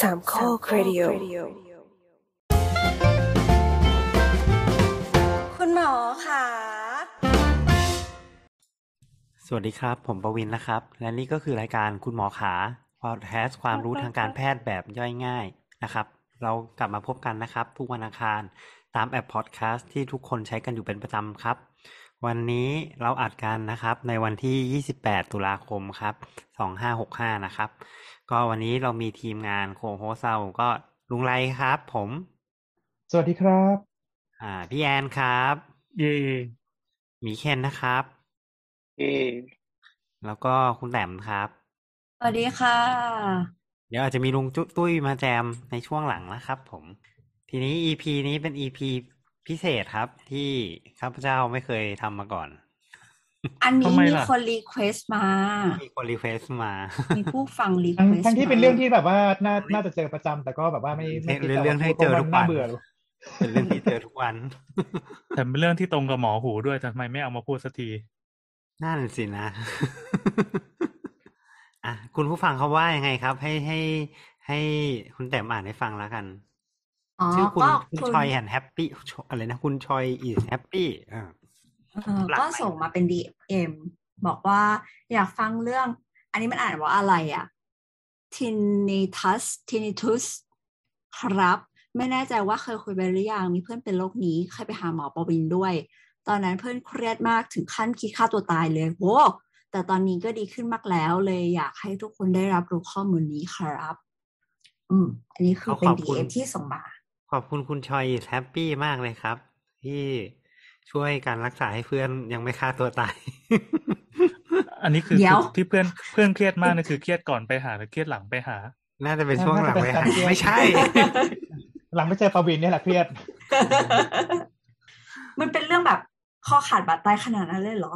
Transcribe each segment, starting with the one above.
สามข้อครดิโอคุณหมอขา สวัสดีครับ ผมประวินนะครับ และนี่ก็คือรายการคุณหมอขาพอดแคสต์ความรู้ทางการแพทย์แบบย่อยง่ายนะครับ เรากลับมาพบกันนะครับ ทุกวันอังคารตามแอปพอดแคสต์ที่ทุกคนใช้กันอยู่เป็นประจำครับ วันนี้เราอัดกันนะครับในวันที่ 28 ตุลาคมครับ 2565 นะครับ ก็วันนี้เรามีทีมงานโคโฮเซาก็ลุงไรครับ ผม สวัสดีครับ อ่า พี่แอนครับ เย่หมีเคนนะครับ เย่แล้วก็คุณแต้มครับ สวัสดีค่ะ เดี๋ยวอาจจะมีลุงจุตุ้ยมาแจมในช่วงหลังนะครับผม ทีนี้ EP นี้เป็น EP พิเศษครับ ที่ข้าพเจ้าไม่เคยทำมาก่อน อันนี้มีคนรีเควสต์มา มีคนรีเควสมา มีผู้ฟังรีทั้งเควสต์ทั้งที่เป็นเรื่องที่แบบว่าน่าน่าจะเจอประจำแต่ก็แบบว่าไม่ไม่คิดเรื่องให้เจอทุกวันน่าเบื่อเป็นเรื่องที่เจอทุกวัน แต่เป็นเรื่องที่ตรงกับหมอหูด้วยแต่ทำไมไม่เอามาพูดสักทีนั่นสินะอะคุณผู้ฟังเขาว่ายังไงครับ ให้ให้ให้คุณแต้มอ่านให้ฟังแล้วกันอ๋อชื่อคุณก็คุณคุณชอยแอนแฮปปี้อะไรนะ คุณชอย is happy อ่าเออหลั กก็ไหมส่งมาเป็น DM บอกว่าอยากฟังเรื่อง อันนี้มันอ่านว่าอะไรอะ tinnitus tinnitus ครับ ไม่แน่ใจว่าเคยคุยไปหรือยังมีเพื่อนเป็นโรคนี้เคยไปหาหมอประวินด้วย ตอนนั้นเพื่อนเครียดมากถึงขั้นคิดฆ่าตัวตายเลยโว้แต่ตอนนี้ก็ดีขึ้นมากแล้วเลยอยากให้ทุกคนได้รับรู้ข้อมูลนี้ครับ อืม อันนี้คือเป็นขอบคุณ DM ที่ส่งมา ขอบคุณคุณชอย is happy มากเลยครับ ที่ ช่วยการรักษาให้เพื่อนยังไม่ฆ่าตัวตาย อันนี้คือเดี๋ยวที่เพื่อนเพื่อนเครียดมากนี่คือเครียดก่อนไปหาหรือเครียดหลังไปหา น่าจะเป็นช่วงหลังไปหาน่าจะเป็นการเครียดไม่ใช่ หลังไปเจอปวินเนี่ยแหละเครียด มันเป็นเรื่องแบบคอขาดบาดตายขนาดนั้นเลยเหรอ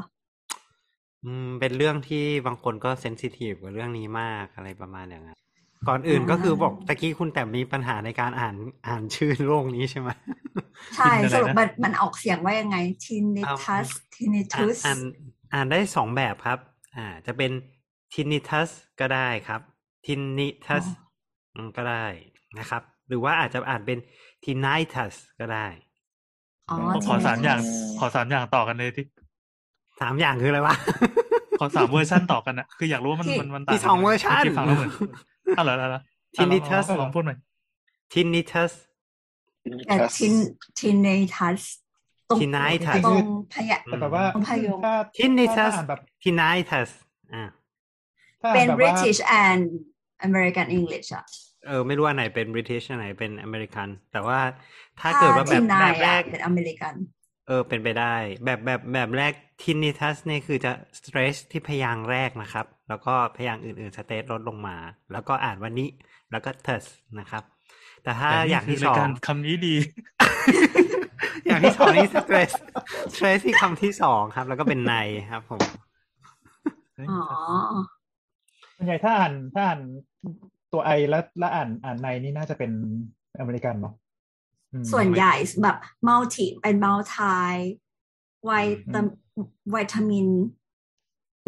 อืม เป็นเรื่องที่บางคนก็เซนซิทีฟกับเรื่องนี้มากอะไรประมาณอย่างนั้น ก่อนอื่นก็คือบอกตะกี้คุณแต่มีปัญหาในการอ่านอ่านชื่อโรคนี้ใช่ไหมใช่กินอะไรนะสรุปมันมันออกเสียงว่ายังไง tinnitus อ่า tinnitus อ่านอ่านได้สองแบบครับ อ่า จะเป็น tinnitus ก็ได้ครับ tinnitus อ๋ออืมก็ได้นะครับ หรือว่าอาจจะอ่านเป็น tinnitus ก็ได้อ๋อขอสามอย่าง tinnitus ขอสามอย่างต่อกันเลยที่สามอย่างคืออะไรวะขอสามเวอร์ชันต่อกันนะคืออยากรู้ว่ามันที่มันมันต่างมีสองเวอร์ชันที่ฟังแล้วเหมือน อ้าวเหรอเหรอเหรออะลอง Tinnitus ลองลองพูดหน่อย tinnitus แต่ tin tinnitus ตรง tinnitus ตรงพยาแต่แบบว่าพยงถ้า tinnitus ถ้าอ่านแบบ tinnitus อ่าถ้าอ่าเป็นแบบว่า British and American English อะเออไม่รู้อันไหนเป็น British อันไหนเป็นอเมริกันแต่ว่าถ้าถ้าเกิดว่าแบบที่นาแบยบแรอะกเป็นอเมริกันเออเป็นไปได้ แบบแบบแบบแรก tinnitus เนี่ยคือจะ stress ที่พยางค์แรกนะครับ แล้วก็พยางค์อื่นๆ stress ลดลงมา แล้วก็อ่านว่านิแล้วก็ tus นะครับ แต่ถ้าแต่นี่อย่างคืที่รสยองการคำนี้ดี อย่างที่สองนี่ stress stress ที่คำที่สองครับ แล้วก็เป็นในครับผมอ๋อส่วนใหญ่ถ้าอ่านถ้าอ่านตัวไอแล้วแล้วอ่านอ่านในนี่น่าจะเป็นอเมริกันเนาะอืมส่วนใหญ่แบบ multi เป็น multi วิตาวิตามิน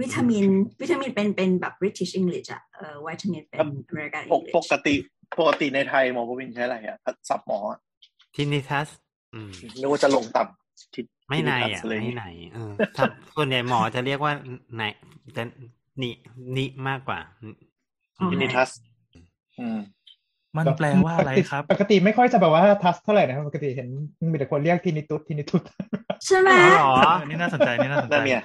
วิตามิน วิตามินเป็นเป็นแบบ British English อะเออวิตามินเป็น American ปก English ปกติปกติในไทยหมอประวินใช้อะไรอะสับหมออะ tinnitus อืมนึกว่าจะลงต่ำทิศไม่ในทิศอะเลยไม่ในเออถ้าส่วนใหญ่หมอจะเรียกว่าในจะนินิมากกว่าอ๋อทินิทัสอืมมันแปลว่าอะไรครับ ปกติไม่ค่อยจะแบบว่าทัสเท่าไหร่นะครับปกติเห็นมีแต่คนเรียกทินิตุสทินิตุส ใช่ไหมอ๋อเหรออันนี้น่าสนใจนี่น่าสนใจนั่นเนี่ย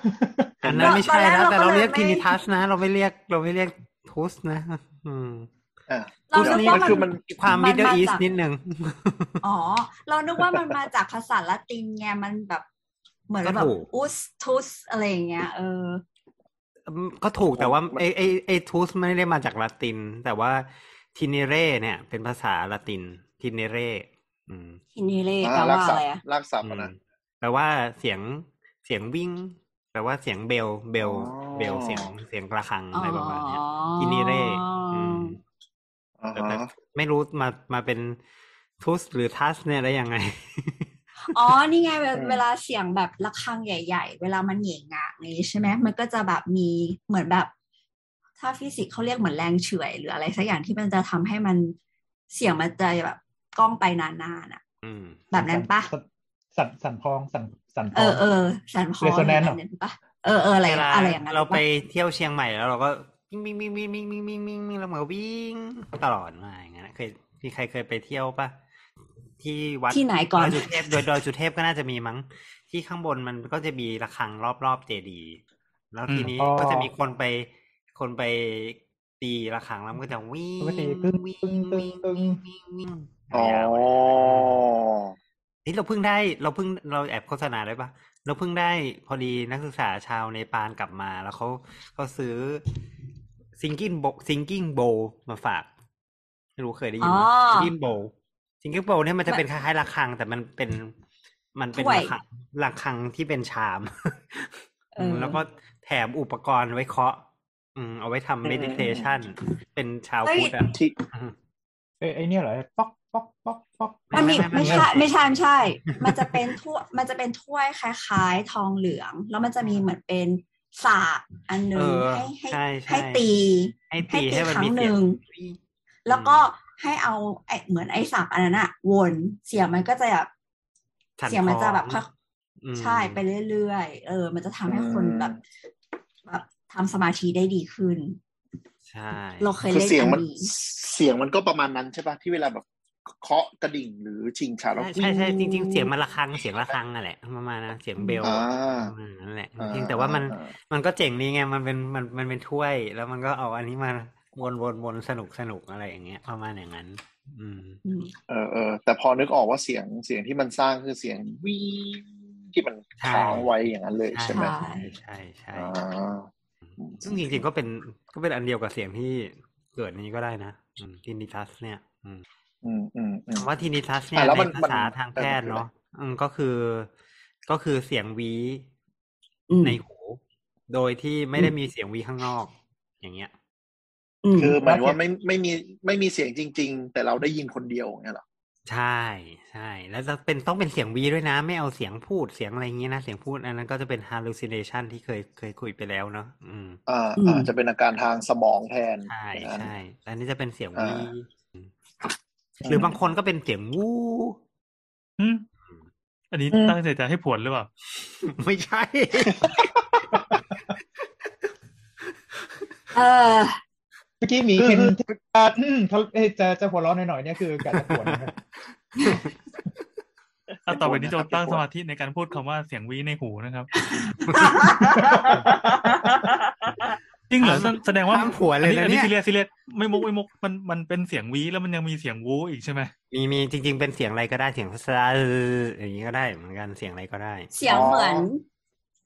อันนั้นไม่ใช่แล้วตอนแรกแต่เราเราก็เลยเรียกไม่ทินิทัสนะ เราไม่เรียกเราไม่เรียกทุสนะ อืมอ่าเราทุสนึกนี่ว่ามันมันคือมันมีความมันมิดเดิลมาอีสจากนิดนึงอ๋อ เรานึกว่ามันมาจากภาษาละตินไงมันแบบเหมือนก็แบบถูกอุสทุสอะไรอย่างเงี้ยเออ ก็ถูกแต่ว่ามันไอไอไอทุสไม่ได้มาจากละติน แต่ว่าทิเนเรเนี่ย เป็นภาษาละตินทิเนเรอืมฮินิเล่อ่าแปลลากว่าศัอะพไรท์อะลากศัพท์อือะมนะ แปลว่าเสียงเสียงวิ่ง แปลว่าเสียงเบล เบลอ๋อเบลเสียงเสียงระฆังอ๋อะไรประมาณเนี้ยอทิเนเรอืมอ่าแต่แต่ฮะไม่รู้มามาเป็นทุสหรือทัสเนี่ยได้ยังไง อ๋อ นี่ไงเวลเวลาเสียงแบบระฆังใหญ่ ๆ เวลามันเหง่งงะนี้ใช่ไหมมันก็จะแบบมีเหมือนแบบ ถ้าฟิสิกส์เขาเรียกเหมือนแรงเฉื่อยหรืออะไรสักอย่างที่มันจะทำให้มันเสียงมันจะแบบกล้องไปนานๆอะอืมแบบนั้นปะ สั่นสั่นพองสั่นสั่นพเอองอเออสันพอ Resonance แบบนั้นปะเออเอออะไรเวลาอะไรอย่างนั้นเราไปปะเที่ยวเชียงใหม่แล้วเราก็วิ่งวิ่งวิ่งวิ่งวิ่งวิ่งวิ่งวิ่งวิ่งแล้วมันก็วิ่งตลอดมาอย่างเงี้ยเคยมีใครเคยไปเที่ยวปะที่วัดที่ไหนก่อนดอยสุเทพโดยดอยสุเทพก็น่าจะมีมั้ง ที่ข้างบนมันก็จะมีระฆังรอบๆเจดีย์แล้วทีนี้อืมก็จะมีคนไปคนไปตีระฆังแล้วมันก็จะวิ่งก็ตีตึ้งตึ้งตึ้งตึ้งวิ่งวิ่งอ๋อยาว ๆนี่เราเพิ่งได้เราเพิ่งเราแอบโฆษณาได้ปะเราเพิ่งได้พอดีนักศึกษาชาวเนปาลกลับมา แล้วเขาเขาซื้อ singing bowl singing bowl มาฝากไม่รู้เคยได้ยินไหมอ๋อ singing bowl singing bowl เนี่ยมันจะเป็นคล้ายๆระฆัง แต่มันเป็นมันเป็นถ้วยระฆังระฆังที่เป็นชามเออแล้วก็แถมอุปกรณ์ไว้เคาะ อืมเอาไว้ทำ meditation เป็นชาวพุทธอะที่อืมเอ้ยไอเนี่ยเหรอป๊อก ป๊อกป๊อกป๊อกมันมีไม่ไม่ไม่ใช่ไม่ใช่ไม่ใช่ มันจะเป็นถ้วยมันจะเป็นถ้วยคล้ายๆ ทองเหลือง แล้วมันจะมีเหมือนเป็นสากอันหนึ่งเออให้ให้ใช่ใช่ให้ตี ให้ตีให้มันครั้มีงหเสียนึ่งงแล้วก็ให้เอาไอเหมือนไอสากอันนั้นอะวนเสียงมันก็จะแบบสั่นเสียงมันจะแบบคล้ค่ออยงอืมใช่ไปเรื่อยๆเออ มันจะทำให้คนอืมแบบแบบทำสมาธิได้ดีขึ้น ใช่ เราเคยคือเล่นเสียงอัมันนนี้เสียงมันก็ประมาณนั้นใช่ปะที่เวลาแบบ เคาะกระดิ่งหรือชิงฉาแล้วใช่ใช่ใช่จริง ๆ เสียงมันระฆังเสียงระฆังนั่นแหละประมาณนั้นเสียงเบลอ่าประมาณนั่นแหละอ่าจริงๆแต่ว่ามันอ่ามันก็เจ๋งดีไงมันเป็นมันมันเป็นถ้วย แล้วมันก็เอาอันนี้มาวนวนวนสนุกสนุกอะไรอย่างเงี้ยประมาณอย่างนั้น อืมอืมเออเออแต่พอนึกออกว่าเสียงเสียงที่มันสร้างคือเสียงวีที่มันใช่ค้างไว้อย่างนั้นเลยใช่ใช่ไหมใช่ใช่ใช่อ่าซึ่งจริงๆก็เป็นก็เป็นอันเดียวกับเสียงที่เกิดนี้ก็ได้นะทินิทัสเนี่ย อืมอืมอืมอืมคำว่าทินิทัสเนี่ยอะแล้วในมันภาษามันทางแพทย์เออมันคือเนาะอืมก็คือก็คือเสียงหวีอืมในหู โดยที่ไม่ได้มีเสียงหวีข้างนอก อย่างเงี้ยอืมคือหมายถึงว่าไม่ไม่มีไม่มีเสียงจริง ๆ แต่เราได้ยินคนเดียวอย่างเงี้ยเหรอใช่ใช่แล้วจะเป็นต้องเป็นเสียงหวีด้วยนะ ไม่เอาเสียงพูดเสียงอะไรอย่างเงี้ยนะเสียงพูดอันนั้นก็จะเป็น hallucination ที่เคยเคยคุยไปแล้วเนาะอืมอ่าอืมอ่าจะเป็นอาการทางสมองแทนใช่อย่างนั้นใช่แล้วนี่จะเป็นเสียงหวีอ่า หรือบางคนก็เป็นเสียงวู้อืมอันนี้อืมตั้งใจจะให้ผวนหรือเปล่า ไม่ใช่ เออเมื่อกี้หมีคือเคนคือที่ว่าอืมเขาเอ้ยจะจะหัวเร้อนหน่อยๆเนี่ยคือกะจะปวดนะครับถ้าต่อไปนี้เดี๋ยวจะตั้งเดี๋ยวสมาธิในการพูดคำว่าเสียงวีในหูนะครับ จริงเหรอแสแสดงว่าห้ามผวนเลยนะอันนี้เนี่ยซีเรียสซีเรียสไม่มุกไม่มุกมันมันเป็นเสียงวีแล้วมันยังมีเสียงวูอีกใช่ไหมมีมีจริง ๆ เป็นเสียงอะไรก็ได้เสียงซาอย่างนี้ก็ได้เหมือนกันเสียงอะไรก็ได้ เสียงเหมือน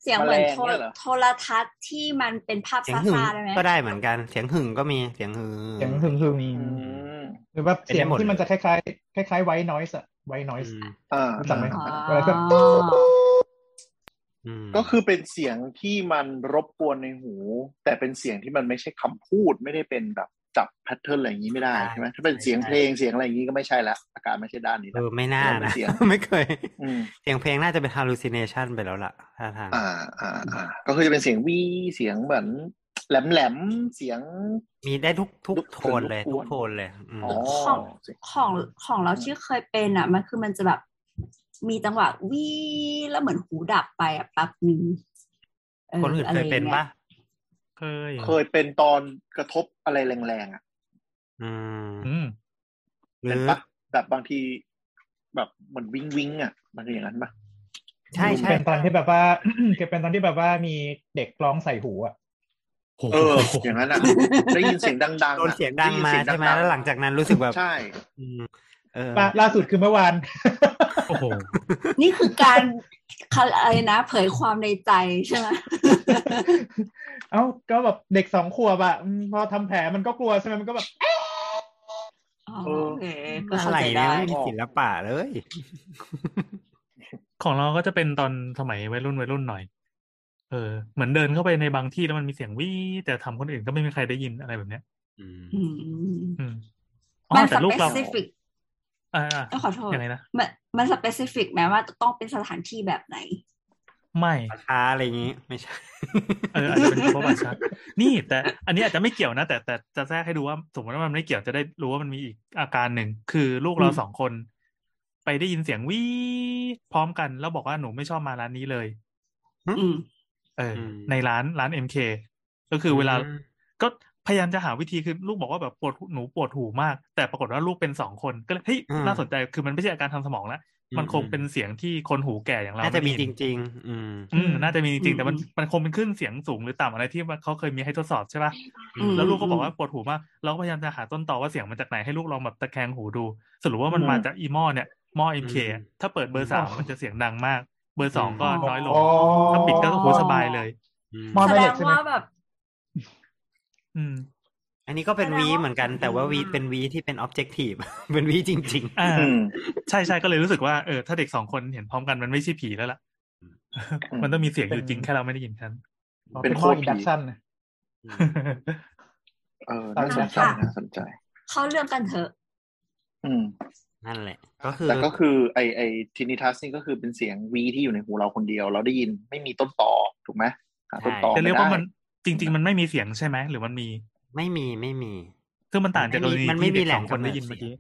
เสียงเหมือนแมลงโทเนี่รยเหรอโทรทัศน์ที่มันเป็นภาพเสียงหึงซ่าๆได้ไหมก็ได้เหมือนกันเสียงหึงก็มีเสียงหึงเสียงหึงหึงอืมหรือว่าเป็นได้เสียงหมดที่มันเลยจะคล้ายๆคล้ายๆไวท์นอยส์อะไวท์นอยอืส์มอ่ารู้จักไหมอ๋อเวลาก็อืม ก็คือเป็นเสียงที่มันรบกวนในหู แต่เป็นเสียงที่มันไม่ใช่คำพูดไม่ได้เป็นแบบจับแพทเทิร์นอะไรอย่างนี้ไม่ได้ใช่ไหมถ้าเป็นเสียงเพลงเสียงอะไรอย่างนี้ก็ไม่ใช่ละอาการไม่ใช่ด้านนี้เอละอไม่น่านะเสียงไม่เคยอืมเสียงเพลงน่าจะเป็น hallucination ไปแล้วล่ะท่าทางอ่าอ่าอ่าก็คือจะเป็นเสียงวีเสียงเหมือนแหลมแหลมๆเสียง มีได้ทุกทุกทุกโทนเลยทุทุกกโทโทนนเลยอืมอ๋อของของของเราที่เคยเป็นอะ มันคือมันจะแบบ มีจังหวะวีแล้วเหมือนหูดับไปอะแป๊บหนึ่งคนอื่นเคยเป็นปะเคย เคยเป็นตอนกระทบอะไรแรงๆอะ อืมอืมหรืเป็นอปะแบบบางทีแบบเหมือนวิงวิงอะ มันคืออย่างนั้นปะใช่ใช่เป็นตอนที่แบบว่าคือเป็นตอนที่แบบว่ามีเด็กร้องใส่หูอะเออ อย่างนั้นอะ ได้ยินเสียงดังๆอะโดนเสียงดังมาได้ยินเสียใช่ไหมดัๆแล้วหลังจากนั้นรู้สึกแบบใช่อืมเออ ล่าล่าสุดคือเมื่อวานโอ้โหนี่คือการอะไรนะ เผยความในใจใช่ไหมเอ้าก็แบบเด็กสองขวบอะอืมพอทำแผลมันก็กลัวใช่ไหมมันก็แบบอ๋อเออโอเคก็เข้าอะไรใจเนี่ยได้ไม่มีศิลปะเลย ของเราก็จะเป็นตอนสมัยวัยรุ่นวัยรุ่นหน่อย เออ เหมือนเดินเข้าไปในบางที่แล้วมันมีเสียงวีแต่ทำคนอื่นก็ไม่มีใครได้ยินอะไรแบบเนี้ย อืม อืมอืมอ๋อมันสแต่ลูกเปเราซิฟิก อ่าอ่าขอโทษยังไงนะมันมัน specific ไหมว่าต้องเป็นสถานที่แบบไหน ไม่ป่าช้าอะไรอย่างงี้ ไม่ใช่เอออาจจะเป็นเพราะบัตรชัดนี่แต่ อันนี้อาจจะไม่เกี่ยวนะ แต่แต่จะแทรกให้ดูว่าสมมติว่ามันไม่เกี่ยวจะได้รู้ว่ามันมีอีกอาการหนึ่งคือลูกเราสองคน ไปได้ยินเสียงวี้พร้อมกัน แล้วบอกว่าหนูไม่ชอบมาร้านนี้เลยอืมเอออมในร้านร้าน MKก็คือเวลาอืมก็ พยายามจะหาวิธีคือลูกบอกว่าแบบปวดหูหนูปวดหูมาก แต่ปรากฏว่าลูกเป็นสองคนก็เลยเฮ้ยน่าสนใจคือมันไม่ใช่อาการทางสมองแล้วมันคงเป็นเสียงที่คนหูแก่อย่างเราน่าจะมีไได้จยินริง ๆ อืมอืมน่าจะมีจริง ๆ แต่มันอืมมันคงเป็นขึ้นเสียงสูงหรือต่ำอะไรที่ว่าเขาเคยมีให้ทดสอบใช่ป่ะอืมแล้วลูกก็บอกว่าปวดหูมากเราก็พยายามจะหาต้นตอว่าเสียงมันจากไหนให้ลูกลองแบบตะแคงหูดู สรุปว่ามันอืมมาจากอีหม้อเนี่ยหม้อเอ็มเคอืมถ้าเปิดเบอร์สามอ๋อมันจะเสียงดังมาก เบอร์สองก็อ๋อน้อยลงอ๋อถ้าปิดก็หูสบายเลยอืมมอแสแม่ดเหล็งกใช่ไหมว่าแบบ อืม อันนี้ก็เป็นแสดงวีว่าเหมือนกัน แต่ว่าวีเป็นวีที่เป็น objective เป็นวีจริงอ่าอืมใช่ใช่ก็เลยรู้สึกว่าเออถ้าเด็กสองคนเห็นพร้อมกันมันไม่ใช่ผีแล้วล่ะอืมมันต้องมีเสียงอยู่เป็นจริงแค่เราไม่ได้ยินกันอ๋อเป็เป็นนโคหม้อตรอินผีดักชันนะๆอืมเออน่าสนใจค่ะน่าสนใจ เข้าเรื่องกันเถอะ อืมนั่นแหละ ก็คือแต่ก็คือไอไอทินิทัสนี่ก็คือเป็นเสียงวีที่อยู่ในหูเราคนเดียว เราได้ยินไม่มีต้นต่อถูกไหมหาต้นต่อจะไม่เรียกได้ว่ามัน จริง ๆ มันไม่มีเสียงใช่ไหมหรือมันมี ไม่มีไม่มีซึ่งมันต่างจากกรณีมันไม่ที่มีเด็กแหล่สองงคนกำเนิได้ดยินเมื่อกี้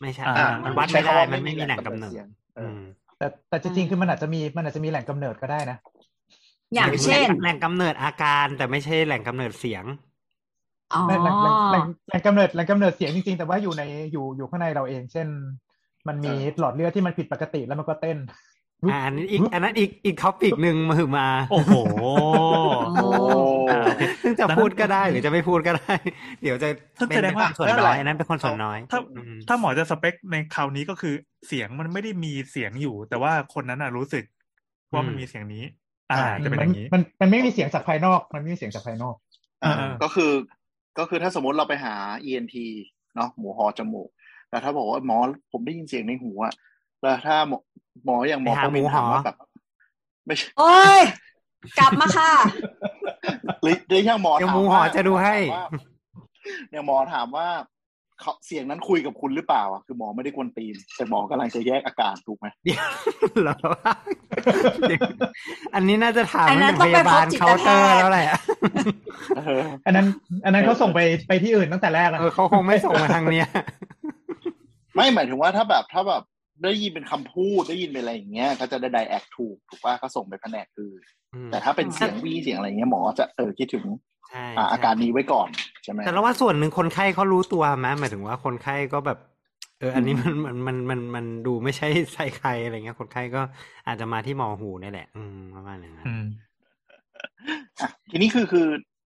ไม่ใช่อ่ามันวัดใช้ไม่ได้คำว่ามันไม่มีแหล่งกำเนิดสียงเออือมแต่แต่จริงๆคือมันอาจจะมีมันอาจจะมีแหล่งกำเนิดก็ได้นะอย่างเช่น แหล่งกำเนิดอาการแต่ไม่ใช่แหล่งกำเนิดเสียงอ๋อแหล่งแหล่งแหล่งแหล่งแหล่งกำเนิดแหล่งกำเนิดเสียงจริงๆ แต่ว่าอยู่ในอยู่อยู่ข้างในเราเอง เช่น มันมีหลอดเลือดที่มันผิดปกติแล้วมันก็เต้นอ่าอันนี้อีกอันนั้นอีกอีกท็อปิกหนึ่งมาหือมา โอ้โหโอ้อ่าโอเค ซึ่งจะพูดก็ได้หรือจะไม่พูดก็ได้ เดี๋ยวจะซึ่งเป็นแสดงว่าส่วนน้อยอันนั้นเป็นคนส่วนน้อย ถ้าอืมถ้าหมอจะสเปคในคราวนี้ก็คือเสียงมันไม่ได้มีเสียงอยู่ แต่ว่าคนนั้นน่ะรู้สึกว่ามันมีเสียงนี้ อ่าจะเป็นอย่างนี้มันมันไม่มีเสียงจากภายนอก มันไม่มีเสียงจากภายนอกอ่าอ่าก็คือก็คือถ้าสมมติเราไปหา ENT เนาะหมูหอจมูกแต่ถ้าบอกว่าหมอผมได้ยินเสียงในหูอะแล้วถ้าหมอหมออย่างหมอไปหาประวินหมูหอถามว่าแบบไม่ใช่โอ้ย กลับมาค่ะ หรือหรืออย่างหมอเดี๋ยวถามหมูหอว่าจะดูให้ถามว่าเนี่ยหมอถามว่าเขาเสียงนั้นคุยกับคุณหรือเปล่าอะคือหมอไม่ได้กวนตีน แต่หมอกำลังจะแยกอาการถูกไหมเดี๋ยวเหรออันนี้น่าจะถามอันนั้นพยาบาลต้องไปพบจิตเคาน์เตอร์แพทย์แล้วแหละเอออันนั้น อันนั้นเขาส่งไปไปที่อื่นตั้งแต่แรกแล้วเออเขาคงไม่ส่งมาทางเนี้ย ไม่หมายถึงว่าถ้าแบบถ้าแบบได้ยินเป็นคำพูดได้ยินเป็นอะไรอย่างเงี้ยเขาจะได้ไดแอคถูกถูกว่าเขาส่งไปแผนกอื่น แต่ถ้าเป็นเสียงวีเสียงอะไรเงี้ยหมอจะเออคิดถึงใช่อ่าใช่อาการนี้ไว้ก่อนใช่ไหมแต่เราว่าส่วนหนึ่งคนไข้เขารู้ตัวไหมหมายถึงว่าคนไข้ก็แบบ เออ อันนี้มันมันมันมันมันดูไม่ใช่ใส่ใครอะไรเงี้ย คนไข้ก็อาจจะมาที่หมอหูนี่แหละ อืมประมาณอย่างนั้นอืมอะทีนี้คือคือ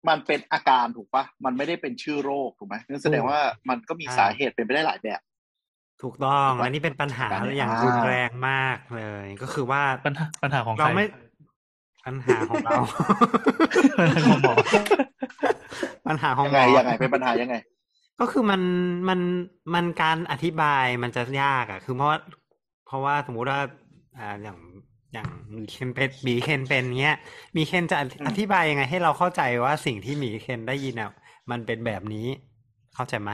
มันเป็นอาการถูกปะมันไม่ได้เป็นชื่อโรคถูกไหมนั่นแสดงว่ามันก็มีสาเหตุเป็นไปได้หลายแบบ ถูกต้องถูกปะอันนี้เป็นปัญหาการเนี่ยอย่างอ่ารุนแรงมากเลย ก็คือว่าปัญหาปัญหาของใคเรารไม่ ปัญหาของเรา ปัญหาของหมอปัญหาของยังหมไงอยังไงเป็นปัญหายังไง ก็คือมันมันมันการอธิบายมันจะยากอะ คือเพราะว่าเพราะว่าสมมุติว่าอ่าอย่างอย่างมีเคนเป็นมีเคนเป็นเงี้ย มีเคนจะอธิอืมอธิบายยังไง ให้เราเข้าใจว่าสิ่งที่มีเคนได้ยินอะมันเป็นแบบนี้ เข้าใจไหม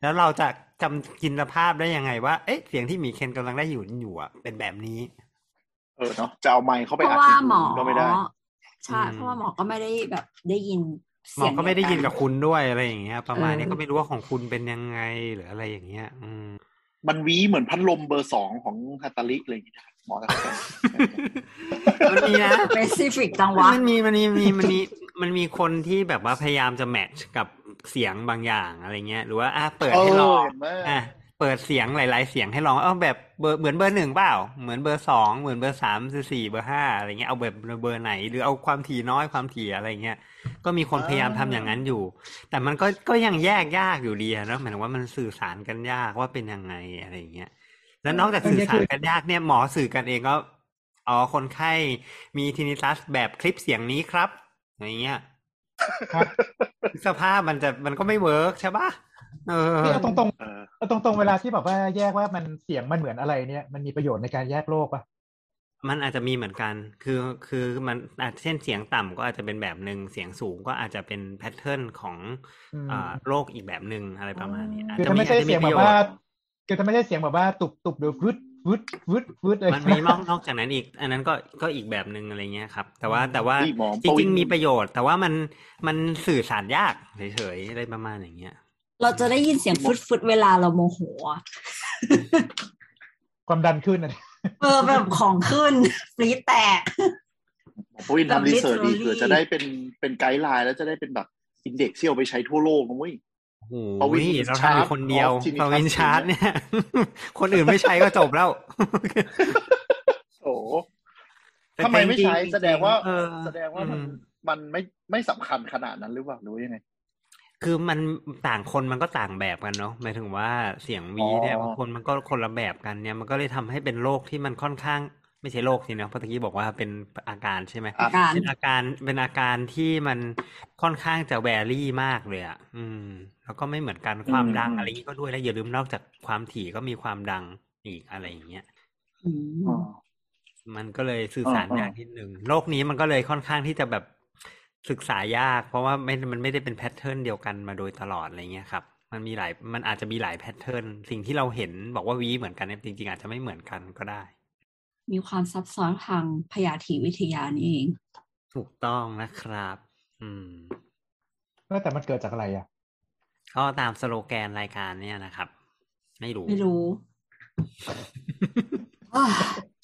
แล้วเราจะจำจินตภาพได้ยังไงว่า เอ๊ะเสียงที่มีเคนกำลังได้อยู่อยู่อะเป็นแบบนี้เออเนาะจะเอาไมค์เข้าเพไปราะอัดว่าในหมหูอก็ไม่ได้ใช่อืมเพราะว่าหมอก็ไม่ได้แบบได้ยินหมอก็ไม่ได้ยินกับเสียงคุณด้วยอะไรอย่างเงี้ย ประมาณนี้เออก็ไม่รู้ว่าของคุณเป็นยังไงหรืออะไรอย่างเงี้ย อืม มันวีเหมือนพัดลมเบอร์สองของ Hatari อะไรอย่างเงี้ยหมอจะเข้าใจมันมีนะ specific จังวะมันมีมันมีมันมีมันมีมันมีคนที่แบบว่าพยายามจะ match กับเสียงบางอย่างอะไรเงี้ย หรือว่าอะเปิดให้ลองเห็นไหมอะ เปิดเสียงหลาย ๆ เสียงให้ลองเอาแบบเบอร์เหมือนเบอร์หนึ่งเปล่า เหมือนเบอร์สองเหมือนเบอร์สามเบอร์สี่เบอร์ห้าอะไรเงี้ยเอาแบบเบอร์ไหน หรือเอาความถี่น้อยความถี่อะไรเงี้ยก็มีคนพยายามทำอย่างนั้นอยู่ แต่มันก็ก็ยังแยกยากอยู่ดีอะเนอะหมายถึงว่ามันสื่อสารกันยากว่าเป็นยังไงอะไรอย่างเงี้ยแล้วนอกจากสื่อสารกันยากเนี่ยหมอสื่อกันเองก็อ๋อคนไข้มี tinnitus แบบคลิปเสียงนี้ครับอย่างเงี้ยครับสภาพมันจะมันก็ไม่ work ใช่ปะเออ นี่เอาตรงเออๆเอาตรงๆเวลาที่แบบว่าแยกว่ามันเสียงมันเหมือนอะไรเนี่ย มันมีประโยชน์ในการแยกโรคปะมันอาจจะมีเหมือนกัน คือ คือมันอาจเช่นเสียงต่ำก็อาจจะเป็นแบบหนึ่ง เสียงสูงก็อาจจะเป็นแพทเทิร์นของอืมอ่าโรคอีกแบบหนึ่งอะไรประมาณนี้อาจคือจะถ้ามีไม่ใช่อาจจะเสีมียงปแบระโยบว่าชน์คือถ้าไม่ใช่เสียงแบบว่าตุบตุบหรือฟึดวืดวืดวืดเลยมันมีนอกนอกจากนั้นอีก อันนั้นก็ ก็อีกแบบหนึ่งอะไรเงี้ยครับ แต่ว่า แต่ว่านี่หมอจปวิรินงๆมีประโยชน์ แต่ว่ามัน มันสื่อสารยากเฉยๆอะไรประมาณอย่างเงี้ย เราจะได้ยินเสียงฟึดฟึดๆเวลาเราโมโหอะความดันขึ้นอะเออแบบของขึ้นปรี๊ดแตกหมอปวินแบบทำ research ดิ literally เผื่อจะได้เป็นเป็น guideline แล้วจะได้เป็นแบบ index ที่เอาไปใช้ทั่วโลกนะเว้ยโอ้โหปวินเราทำอยู่คนเดียวชาร์จปวินชาร์จเนี่ย คนอื่นไม่ใช้ก็จบแล้ว โอ้โหแต่ทำไมไม่ใช้จริงๆแสดงว่าเออแสดงว่ามันอืมมันไม่ไม่สำคัญขนาดนั้นหรือเปล่าหรือว่ายังไง คือมันต่างคนมันก็ต่างแบบกันเนาะหมายถึงว่าเสียงวีเนี่ยอ๋อบางคนมันก็คนละแบบกันเนี่ยมันก็เลยทำให้เป็นโรคที่มันค่อนข้าง ไม่ใช่โรคสิเนาะเพราะตะกี้บอกว่าเป็นอาการใช่ไหมอะการเป็นอาการเป็นอาการที่มันค่อนข้างจะแวรี่มากเลยอะอืม แล้วก็ไม่เหมือนกันความดังอืมอะไรอย่างนี้ก็ด้วยแล้วอย่าลืมนอกจากความถี่ก็มีความดังอีกอะไรอย่างเงี้ยอืมอ๋อมันก็เลยสื่อสารอ่าๆยากนิดนึงโรคนี้มันก็เลยค่อนข้างที่จะแบบ ศึกษายาก เพราะว่าไม่มันไม่ได้เป็น pattern เดียวกันมาโดยตลอดอะไรเงี้ยครับมันมีหลายมันอาจจะมีหลาย pattern สิ่งที่เราเห็นบอกว่าวีเหมือนกันเนี่ยจริง ๆ อาจจะไม่เหมือนกันก็ได้ มีความซับซ้อนทางพยาธิวิทยานี่เอง ถูกต้องนะครับ อืมแต่มันเกิดจากอะไรอะก็ตามสโลแกนรายการเนี่ยนะครับ ไม่รู้ไม่รู้อ่า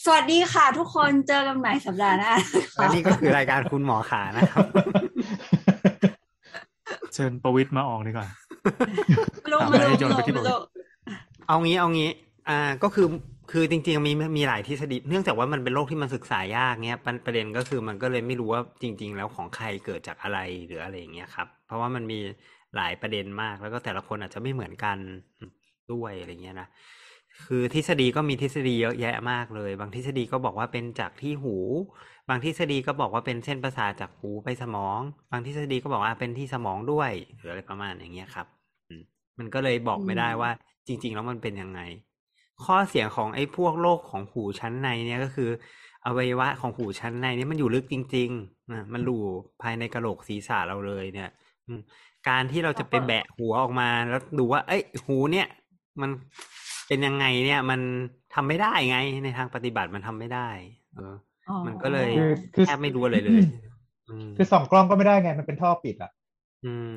สวัสดีค่ะ ทุกคนเจอกันใหม่สัปดาห์หน้าและนี่ก็คือรายการคุณหมอขานะครับ เชิญประวิตรมาออกดีกว่าไม่รู้ถามไม่อะไรรู้ให้โยนไปไม่ที่รู้บทไม่รู้เอางี้เอางี้ อ่าก็คือคือจริงๆมีมีหลายทฤษฎีเนื่องจากว่ามันเป็นโรคที่มันศึกษายากเนี้ยประประเด็นก็คือมันก็เลยไม่รู้ว่าจริง ๆ แล้วของใครเกิดจากอะไรหรืออะไรอย่างเงี้ยครับ เพราะว่ามันมีหลายประเด็นมากแล้วก็แต่ละคนอาจจะไม่เหมือนกันด้วยอะไรเงี้ยนะ คือทฤษฎีก็มีทฤษฎีเยอะแยะมากเลย บางทฤษฎีก็บอกว่าเป็นจากที่หู บางทฤษฎีก็บอกว่าเป็นเส้นประสาทจากหูไปสมอง บางทฤษฎีก็บอกว่าเป็นที่สมองด้วยหรืออะไรประมาณอย่างเงี้ยครับอืมมันก็เลยบอกไม่ได้ว่า จริง ๆ แล้วมันเป็นยังไง ข้อเสียของไอ้พวกโรคของหูชั้นในเนี่ยก็คืออวัยวะของหูชั้นในเนี่ยมันอยู่ลึกจริงๆนะมันอยู่ภายในกระโหลกศีรษะเราเลยเนี่ยอืมการที่เราจะไปแบะหัวออกมาแล้วดูว่า เอ้ย หูเนี่ย มัน เป็นยังไงเนี่ยมันทำไม่ได้ไง ในทางปฏิบัติมันทำไม่ได้ เอออ๋อมันก็เลยคือคือแทบไม่รู้อะไรเลยอืมคือส่องกล้องก็ไม่ได้ไงมันเป็นท่อปิดอะ อืม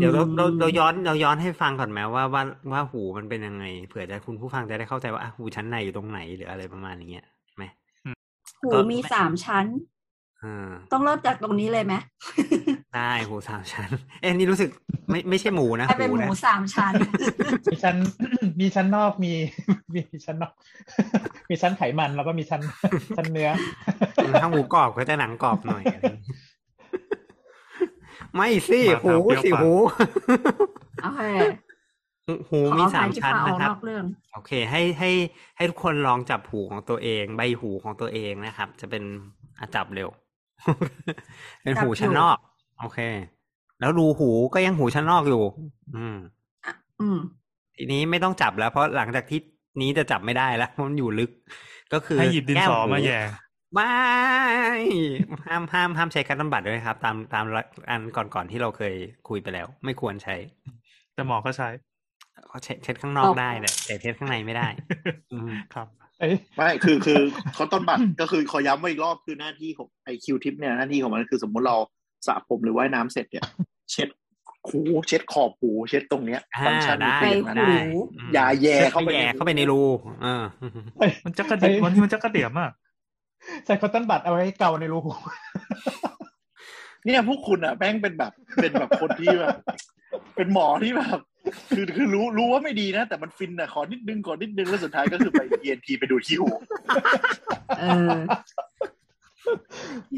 เดี๋ยวเราเราเราย้อนเราย้อนให้ฟังก่อนไหมว่าว่าว่าหูมันเป็นยังไงเผื่อจะคุณผู้ฟังจะได้เข้าใจว่าอะหูชั้นในอยู่ตรงไหนหรืออะไรประมาณอย่างเงี้ยไหมหูก็มีสามชั้นอ่าต้องเริ่มจากตรงนี้เลยไหม ได้หูสามชั้น เอ้ยนี่รู้สึกไม่ไม่ใช่หมูนะให้เป็นหมูนะสามชั้น มีชั้น มีชั้นนอกมี มีชั้นนอก มีชั้นไขมันแล้วก็มีชั้นชั้นเนื้อถ้าหมูกรอบก็จะหนังกรอบหน่อยอะไรอย่างเงี้ยไม่สิมาหูตามเปรี้ยวสิปากหูโอเคหูหูขอมีอสาภัยมที่ชั้นพาออนะกครับนอกเรื่องโอเค ให้ให้ให้ทุกคนลองจับหูของตัวเอง ใบหูของตัวเองนะครับ จะเป็นอะจับเร็ว เป็นหูจับอยู่ชั้นนอก โอเค แล้วรูหูก็ยังหูชั้นนอกอยู่ อืมอืม ทีนี้ไม่ต้องจับแล้ว เพราะหลังจากที่นี้จะจับไม่ได้แล้วเพราะมันอยู่ลึก ก็คือให้หยิบดินแก้มสอหูมาแย่ไม่ห้ามห้ามห้ามใช้การบำบัดด้วยครับ ตามตามอันก่อนๆที่เราเคยคุยไปแล้ว ไม่ควรใช้ แต่หมอก็ใช้เขาเช็ดเช็ดข้างนอกอ๋อได้แต่แต่เช็ดข้างในไม่ได้อืมครับไอ้ไม่คือคือคอตตอนบัดก็คือขอย้ำว่าอีกรอบคือหน้าที่ของไอ้ Q-tip เนี่ยหน้าที่ของมันคือสมมุติเรา สระผมหรือว่ายน้ำเสร็จเนี่ย เช็ดหูเช็ดขอบหูเช็ดตรงเนี้ยอ่าฟังก์ชันได้คืออย่างนั้นหูได้อืมอย่าแย่เข้าไปแย่เข้าไปในรูเออมันจะกระเดียมวันนี้มันจะกระเดียมอะใส่คอตตอนบัดเอาไว้เกาในรูหูเนี่ยพวกคุณอะแม่งเป็นแบบเป็นแบบคนที่แบบเป็นหมอที่แบบคือคือรู้รู้ว่าไม่ดีนะ แต่มันฟินอะขอนิดนึงขอนิดนึงแล้วสุดท้ายก็คือไปเอ็นทีไปดูที่หูเออ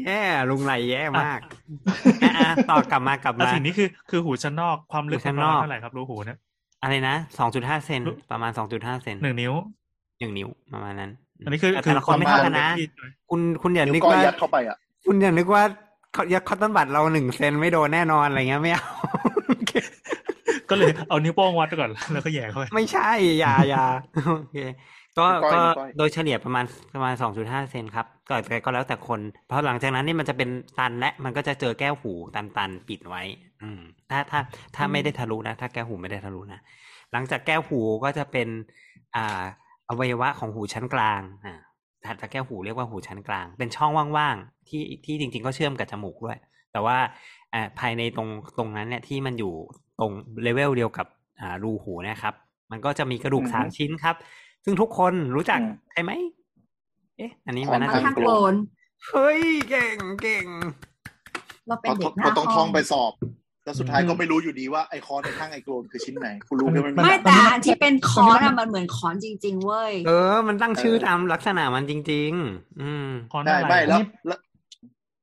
แย่ลุงไรแย่มากอะอะต่อกลับมากลับแต่มาสิ่งนี้คือคือหูชั้นนอกความลึกหูชั้มันนประนมาอกณเท่าไหร่ครับรูหูเนี่ยอะไรนะสองจุดห้าเซนรู้ประมาณสองจุดห้าเซนหนึ่งนิ้วหนึ่งนิ้วประมาณนั้น อันนี้คือแต่คือแต่ละคนไม่เท่ากันนะที่คุณคุณอย่านิ้นึวกก้อยว่ายัดเข้าไปอะคุณอย่านึกว่าเขายัดคอตตอนบัตเราหนึ่งเซนไม่โดนแน่นอนอะไรเงี้ยไม่เอาก็เลยเอานิ้วโป้งวัดก่อนแล้วก็แหย่เข้าไปไม่ใช่อย่าอย่าโอเค ก็นิ้วก้อยก็นิ้วก้อยโดยเฉลี่ยประมาณประมาณสองจุดห้าเซนครับก็แต่ก็แล้วแต่คน เพราะหลังจากนั้นนี่มันจะเป็นตันและมันก็จะเจอแก้วหูตันตันๆปิดไว้ อืม ถ้าถ้าถ้าไม่ได้ทะลุนะ ถ้าแก้วหูไม่ได้ทะลุนะ หลังจากแก้วหูก็จะเป็น อ่า อวัยวะของหูชั้นกลางอ่าถัดจากแก้วหูเรียกว่าหูชั้นกลาง เป็นช่องว่างๆที่ที่จริง ๆ ก็เชื่อมกับจมูกด้วย แต่ว่าอ่าภายในตรงตรงนั้นเนี่ยที่มันอยู่ตรงเลเวลเดียวกับอ่ารูหูเนะครับ มันก็จะมีกระดูกอือฮึสามชิ้นครับ ซึ่งทุกคนรู้จักอืมใช่ไหม เอ๊ะ อันนี้ขอมันงน่าค่อนจะข้างโกรนเฮ้ย เก่งเก่งเราเป็นเขาเด็กหน้าเขาต้องห้ท่อองงไปสอบ แล้วสุดท้ายอืมก็ไม่รู้อยู่ดีว่าไอคอนในข้างไอโกลนคือชิ้นไหนกูรู้แค่มันไม่มีแต่อันที่เป็นคอนอะมันเหมือนคอนจริง ๆ เว้ย เออ มันตั้งชื่อตามลักษณะมันจริง ๆ อืมคอนได้อะไรไม่แล้วอันนี้แล้ว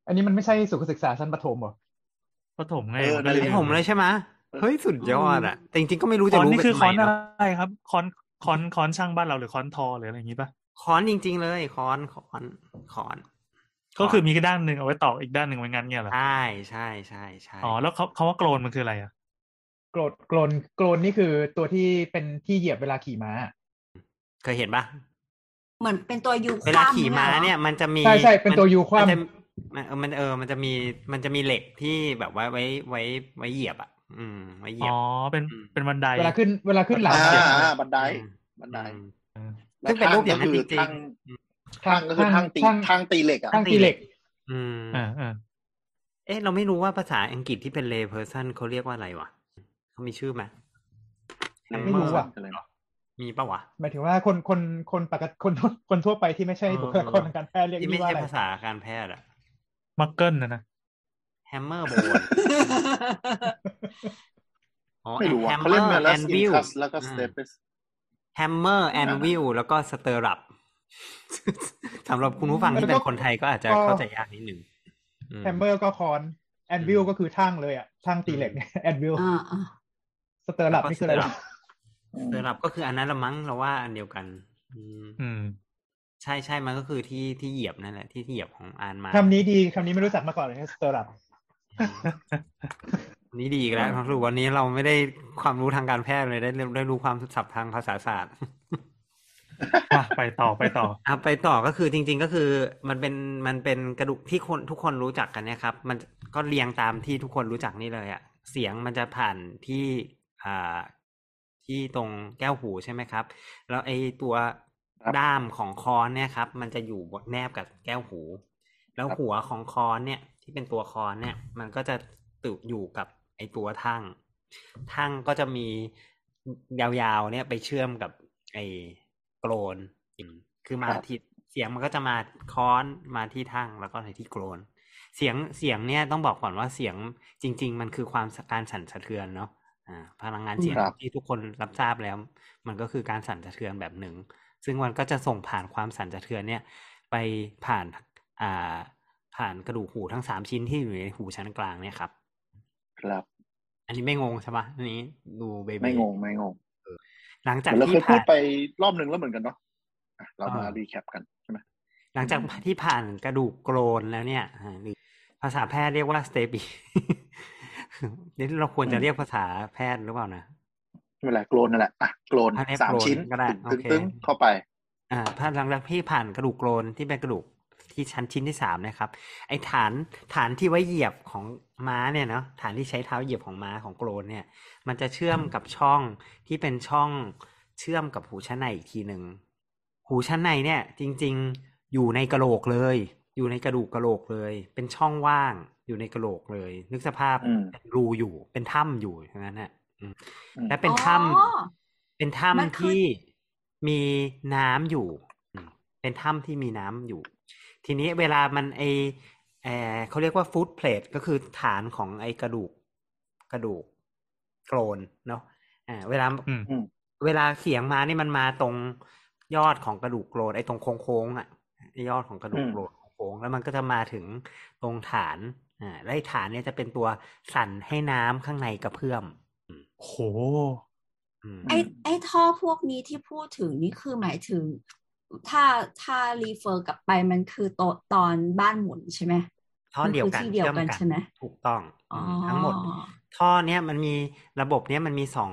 อันนี้มันไม่ใช่สุขศึกษาชั้นประถมเหรอปฐมไงเออมันก็นั่นแหละให้ผมเลยใช่ไหมเฮ้ยสุดยอดอะ แต่จริงๆก็ไม่รู้คจะอนรู้นี่ไปคือทำคไมอนอะเนาะไรครับคอน คอนคอนช่างบ้านเราหรือคอนทอหรืออะไรอย่างนี้ปะค้อนจริง ๆ เลยค้อนค้อนค้อน ก็คือมีแค่ด้านหนึ่งเอาไว้ต่ออีกด้านหนึ่งไว้งั้นเนี่ยเหรอใช่ใช่ใช่ใช่อ๋อแล้วเขาเขาว่าโกลนมันคืออะไรอะโกรธโกรนโกรนนี่คือตัวที่เป็นที่เหยียบเวลาขี่ม้า เคยเห็นปะเหมือนเป็นตัวยูคเวลาว่ำขี่ม้าเนี่ย มันจะมีใช่ใช่เป็นตัวยูคว่ำมันจะมันเออมันเออมันจะมีมันจะมีเหล็กที่แบบว่าไว้ไว้ไว้เหยียบอะ อืมไว้เหยียอ๋บอเป็นอืมเป็นบันไดเวลาขึ้นเวลาขึ้นหลังอ่าเสียงอ่าบันไดอืมบันไดอืมแล้วซึ่งเป็นรูปอย่างนั้นจริงทางๆทางก็คือทางตีช่างทางตีเหล็กอะช่างตีเหล็ก อืมอ่าอ่าเอ๊ะเราไม่รู้ว่าภาษาอังกฤษที่เป็น lay person เขาเรียกว่าอะไรวะเขามีชื่อไหมไม่รู้อะอะไรนะมีปะวะหมายถึงว่าคนคนคนปกติคนคนทั่วไปที่ไม่ใช่เออบุคลากรทางการแพทย์เรียกที่ไม่นี่ว่าใช่อะไรภาษาการแพทย์อะมักเกิลนะนะ hammer bone อ๋อไม่รู้อะ hammer เขาเล่นมาแล้ว anvil อินคัสแล้วก็อืสมเตป hammer anvil แล้วก็ stirrup สำหรับคุณผู้ฟังที่เป็นคนไทยก็อาจจะเข้าใจยากนิดหนึ่งอืม hammerก็ค้อน anvil ก็คือช่างเลยอะช่างตีเหล็กเนี่ย anvil อ่าอ่า stirrup นี่คืออะไรวะ stirrup ก็คืออันนั้นละมั้งเราว่าอันเดียวกันอืมอืมใช่ใช่มันก็คือที่ที่เหยียบนั่นแหละที่ที่เหยียบของอานม้าคำนี้ดีคำนี้ไม่รู้จักมาก่อนเลย stirrup วั นนี้ดีอีกแล้วสรุปวันนี้เราไม่ได้ความรู้ทางการแพทย์เลยได้ได้รู้ความศัพท์ทางภาษาศาสตร์มาไปต่อไปต่ออะไปต่อก็คือจริง ๆ ก็คือ มันเป็นมันเป็นกระดูกที่คนทุกคนรู้จักกันเนี่ยครับ มันก็เรียงตามที่ทุกคนรู้จักนี่เลยอะเสียงมันจะผ่านที่อ่าที่ตรงแก้วหูใช่ไหมครับ แล้วไอ้ตัวครับด้ามของคอนเนี่ยครับ มันจะอยู่แนบกับแก้วหู แล้วครับหัวของคอนเนี่ย ที่เป็นตัวคอนเนี่ย มันก็จะตึกอยู่กับไอ้ตัวทั้งทั้งก็จะมียาวๆเนี่ยไปเชื่อมกับไอ้โกลนอืมคือมาครับที่เสียงมันก็จะมาค้อนมาที่ทั้งแล้วก็ในที่โกลนเสียงเสียงเนี่ยต้องบอกก่อนว่าเสียงจริง ๆ มันคือความการสั่นสะเทือนเนาะอ่าพลังงานเสียงครับที่ทุกคนรับทราบแล้ว มันก็คือการสั่นสะเทือนแบบหนึ่ง ซึ่งมันก็จะส่งผ่านความสั่นสะเทือนเนี่ย ไปผ่านอ่า ผ่านกระดูกหูทั้งสามชิ้นที่อยู่ในหูชั้นกลางเนี่ยครับ ครับ อันนี้ไม่งงใช่ปะอันนี้ดูเบบีไม่งงไม่งงหลังจากที่ผ่านเหมือนเราเคยพูดไปรอบหนึ่งแล้วเหมือนกันเนาะอะเรามาอ่า recap กันใช่ไหมหลังจากที่ผ่านกระดูกโกลนแล้วเนี่ยอ่าหรือภาษาแพทย์เรียกว่า stapes นี่เราควรจะเรียกภาษาแพทย์หรือเปล่านะไม่เป็นไรโกลนนั่นแหละอะโกลนอะเรียกสามโกลนชิ้นก็ได้ตึงโอเคตึงเข้าไป อ่าถ้าหลังจากที่ผ่านกระดูกโกลนที่เป็นกระดูก ที่ชั้นชิ้นที่สามนะครับ ไอ้ฐานฐานที่ไว้เหยียบของม้าเนี่ยเนาะฐานที่ใช้เท้าเหยียบของม้าของโกรนเนี่ย มันจะเชื่อมกับช่องที่เป็นช่องเชื่อมกับหูชั้นในอีกทีหนึ่งหูชั้นในเนี่ย จริง ๆอยู่ในกระโหลกเลย อยู่ในกระดูกกระโหลกเลย เป็นช่องว่างอยู่ในกระโหลกเลย นึกสภาพอืมเป็นรูอยู่เป็นถ้ำอยู่อย่างนั้นน่ะอืมอืมและเป็นถ้อ๋อำเป็นมันถ้ำคือที่มีน้ำอยู่อืมเป็นถ้ำที่มีน้ำอยู่ ทีนี้เวลามันไอเออเขาเรียกว่าฟู้ดเพลทก็คือฐานของไอกระดูกกระดูกโกรนเนาะอ่าเวลาอืมอืมเวลาเสียงมานี่มันมาตรงยอดของกระดูกโกรนไอ้ตรงโค้งๆอะไอ้ยอดของกระดูกอืมโกรนโค้งๆแล้วมันก็จะมาถึงตรงฐานอ่าและไอ้ฐานเนี่ยจะเป็นตัวสั่นให้น้ำข้างในกระเพื่อมโหอืมไอ้ไอ้ท่อพวกนี้ที่พูดถึงนี่คือหมายถึง ถ้าถ้ารีเฟอร์กลับไปมันคือโตะตอนบ้านหมุนใช่ไหมท่อเดียวกันมันคือที่เดียวกันชื่อใช่ไหมถูกต้องอ๋ออืมทั้งหมด ท่อเนี้ยมันมีระบบเนี้ยมันมีสอง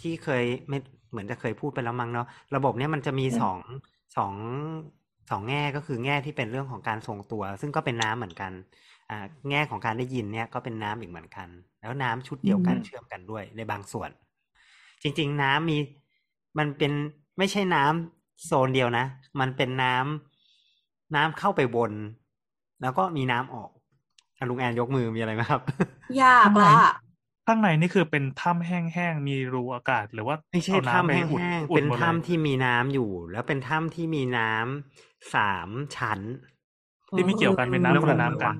ที่เคยไม่เหมือนจะเคยพูดไปแล้วมั้งเนาะระบบเนี้ยมันจะมีสองสองสองแง่ก็คือแง่ที่เป็นเรื่องของการทรงตัว ซึ่งก็เป็นน้ำเหมือนกันอ่าแง่ของการได้ยินเนี่ยก็เป็นน้ำอีกเหมือนกัน แล้วน้ำชุดเดียวกันอืมเชื่อมกันด้วยในบางส่วน จริง ๆ น้ำมีมันเป็นไม่ใช่น้ โซนเดียวนะ มันเป็นน้ำน้ำเข้าไปวนแล้วก็มีน้ำออกอะลุงแอนยกมือมีอะไรไหมครับ ยากละข้างในนี่คือเป็นถ้ำแห้งๆ มีรูอากาศหรือว่าไม่ใช่เอาน้ำถ้ำไปแห้อุ่นงๆอุ่เป็นหมดลยถ้ำที่มีน้ำอยู่ แล้วเป็นถ้ำที่มีน้ำสามชั้น ที่ไม่เกี่ยวกันเป็นน้ำคนละน้ำกัน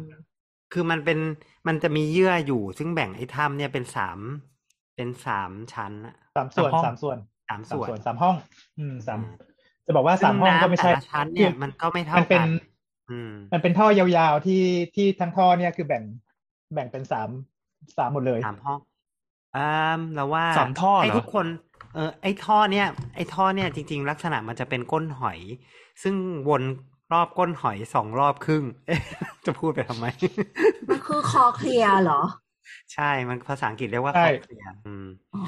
คือมันเป็นมันจะมีเยื่ออยู่ ซึ่งแบ่งไอ้ถ้ำเนี่ยเป็นสามเป็นสามชั้นอะสามส่วนสามห้องสามส่วนสามสามส่วนส่วนสามห้อง อืมสามอืม จะบอกว่าสามห้องก็ไม่ใช่ซึ่น้ำแต่ละชั้นเนี่ยมันก็ไม่เท่ามันเป็กันนอืมมันเป็นท่อยาวๆที่ที่ทั้งท่อเนี่ยคือแบ่งแบ่งเป็นสามสามหมดเลยสามห้องอ่าเราว่าสามท่อเหรอให้ทุกคนเออไอ้ท่อเนี่ยไอ้ท่อเนี่ยจริง ๆ ลักษณะมันจะเป็นก้นหอย ซึ่งวนรอบก้นหอยสองรอบครึ่งเอ๊ะจะพูดไปทำไม มันคือคอเคลียร์เหรอ ใช่มันภาษาอังกฤษเรียกว่าใช่คอเคลียร์อืมอ๋อ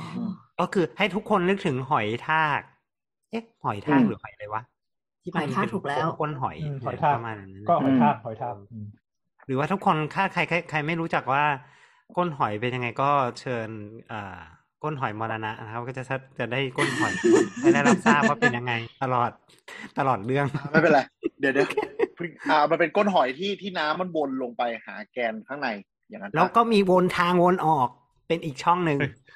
ก็คือให้ทุกคนนึกถึงหอยทาก เอ๊ะหอยทากอืมหรือหอยอะไรวะที่หอยทากถูกแล้วก้นหอยอืมหอยทากประมาณนั้นก็หอยทากอืมหอยทากอืมหรือว่าทุกคนถ้าใครใครใครไม่รู้จักว่า ก้นหอยเป็นยังไงก็เชิญอ่าก้นหอยมรณะนะครับ ก็จะจะได้ก้นหอยจะได้รับทราบว่าเป็นยังไง ตลอดตลอดเรื่องไม่เป็นไรเดี๋ยวเดี๋ยวอ่ามันเป็นก้นหอยที่ที่น้ำมันวนลงไปหาแกนข้างในอย่างนั้นปะแล้วก็มีวนทางวนออกเป็นอีกช่องหนึ่งอ่าโอ้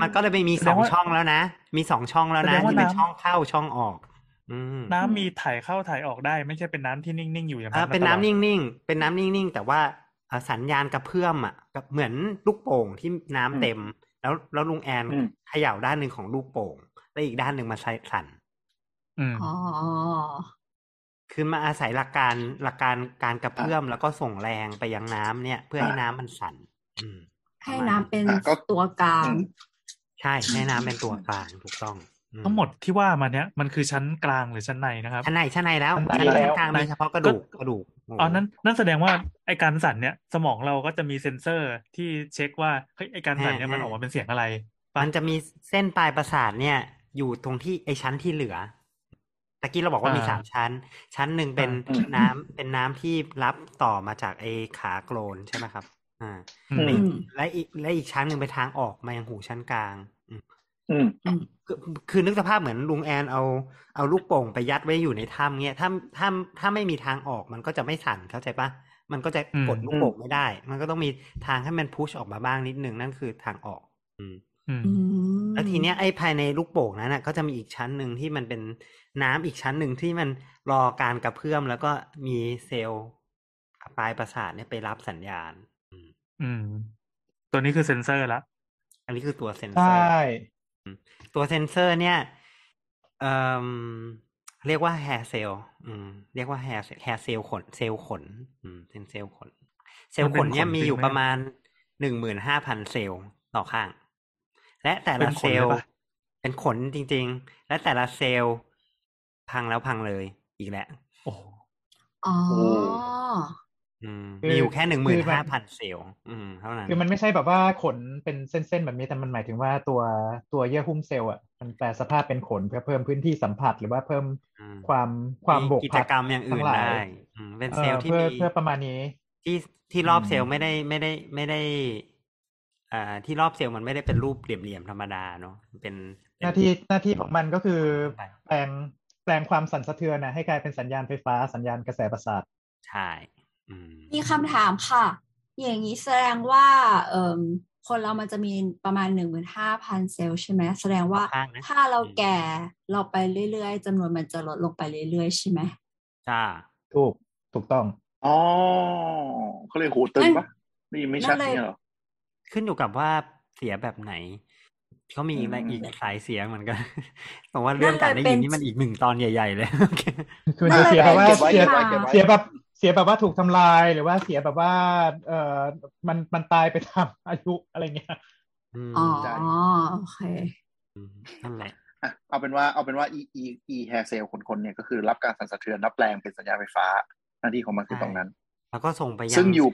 มันก็เลยไม่มีแสสดองงว่าช่องแล้วนะ มีสองช่องแล้วนะแสดงว่าที่เป็นน้ำช่องเข้าช่องออกอืมน้ำมีถ่ายเข้าถ่ายออกได้ ไม่ใช่เป็นน้ำที่นิ่งๆอยู่อย่างอ่านั้นเป็นมาตลน้ำอดนิ่งๆเป็นน้ำนิ่งๆ แต่ว่าอ่าสัญญาณกระเพื่อมอะกับเหมือนลูกโป่งที่น้ำเต็ม แล้วแล้วลุงแอนอืมเขย่าด้านหนึ่งของลูกโป่งแล้วอีกด้านหนึ่งมาใส่สั่นอืมอ๋อคือมาอาศัยหลักการหลักการการกระเพื่อมแล้วก็ส่งแรงไปยังน้ำเนี่ย เพื่อให้น้ำมันสั่น อืม ให้น้ำเป็นอะก็ตัวกลางอืมใช่ให้น้ำเป็นตัวกลางถูกต้องอืทั้งหมดที่ว่ามาเนี้ยมันคือชั้นกลางหรือชั้นในนะครับ ชั้นในชั้นในแล้วชั้นชั้นในแล้วกลางมีเฉพาะกระดูกกระดูกโอ๋อนั้นนั่นแสดงว่าไอการสั่นเนี่ยสมองเราก็จะมีเซ็นเซอร์ที่เช็คว่าเฮ้ยไอการสั่นเนี่ยมันออกมาเป็นเสียงอะไรปะมันจะมีเส้นปลายประสาทเนี่ย อยู่ตรงที่ไอชั้นที่เหลือตะกี้เราบอกว่ามีอ่าสามชั้น ชั้นหนึ่งเป็นอืมน้ำเป็นน้ำที่รับต่อมาจากไอขาโกรนใช่ไหมครับ อ่าอือืมมและอีกและอีกชั้นหนึ่งไปนทางออกมายังหูชั้นกลาง อืมอืมคือคือนึกสภาพเหมือนลุงแอนเอาเอาลูกโป่งไปยัดไว้อยู่ในถ้ำเงี้ยถ้าถ้าถ้าไม่มีทางออกมันก็จะไม่สั่นเข้าใจปะมันก็จะอืมกดลูกโป่งไม่ได้ มันก็ต้องมีทางให้มันพุชออกมาบ้างนิดนึงนั่นคือทางออก อืมอืมอืมแล้วทีเนี้ยไอ้ภายในลูกโป่งนั้นน่ะก็จะมีอีกชั้นหนึ่งที่มันเป็นน้ำอีกชั้นหนึ่งที่มันรอการกระเพื่อมแล้วก็มีเซลล์ปลายประสาทเนี่ยไปรับสัญญาณ อืมอืม ตัวนี้คือเซ็นเซอร์ละอันนี้คือตัวเซนเซอร์ใช่ตัวเซนเซอร์เนี่ยเอ่อเรียกว่า hair cell อืมเรียกว่า hair hair cell ขนเซลล์ขนอืมเป็นเซลล์ขน เซลล์ขนเนี่ยมีอยู่ประมาณหนึ่งหมื่นห้าพันเซลล์ต่อข้าง และแต่ละเซลล์เป็นขนจริง ๆ และแต่ละเซลล์พังแล้วพังเลยอีกแหละโอ้โหอ๋อโอ้อื มคือมีอยู่แค่หนึ่งหคืมื่นอมัห้านพันเซลล์อืมเท่านั้น คือมันไม่ใช่แบบว่าขนเป็นเส้นๆแบบนี้แต่มันหมายถึงว่าตัวตัวเยื่อหุ้มเซลล์อะมันแปลสภาพเป็นขนเพื่อเพิ่มพื้นที่สัมผัสหรือว่าเพิ่มอืมความความบกกิพัจดกรรมอย่างอื่นทั้หลได้อืมเป็นเซลล์ที่เพื่อมีเพื่อประมาณนี้ ที่ที่รอบอืมเซลล์ไม่ได้ไม่ได้ไม่ได้อ่าที่รอบเซลล์มันไม่ได้เป็นรูปเหลี่ยมๆธรรมดาเนาะเป็นเป็หน้าที่หน้าที่ของมันก็คือไปแปลงแปลงความสั่นสะเทือนนะให้กลายเป็นสัญญาณไฟฟ้าสัญญาณกระแสประสาทใช่อื มมีคำถามค่ะ อย่างนี้แสดงว่าเอ่มคนเรามันจะมีประมาณหนึ่งหมื่นห้าพันเซลล์ใช่ไหมแสดงว่าข้างนะถ้าเราแก่เราไปเรื่อยๆจำนวนมันจะลดลงไปเรื่อยๆใช่ไหมจ้าถูกถูกต้องอ๋อเขาเลยกหูตึงปะได้ยินไม่ชัดเนี่ยเหรอขึ้นอยู่กับว่าเสียแบบไหนเขามีอะไรอืมอีกสายเสียงเหมือนกันแต่ว่าเรื่องการได้ยินนี่มันอีกหนึ่งตอนใหญ่ ๆ เลยโอเคคือนั่นจะเลยเสียแบบว่าเก็บไว้เสียเก็บไว้เก็บไว้เสียแบบ เสียแบบว่าถูกทำลายหรือว่าเสียแบบว่า เอ่อมันมันตายไปตามอายุอะไรเงี้ยอืมอ๋อใช่โอเคมนั่นแหละอะเอาเป็นว่าเอาเป็นว่า e e e hair cell คนๆเนี่ยก็คือรับการสั่นสะเทือนรับแรงเป็นสัญญาณไฟฟ้า หน้าที่ของมันคือตรงนั้น แล้วก็ส่งไปยังซึ่งอยู่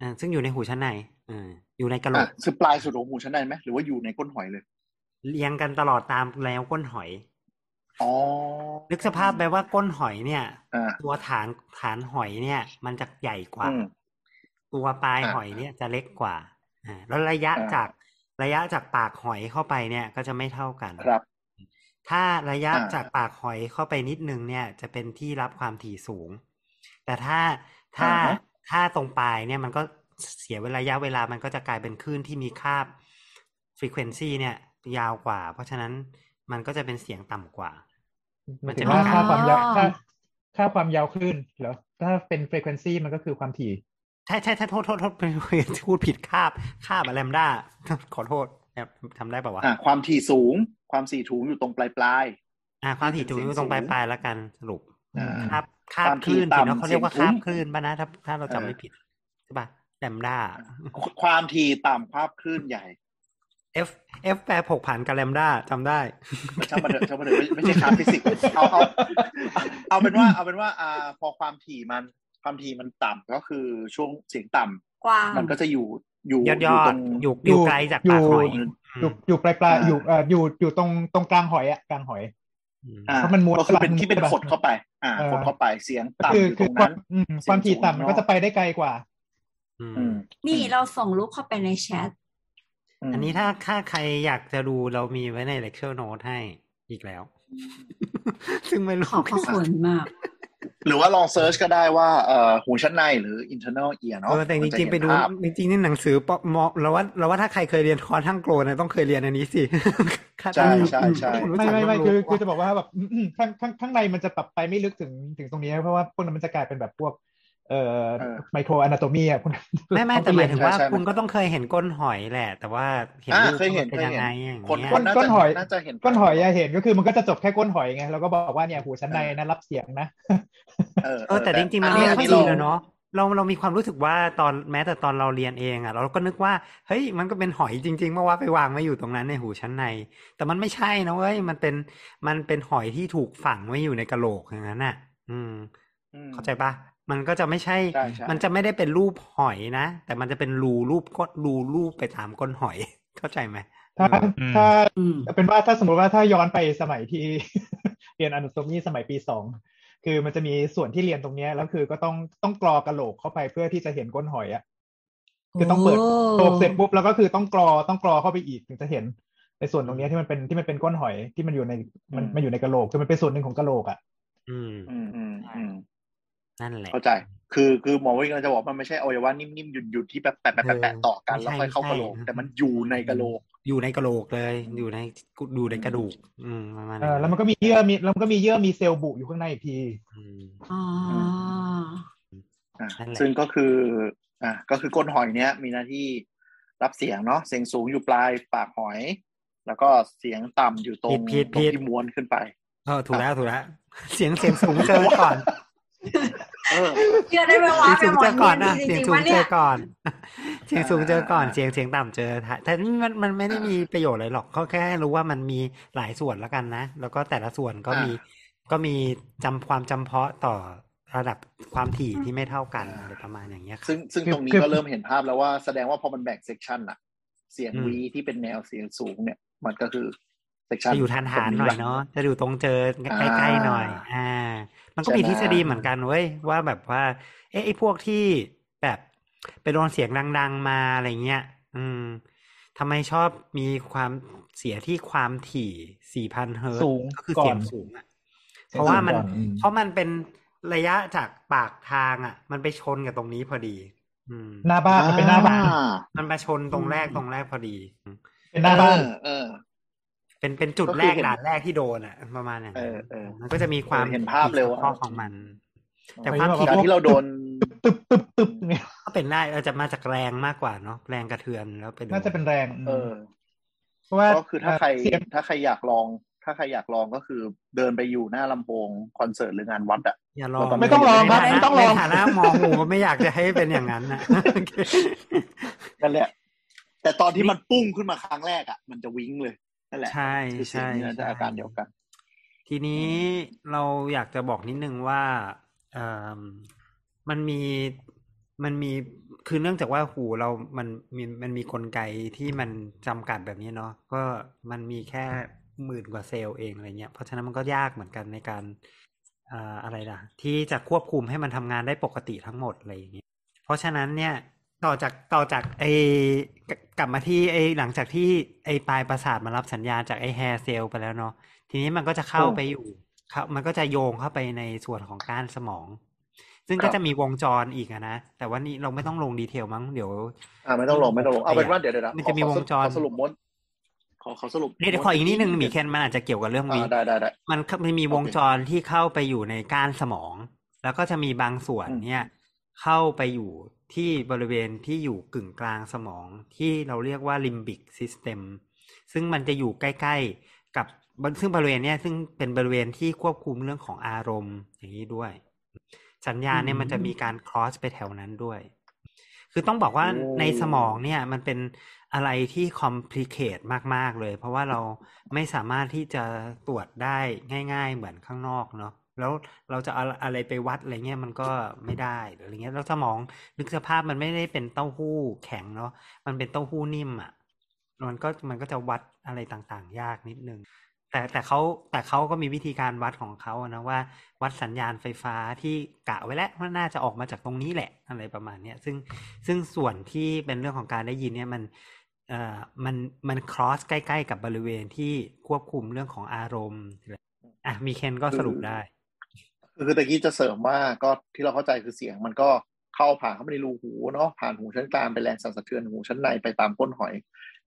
อ่าซึ่งอยู่ในหูชั้นในอ่าอยู่ในกระโหลอะกคือปลายสุดของหูชั้นในไหมหรือว่าอยู่ในก้นหอยเลย เรียงกันตลอดตามแนวก้นหอยอ๋อ นึกสภาพไปว่าก้นหอยเนี่ยอ่าตัวฐานฐานหอยเนี่ย มันจะใหญ่กว่าอืมตัวปลายอ่าหอยเนี่ยจะเล็กกว่าอ่าแล้วระยะอ่าจากระยะจากปากหอยเข้าไปเนี่ยก็จะไม่เท่ากันครับ ถ้าระยะอ่าจากปากหอยเข้าไปนิดนึงเนี่ย จะเป็นที่รับความถี่สูง แต่ถ้าถ้าอ่าฮะถ้าตรงปลายเนี่ยมันก็เสียเวลาระยะเวลามันก็จะกลายเป็นคลื่นที่มีคาบ frequency เนี่ย ยาวกว่า เพราะฉะนั้น มันก็จะเป็นเสียงต่ำกว่าหมัมายนถึจะงมีว่าการค่าความยาวอ๋อค่าค่าความยาวคลื่นเหรอถ้าเป็น frequency มันก็คือความถี่ใช่ใช่ใช่โทษโทษโทษพูดผิดคาบคาบอะแลมด้าขอโทษแบบทำได้ป่าวะอ่าความถี่สูง ความถี่สูงอยู่ตรงปลายปลายอ่าความถี่จูเสียงอยู่ตรงสูปงลายๆแล้วกันสรุปๆอ่าคาบคาบความคถี่ลื่นสิต่ำเนาะเขาเรียกว่าเสียงคาบทุ้มคลื่นป่ะนะถ้าถ้าเราจำเออไม่ผิดใช่ป่ะแลมด้าความถี่ต่ำความคลื่นใหญ่ F F แปลผกผันกับแลมด้าจำได้ช่างมาเถอะช่างมาเถอะไม่ไม่ใช่คลาสฟิสิกส์เอาเอาเอาเอาเป็นว่าเอาเป็นว่าอ่าพอความถี่มันความถี่มันต่ำก็คือช่วงเสียงต่ำกว้างมันก็จะอยู่อยู่ยอดยอยู่อตดรงอยู่อยู่ไกลจากปากหอยอยู่อยู่ปลายปลายอ่าอยู่เอ่ออยู่อยู่ตรงตรงกลางหอยอะกลางหอยอืมอ่าเพราะมันม้วนก็คือเป็นมันม้วนที่เป็นใช่ปะขดเข้าไป อ่าเออขดเข้าไปเสียงก็ต่ำคืออยู่คืตอรงควานั้มนอืมเสียงความถี่สูงต่ำมันเนอะก็จะไปได้ไกลกว่าอืมอืมนี่เราส่งรูปเข้าไปในแชท อันนี้ถ้าถ้าใครอยากจะดูเรามีไว้ใน lecture note ให้อีกแล้ว ซึ่งไม่รู้ขอบพระคุณมาก หรือว่าลองเซิร์ชก็ได้ว่าเอ่อหูชั้นในหรือ internal ear เนาะเออแต่จมันจะริงๆเห็นไปดูภาพจริงๆนี่หนังสือปมอเราว่าเราว่าถ้าใครเคยเรียนคอร์สทั้งโกลเนี่ยต้องเคยเรียนอันนี้สิใช่ใช่ใช่รู้ไม่จักไม่ไม่ต้งคือรู้คือจะบอกว่าแบบอืมอืมข้างข้างข้างในมันจะแบบไปไม่ลึกถึงถึงตรงนี้ เพราะว่าพวกนั้นมันจะกลายเป็นแบบพวก เอ่อเออไมโครอนาโตมีอะพวกนั้นไม่ไม่ต้องแต่ปหเรีมายนถึงว่าใช่ใช่คุณก็ต้องเคยเห็นก้นหอยแหละ แต่ว่าเห็นอ่ารูปเคยเห็นเป็นเคยยังเห็นไงอย่างคนเงี้ยคนน่าก้จะนหอยน่าจะเห็นก้นหอยอะเห็นก็คือมันก็จะจบแค่ก้นหอยไงแล้วก็บอกว่าเนี่ยหูชั้นในนะรับเสียงนะเออเออแต่จริงๆมันอัเรียนอัไม่เราดีเลยเนาะเราเรามีความรู้สึกว่าตอนแม้แต่ตอนเราเรียนเองอะเราก็นึกว่าเฮ้ยมันก็เป็นหอยจริงๆเมื่อว่าไปวางไว้อยู่ตรงนั้นในหูชั้นใน แต่มันไม่ใช่นะเว้ยมันเป็นมันเป็นหอยที่ถูกฝังไว้อยู่ในกะโหลกอย่างนั้นน่ะอืมอืม เข้าใจปะ มันก็จะไม่ใช่ใช่ใช่ มันจะไม่ได้เป็นรูปหอยนะ แต่มันจะเป็นรูรูปก้นรูรูปไปตามก้นหอย เข้าใจไหมถ้าอืมถ้าอืมเป็นว่าถ้าสมมติว่าถ้าย้อนไปสมัยที่เรียนอนุโตมีสมัยปีสองคือมันจะมีส่วนที่เรียนตรงเนี้ยแล้วคือก็ต้องต้องกรอกระโหลกเข้าไปเพื่อที่จะเห็นก้นหอยอะคือต้องเปิดโอ้โตกเสร็จปุ๊บแล้วก็คือต้องกรอต้องกรอเข้าไปอีกถึงจะเห็นในส่วนตรงเนี้ยที่มันเป็นที่มันเป็นก้นหอยที่มันอยู่ในมันมันอยู่ในกระโหลกคือมันเป็นส่วนหนึ่งของกระโหลกอะ อืมอืมอืมอืม นั่นแหละเข้าใจ คือคือหมอวิกำลังจะบอกมันไม่ใช่อวัยวะนิ่มๆหยุ่นๆที่แบบแปะแปะแปะแปะต่อกันไม่แล้วใช่ค่อยเข้ากระโหลกไม่ใช่แต่มันอยู่ในกระโหลก อยู่ในกระโหลกเลย อยู่ในอยู่ในกระดูก อืมประมาณเออแล้วมันก็มีเยื่อมีแล้วมันก็มีเยื่อมีเซลล์บุอยู่ข้างในอีกทีอืมอ๋ออะนั่นแหละซึ่งก็คืออะก็คือก้นหอยเนี้ยมีหน้าที่รับเสียงเนาะเสียงสูงอยู่ปลายปากหอย แล้วก็เสียงต่ำอยู่ตรงผิดตรงผิดที่ม้วนขึ้นไปเออถูกแล้วถูกแล้วเสียงเสียงสูงเจอก่อน เออเชื่อได้ไหมว่าเสียงสูงเจอก่อนนะจเสียงริงสูๆงวะเจเนี่อยก่อน เสียงสูงเจอก่อนอ่าเสียงเสียงต่ำเจอท้ายแต่นี่มันมันไม่ได้มีประโยชน์อะไรหรอกเขาแค่ให้รู้ว่ามันมีหลายส่วนแล้วกันนะ แล้วก็แต่ละส่วนก็มีก็มีจำความจำเพาะต่อระดับความถี่ที่ไม่เท่ากันอะไรประมาณอย่างเงี้ยครับซึ่งซึ่งคือตรงนี้คือก็เริ่มเห็นภาพแล้วว่าแสดงว่าพอมันแบ่ง section อะเสียงอืมวี้ที่เป็นแนวเสียงสูงเนี่ย มันก็คือ section จะอยู่ทานหารหน่อยเนาะจะอยู่ตรงเจอใกล้ๆหน่อยอ่า อ่า มันก็มีใช่ไหมทฤษฎีเหมือนกันเว้ยว่าแบบว่า เอ๊ะไอ้พวกที่แบบไปโดนเสียงดัง ๆมาอะไรเงี้ย อืมทำไมชอบมีความเสียที่ความถี่4,000เฮิร์ตสูงก็คือก่อนเสียงสูงอะเพราะว่ามันก่อนอืมเพราะมันเป็นระยะจากปากทางอะ มันไปชนกับตรงนี้พอดีอืมหน้าบ้านมันเป็นหน้าบ้านอ่มันมาชนตรงแรกตรงแรกพอดีอืมเป็นหน้าบ้านเออ เออเป็นเป็นจุดก็คือแรกเห็นด่านแรกที่โดนอะ ประมาณอย่างนั้นเออเออมันก็จะมีความเออเห็นภาพเลยว่าฉพาะของมัน แต่เออความแบบถี่การที่เราโดนตึบตึบตึบเนี่ยก็เป็นได้อาจจะมาจากแรงมากกว่าเนาะแรงกระเทือนแล้วไปโดนน่าจะเป็นแรง เออเพราะว่าก็คือถ้าใครเสียงถ้าใครอยากลองถ้าใครอยากลองก็คือเดินไปอยู่หน้าลำโพงคอนเสิร์ตหรืองานวัดอะอย่าลองไม่ต้องลองครับในฐานะไม่ต้องลองในฐานะหมอหูก็ไม่อยากจะให้เป็นอย่างนั้นนะนั่นแหละแต่ตอนที่มันปุ้งขึ้นมาครั้งแรกอะมันจะวิ้งเลย นั่นแหละใช่คือเสียงใช่นี่น่าจะอาการเดียวกัน ทีนี้เราอยากจะบอกนิดนึงว่าเอ่อมันมีมันมีคือเนื่องจากว่าหูเรามันมีมันมีกลไกที่มันจำกัดแบบนี้เนาะก็มันมีแค่หมื่นกว่าเซลล์เองอะไรเงี้ยเพราะฉะนั้นมันก็ยากเหมือนกันในการอ่าอะไรล่ะ ที่จะควบคุมให้มันทำงานได้ปกติทั้งหมดอะไรอย่างเงี้ยเพราะฉะนั้นเนี่ย ต่อจากต่อจากไอกลับมาที่ไอหลังจากที่ไอปลายประสาทมารับสัญญาณจากไอแฮร์เซลไปแล้วเนาะทีนี้มันก็จะเข้าโอ้ไปอยู่ครับมันก็จะโยงเข้าไปในส่วนของก้านสมอง ซึ่งครัก็บจะมีวงจรอีกอะนะ แต่ว่านี่เราไม่ต้องลงดีเทลมั้งเดี๋ยว อ่าไม่ต้องลงไม่ต้องลงเอาเป็นว่าเดี๋ยวเดี๋ยวมันขอจะมีขอวงจรขอสรุปมดขอขอสรุปเดี๋ยวเดี๋ยวขออีกนิดนึงหมีเคนมันอาจจะเกี่ยวกับเรื่องอ่าวิได้ได้ได้มันมันมีวงโอเคจรที่เข้าไปอยู่ในก้านสมอง แล้วก็จะมีบางส่วนอืมเนี่ย เข้าไปอยู่ ที่บริเวณที่อยู่กึ่งกลางสมองที่เราเรียกว่า limbic system ซึ่งมันจะอยู่ใกล้ ๆ กับซึ่งบริเวณเนี้ยซึ่งเป็นบริเวณที่ควบคุมเรื่องของอารมณ์อย่างนี้ด้วย สัญญาณเนี่ยมันจะมีการ cross ไปแถวนั้นด้วย คือต้องบอกว่าโอ้ในสมองเนี่ยมันเป็นอะไรที่ complicate มาก ๆ เลย เพราะว่าเราไม่สามารถที่จะตรวจได้ง่าย ๆ เหมือนข้างนอกเนาะ แล้วเราจะเอาอะไรไปวัดอะไรเงี้ยมันก็ไม่ได้หรืออะไรเงี้ยแล้วสมองนึกสภาพมันไม่ได้เป็นเต้าหู้แข็งเนาะมันเป็นเต้าหู้นิ่มอะ่ะมันก็มันก็จะวัดอะไรต่างๆ ยากนิดนึงแต่แต่เขาแต่เขาก็มีวิธีการวัดของเขาอะนะว่า วัดสัญญาณไฟฟ้าที่กะไว้แล้วว่าน่าจะออกมาจากตรงนี้แหละอะไรประมาณเนี้ยซึ่งซึ่งส่วนที่เป็นเรื่องของการได้ยินเนี่ยมันเอ่อมันมัน cross ใกล้ ๆ กับบริเวณที่ควบคุมเรื่องของอารมณ์อะมีเคนก็สรุปได้ คือตะกี้จะเสริมว่าก็ที่เราเข้าใจคือเสียงมันก็เข้าผ่านเข้าไปในรูหูเนาะผ่านหูชั้นกลางไปแรงสั่นสะเทือนหูชั้นในไปตามก้นหอย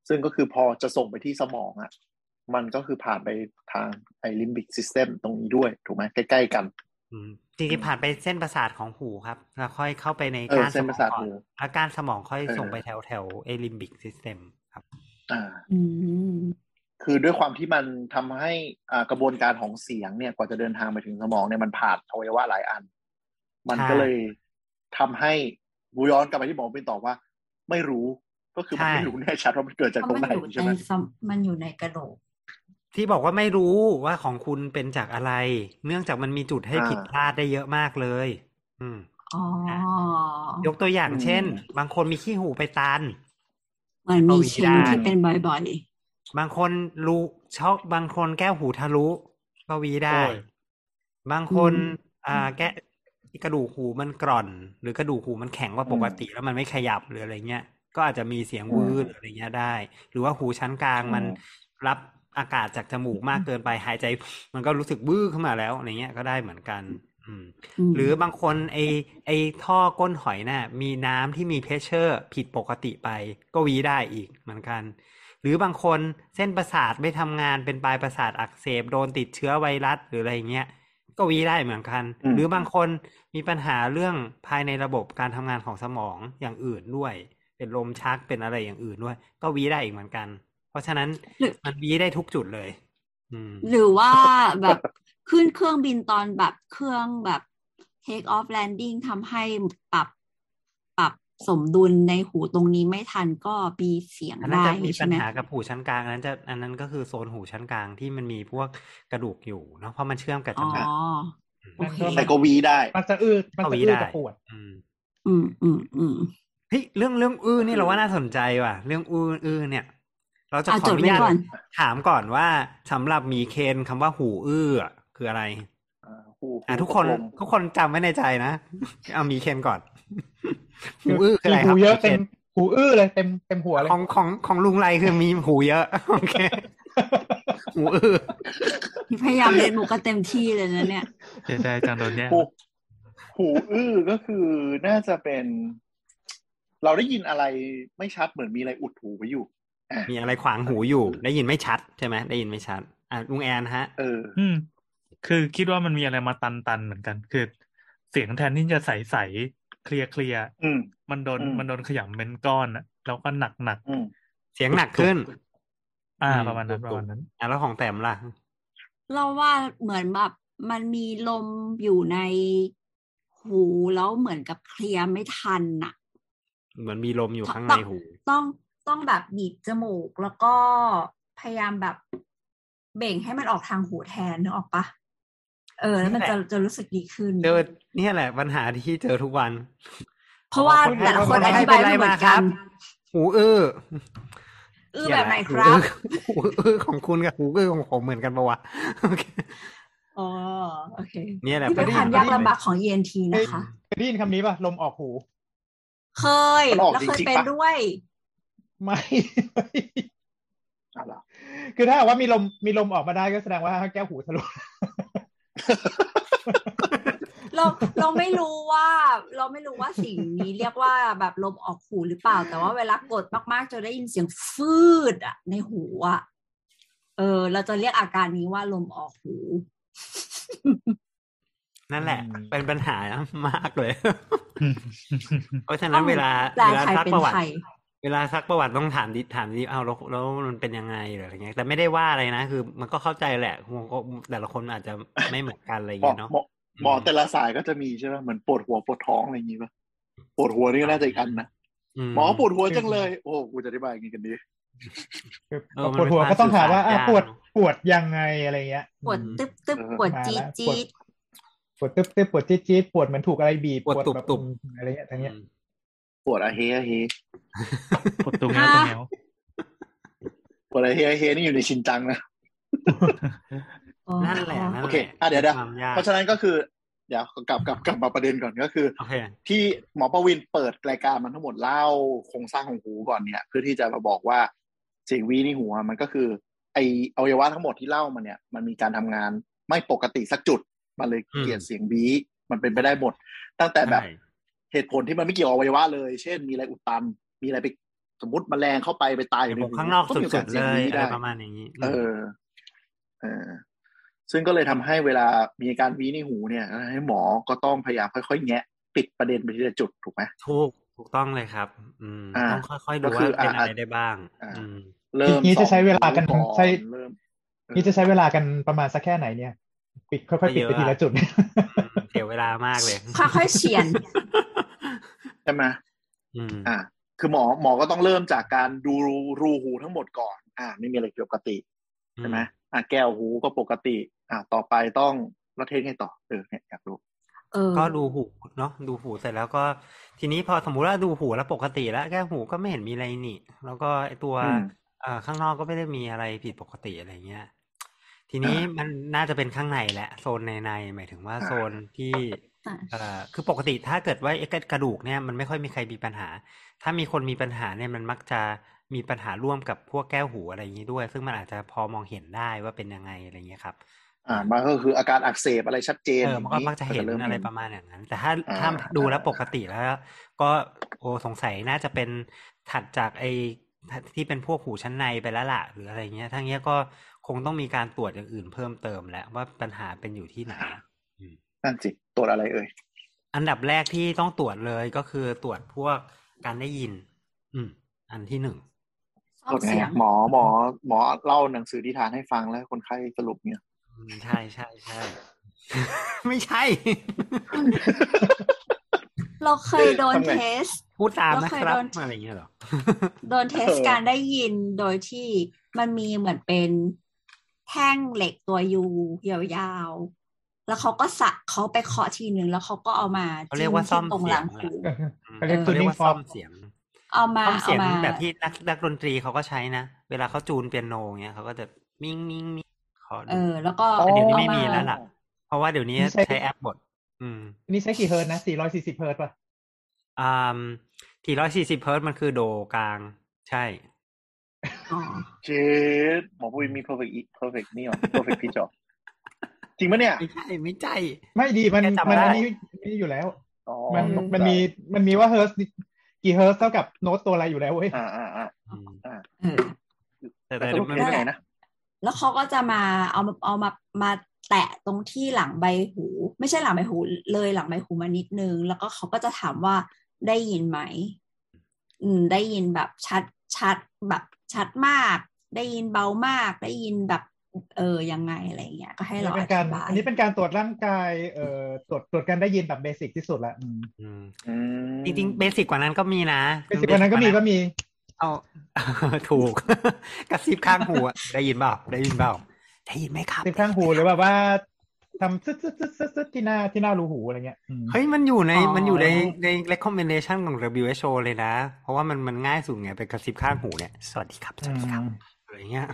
ซึ่งก็คือพอจะส่งไปที่สมองอะ่ะมันก็คือผ่านไปทางไอ้ limbic system ตรงนี้ด้วย ถูกไหมใกล้ ๆ กันอืมจริงๆผ่านไปเส้นประสาทของหูครับ แล้วค่อยเข้าไปในเออก้านสมองก่อนเส้นมปองระสาทหูแล้วก้านสมองค่อยเออส่งไปแถวแถวเอ limbic systemครับ อ่าอืม คือด้วยความที่มันทำให้อ่ากระบวนการของเสียงเนี่ยกว่าจะเดินทางไปถึงสมองเนี่ยมันผ่านอวัยวะหลายอัน มันก็เลยทำให้บูย้อนกลับไปที่หมอเป็นตอบว่า ไม่รู้ก็คือมันใช่ไม่รู้แน่ชัดว่ามันเกิดจากเพตรราะงมันไหนอยู่ใช่ไหมในสมมันอยู่ในกระโหลกที่บอกว่าไม่รู้ว่าของคุณเป็นจากอะไร เนื่องจากมันมีจุดให้อ่าผิดพลาดได้เยอะมากเลย อืมอ๋อยกตัวอย่างอืมเช่น บางคนมีขี้หูไปตันเหมือนมีเอาอีกชิ้นได้ที่เป็นบ่อย บางคนรูช็อกบางคนแก้วหูทะลุก็วีได้โอ้ยบางคน อ่า แก้กระดูกหูมันกร่อน หรือกระดูกหูมันแข็งกว่าปกติแล้วมันไม่ขยับหรืออะไรเงี้ยก็อาจจะมีเสียงวืดอะไรเงี้ยได้ หรือว่าหูชั้นกลางมันรับอากาศจากจมูกมากเกินไปหายใจ มันก็รู้สึกบื้อขึ้นมาแล้วอะไรเงี้ยก็ได้เหมือนกัน อืมๆมหรือบางคนไอไอท่อก้นหอยน่ะมีน้ำที่มี pressure ผิดปกติไป ก็วีได้อีกเหมือนกันห รือบางคนเส้นประสาทไม่ทำงานเป็นปลายประสาทอักเสบโดนติดเชื้อไวรัสหรืออะไรเงี้ยก็วีได้เหมือนกันอืมหรือบางคนมีปัญหาเรื่องภายในระบบการทำงานของสมองอย่างอื่นด้วย เป็นลมชักเป็นอะไรอย่างอื่นด้วย ก็วีได้อีกเหมือนกัน เพราะฉะนั้นหรือมันวีได้ทุกจุดเลยอืมหรือว่าแบบขึ้นเครื่องบินตอนแบบเครื่องแบบ take off landing ทำให้ปรับปรับ สมดุลในหูตรงนี้ไม่ทันก็มีเสียงอันนั้นได้จะมีใช่ปัญไหมหากับหูชั้นกลางอันนั้นจะอันนั้นก็คือโซนหูชั้นกลางที่มันมีพวกกระดูกอยู่เนาะเพราะมันเชื่อมกับจอ๋อมูกโอเคแต่ก็วีได้ มันจะอื้อมันก็จะวีอื้อได้จะปวดอืม อืมอืมอืมเฮ้ยเรื่องเรื่องอื้อนี่เราว่าน่าสนใจว่ะ เรื่องอื้ออื้อเนี่ย เราจะเอาขอจอดนุไว้ญาตก่อนถามก่อนว่าสำหรับหมีเคนคำว่าหูอื้ออะคืออะไร อ่าหูอะหูทุกคนกลมทุกคนจำไว้ในใจนะ เอาหมีเคนก่อนหูอื้อคืออะไรคหูรับเยอะหมีเต็คมนหูอื้อเลยเต็มเต็มหัวเลยของของของลุงไรคือมีหูเยอะโอเคหูอื้อพยายามเล่นมุกกันเต็มที่เลยนะเนี่ยเสียใจจังโดนแย่งหูหูอื้อก็คือน่าจะเป็น เราได้ยินอะไรไม่ชัดเหมือนมีอะไรอุดหูไว้อยู่อะมีอะไรขวางหูอยู่ ได้ยินไม่ชัดใช่ไหมได้ยินไม่ชัด อะลุงแอนฮะ เอออืม คือคิดว่ามันมีอะไรมาตันตันๆเหมือนกัน คือ เสียงแทนที่จะใสใสเคลียร์เคลียร์อืมมันโดนอืมมันโดนขยำเป็นก้อนอะแล้วก็หนักหนักอืมเสียงหนักขึ้น อ่าอืมประมาณนั้นถูปกระมาณนั้นอะแล้วของแต้มล่ะ เราว่าเหมือนแบบมันมีลมอยู่ในหูแล้วเหมือนกับเคลียร์ไม่ทันน่ะเหมือนมีลมอยู่ข้างในหูต้องต้องแบบบีบจมูกแล้วก็พยายามแบบเบ่งให้มันออกทางหูแทนนึกออกปะ เออแล้วมันจะจะรู้สึกดีขึ้นเจอเนี่ยแหละปัญหาที่เจอทุกวัน เพราะว่าคนแต่ละคนคนอให้ธิบายเป็นไรไม่เหมือนมาครักับนหูอื้อเออแบบไหนครับหูอื้อของคุณกับหูอื้อของผมเหมือนกันปะวะโอเคอ๋อโอเคเนี่ยแหละนี่เป็นปัญคหาวามยากลำบากของ ENT นะคะเคยได้ยินคำนี้ป่ะลมออกหู เคยมันออกแล้วเคยจริงๆเป็นปะด้วย ไม่อะเหรอคือถ้าหากว่ามีลมมีลมออกมาได้ก็แสดงว่าแก้วหูทะลุ เราเราไม่รู้ว่า เราไม่รู้ว่าสิ่งนี้เรียกว่าแบบลมออกหูหรือเปล่า แต่ว่าเวลากดมากๆจะได้ยินเสียงฟืดอะในหูอะเออ เราจะเรียกอาการนี้ว่าลมออกหู นั่นแหละอืมเป็นปัญหามากเลย เพราะฉะต้นั้อนงเวลาแปลเวลาไทยซักเป็นประวัติไทย เวลาซักประวัติต้องถามดิถามดิเอาแล้วแล้วมันเป็นยังไงหรืออะไรเงี้ยแต่ไม่ได้ว่าอะไรนะคือ มันก็เข้าใจแหละคงก็แต่ละคนอาจจะไม่เหมือนกันอะไรหมอเงี้ยเนาะหมอหมอแต่ละสายก็จะมีใช่ไหมเหมือนปวดหัวปวดท้องอะไรอย่างงี้ป่ะปวดหัวนี่ก็น่าจะอีกอันนะหมอปวดหัวจังเลย โอ้กูจะอธิบายยังไงกันดีคือเออมันปวดหัวเป็นก็ต้องถามว่าการสื่อะอสารปวดยากเนอะปวดยังไงอะไรเงี้ยปวดอืมตึ๊บตึ๊บเออปวดมาจี๊ดแล้วจี๊ดปวดตึ๊บตึ๊บปวดจี๊ดจี๊ดปวดเหมือนถูกอะไรบีบปวดตุบแบบตุบอะไรเงี้ยทั้งเนี้ยอืม ปวดอะเฮอะเฮปวดตรงแนวตรงแนวปวดอะเฮอะเฮนี่อยู่ในชินจังนะอ๋อนั่นแหละนั่นโอแหเคละอะเดี๋ยวเดี๋ยวความยากเพราะฉะนั้นก็คือ เดี๋ยวกลับกลับกลับมาประเด็นก่อนก็คือโอเคที่หมอประวินเปิดรายการมันทั้งหมดเล่าโครงสร้างของหูก่อนเนี่ย เพื่อที่จะมาบอกว่าเสียงวีในหัวมันก็คือไออวัยวะทั้งหมดที่เล่ามาเนี่ย มันมีการทำงานไม่ปกติสักจุด มันเลยเกลียดเสียงวีมันเป็นไปได้หมด ตั้งแต่แบบใช่ เหตุผลที่มันไม่เกี่ยวกับอวัยวะเลย เช่น มีอะไรอุดตัน มีอะไรไปสมมติแมลงเข้าไปไปตายอยู่ในผมหูข้างนอกมีโสุดๆสีเลยวีอะไรได้ประมาณอย่างนี้ เออ เออ ซึ่งก็เลยทำให้เวลามีอาการวีในหูเนี่ยให้หมอก็ต้องพยายามค่อยๆแงะปิดประเด็นไปทีละจุดถูกไหมถูกถูกต้องเลยครับ อืมอ่าต้องค่อยๆดูก็คืว่าอเป็นอ่าอะไรได้บ้างอ่าอืมเริ่มนี่จะใช้เวลากันสองใช้เริ่มนี่จะใช้เวลากันประมาณสักแค่ไหนเนี่ย ปิดค่อยๆปิดไปทีละจุดอืมเสียเวลามากเลยค่อยๆเฉียน ใช่ไหมอืมอ่า คือหมอหมอก็ต้องเริ่มจากการดูรูหูทั้งหมดก่อน อ่า ไม่มีอะไรผิดปกติใช่ไหมอ่าแก้วหูก็ปกติ อ่า ต่อไปต้องแล้วเทสไงต่อเออเนี่ยอยากรู้เออก็ดูหูเนาะดูหูเสร็จแล้วก็ ทีนี้พอสมมุติว่าดูหูแล้วปกติแล้วแก้หูก็ไม่เห็นมีอะไรนี่ แล้วก็ไอตัวอืมเอ่อข้างนอกก็ไม่ได้มีอะไรผิดปกติอะไรเงี้ย ทีนี้อ่ามัมันน่าจะเป็นข้างในแหละ โซนในในหมายถึงว่าอ่าโซนที่อ่าเอ่อ คือปกติถ้าเกิดว่าไอ้กระดูกเนี่ยมันไม่ค่อยมีใครมีปัญหา ถ้ามีคนมีปัญหาเนี่ยมันมักจะมีปัญหาร่วมกับพวกแก้วหูอะไรอย่างนี้ด้วย ซึ่งมันอาจจะพอมองเห็นได้ว่าเป็นยังไงอะไรเงี้ยครับ อ่ามันก็คืออาการอักเสบอะไรชัดเจนเออมันก็ย่างมักจะเห็นริ่อะไรประมาณอย่างนั้น แต่ถ้าอ่าถ้าดูแล้วอ่าปกติแล้ว ก็โอ้สงสัยน่าจะเป็นถัดจากไอ้ที่เป็นพวกหูชั้นในไปแล้วล่ะหรืออะไรเงี้ยทั้งเนี้ยก็คงต้องมีการตรวจอย่างอื่นเพิ่มเติมแหละว่าปัญหาเป็นอยู่ที่ไหน นั่นสิ ตรวจอะไรเอ่ย อันดับแรกที่ต้องตรวจเลยก็คือตรวจพวกการได้ยิน อืม อันที่หนึ่งชอบเสียงหมอหมอหมอเล่าหนังสือนิทานให้ฟังแล้วคนไข้สรุปเนี่ยอืมใช่ใช่ใช่ไม่ใช่ เราเคยโดนทำไงเทสพูดตามนะเราเคยครับโดนอะไรอย่างเงี้ยเหรอ โดนเทสเออการได้ยินโดยที่มันมีเหมือนเป็นแท่งเหล็กตัวยูยาวๆ แล้วเขาก็สะเขาไปเคาะทีหนึ่งแล้วเขาก็เอามาเขาเรียกว่าจิ้ซ่อมที่ตรงเสีหยลังงแหหูละเขาเรียกเขาเรียก tuning ว่าซ่อม fork เสียง เอามาซ่อมเอาเสียงมาแบบที่นักนักดนตรีเขาก็ใช้นะ เวลาเขาจูนเปียโนเงี้ยเขาก็จะมิ่งมิ่งมิ่งขอเอดูอแล้วก็แต่เดี๋ยวนี้อาไม่มีแล้วล่ะ เพราะว่าเดี๋ยวนี้นี่ใช้ใช้แอปบดอืม นี่ใช้กี่เฮิร์ตซ์นะ440เฮิร์ตซ์ป่ะอ่าที่ร้อยสี่สิบเฮิร์ตมันคือโดกลาง ใช่อ๋อเจดหมอปุ้ยมี perfect perfect นี่หรอ perfect pitch หรอ จริงปะเนี่ย ไม่ใช่ไม่ใช่ ไม่ดีมันแค่จำมันได้อันนี้นี่อยู่แล้วอ๋อมันมันมีมันมีว่าเฮิร์ตซ์กี่เฮิร์ตซ์เท่ากับโน้ตตัวอะไรอยู่แล้วเว้ยอ่าอ่าอ่าอืมอ่าเออแต่แต่แต่สรุปมัน test ไงนะแล้วเขาก็จะมาเอามาเอามามาแตะตรงที่หลังใบหู ไม่ใช่หลังใบหู เลยหลังใบหูมานิดนึง แล้วก็เขาก็จะถามว่าได้ยินไหม อืม ได้ยินแบบชัดชัดแบบชัดมาก ได้ยินเบามาก ได้ยินแบบ เออยังไงอะไรเงี้ยก็ให้อันเรานี้อเป็นการธิบายอันนี้เป็นการตรวจร่างกายเอ่อตรวจตรวจการได้ยินแบบเบสิกที่สุดละอืมอืมอืมจริงๆเบสิกกว่านั้นก็มีนะเบสิกกว่านั้นก็มีก็มีเอาถูกกระซิบข้างหูอะได้ยินเปล่าได้ยินเปล่าได้ยินไหมครับติดข้างหูหรือแบบว่าทำซึดซึดซึดซึดซึดที่หน้าที่หน้ารูหูอะไรเงี้ยอืมเฮ้ยมันอยู่ในอ๋อมันอยู่ในใน recommendation ของ WHO เลยนะ เพราะว่ามันมันง่ายสุดไงเป็นกระซิบข้างหูเนี่ยสวัสดีครับสวัสดีครับอะไรเงี้ย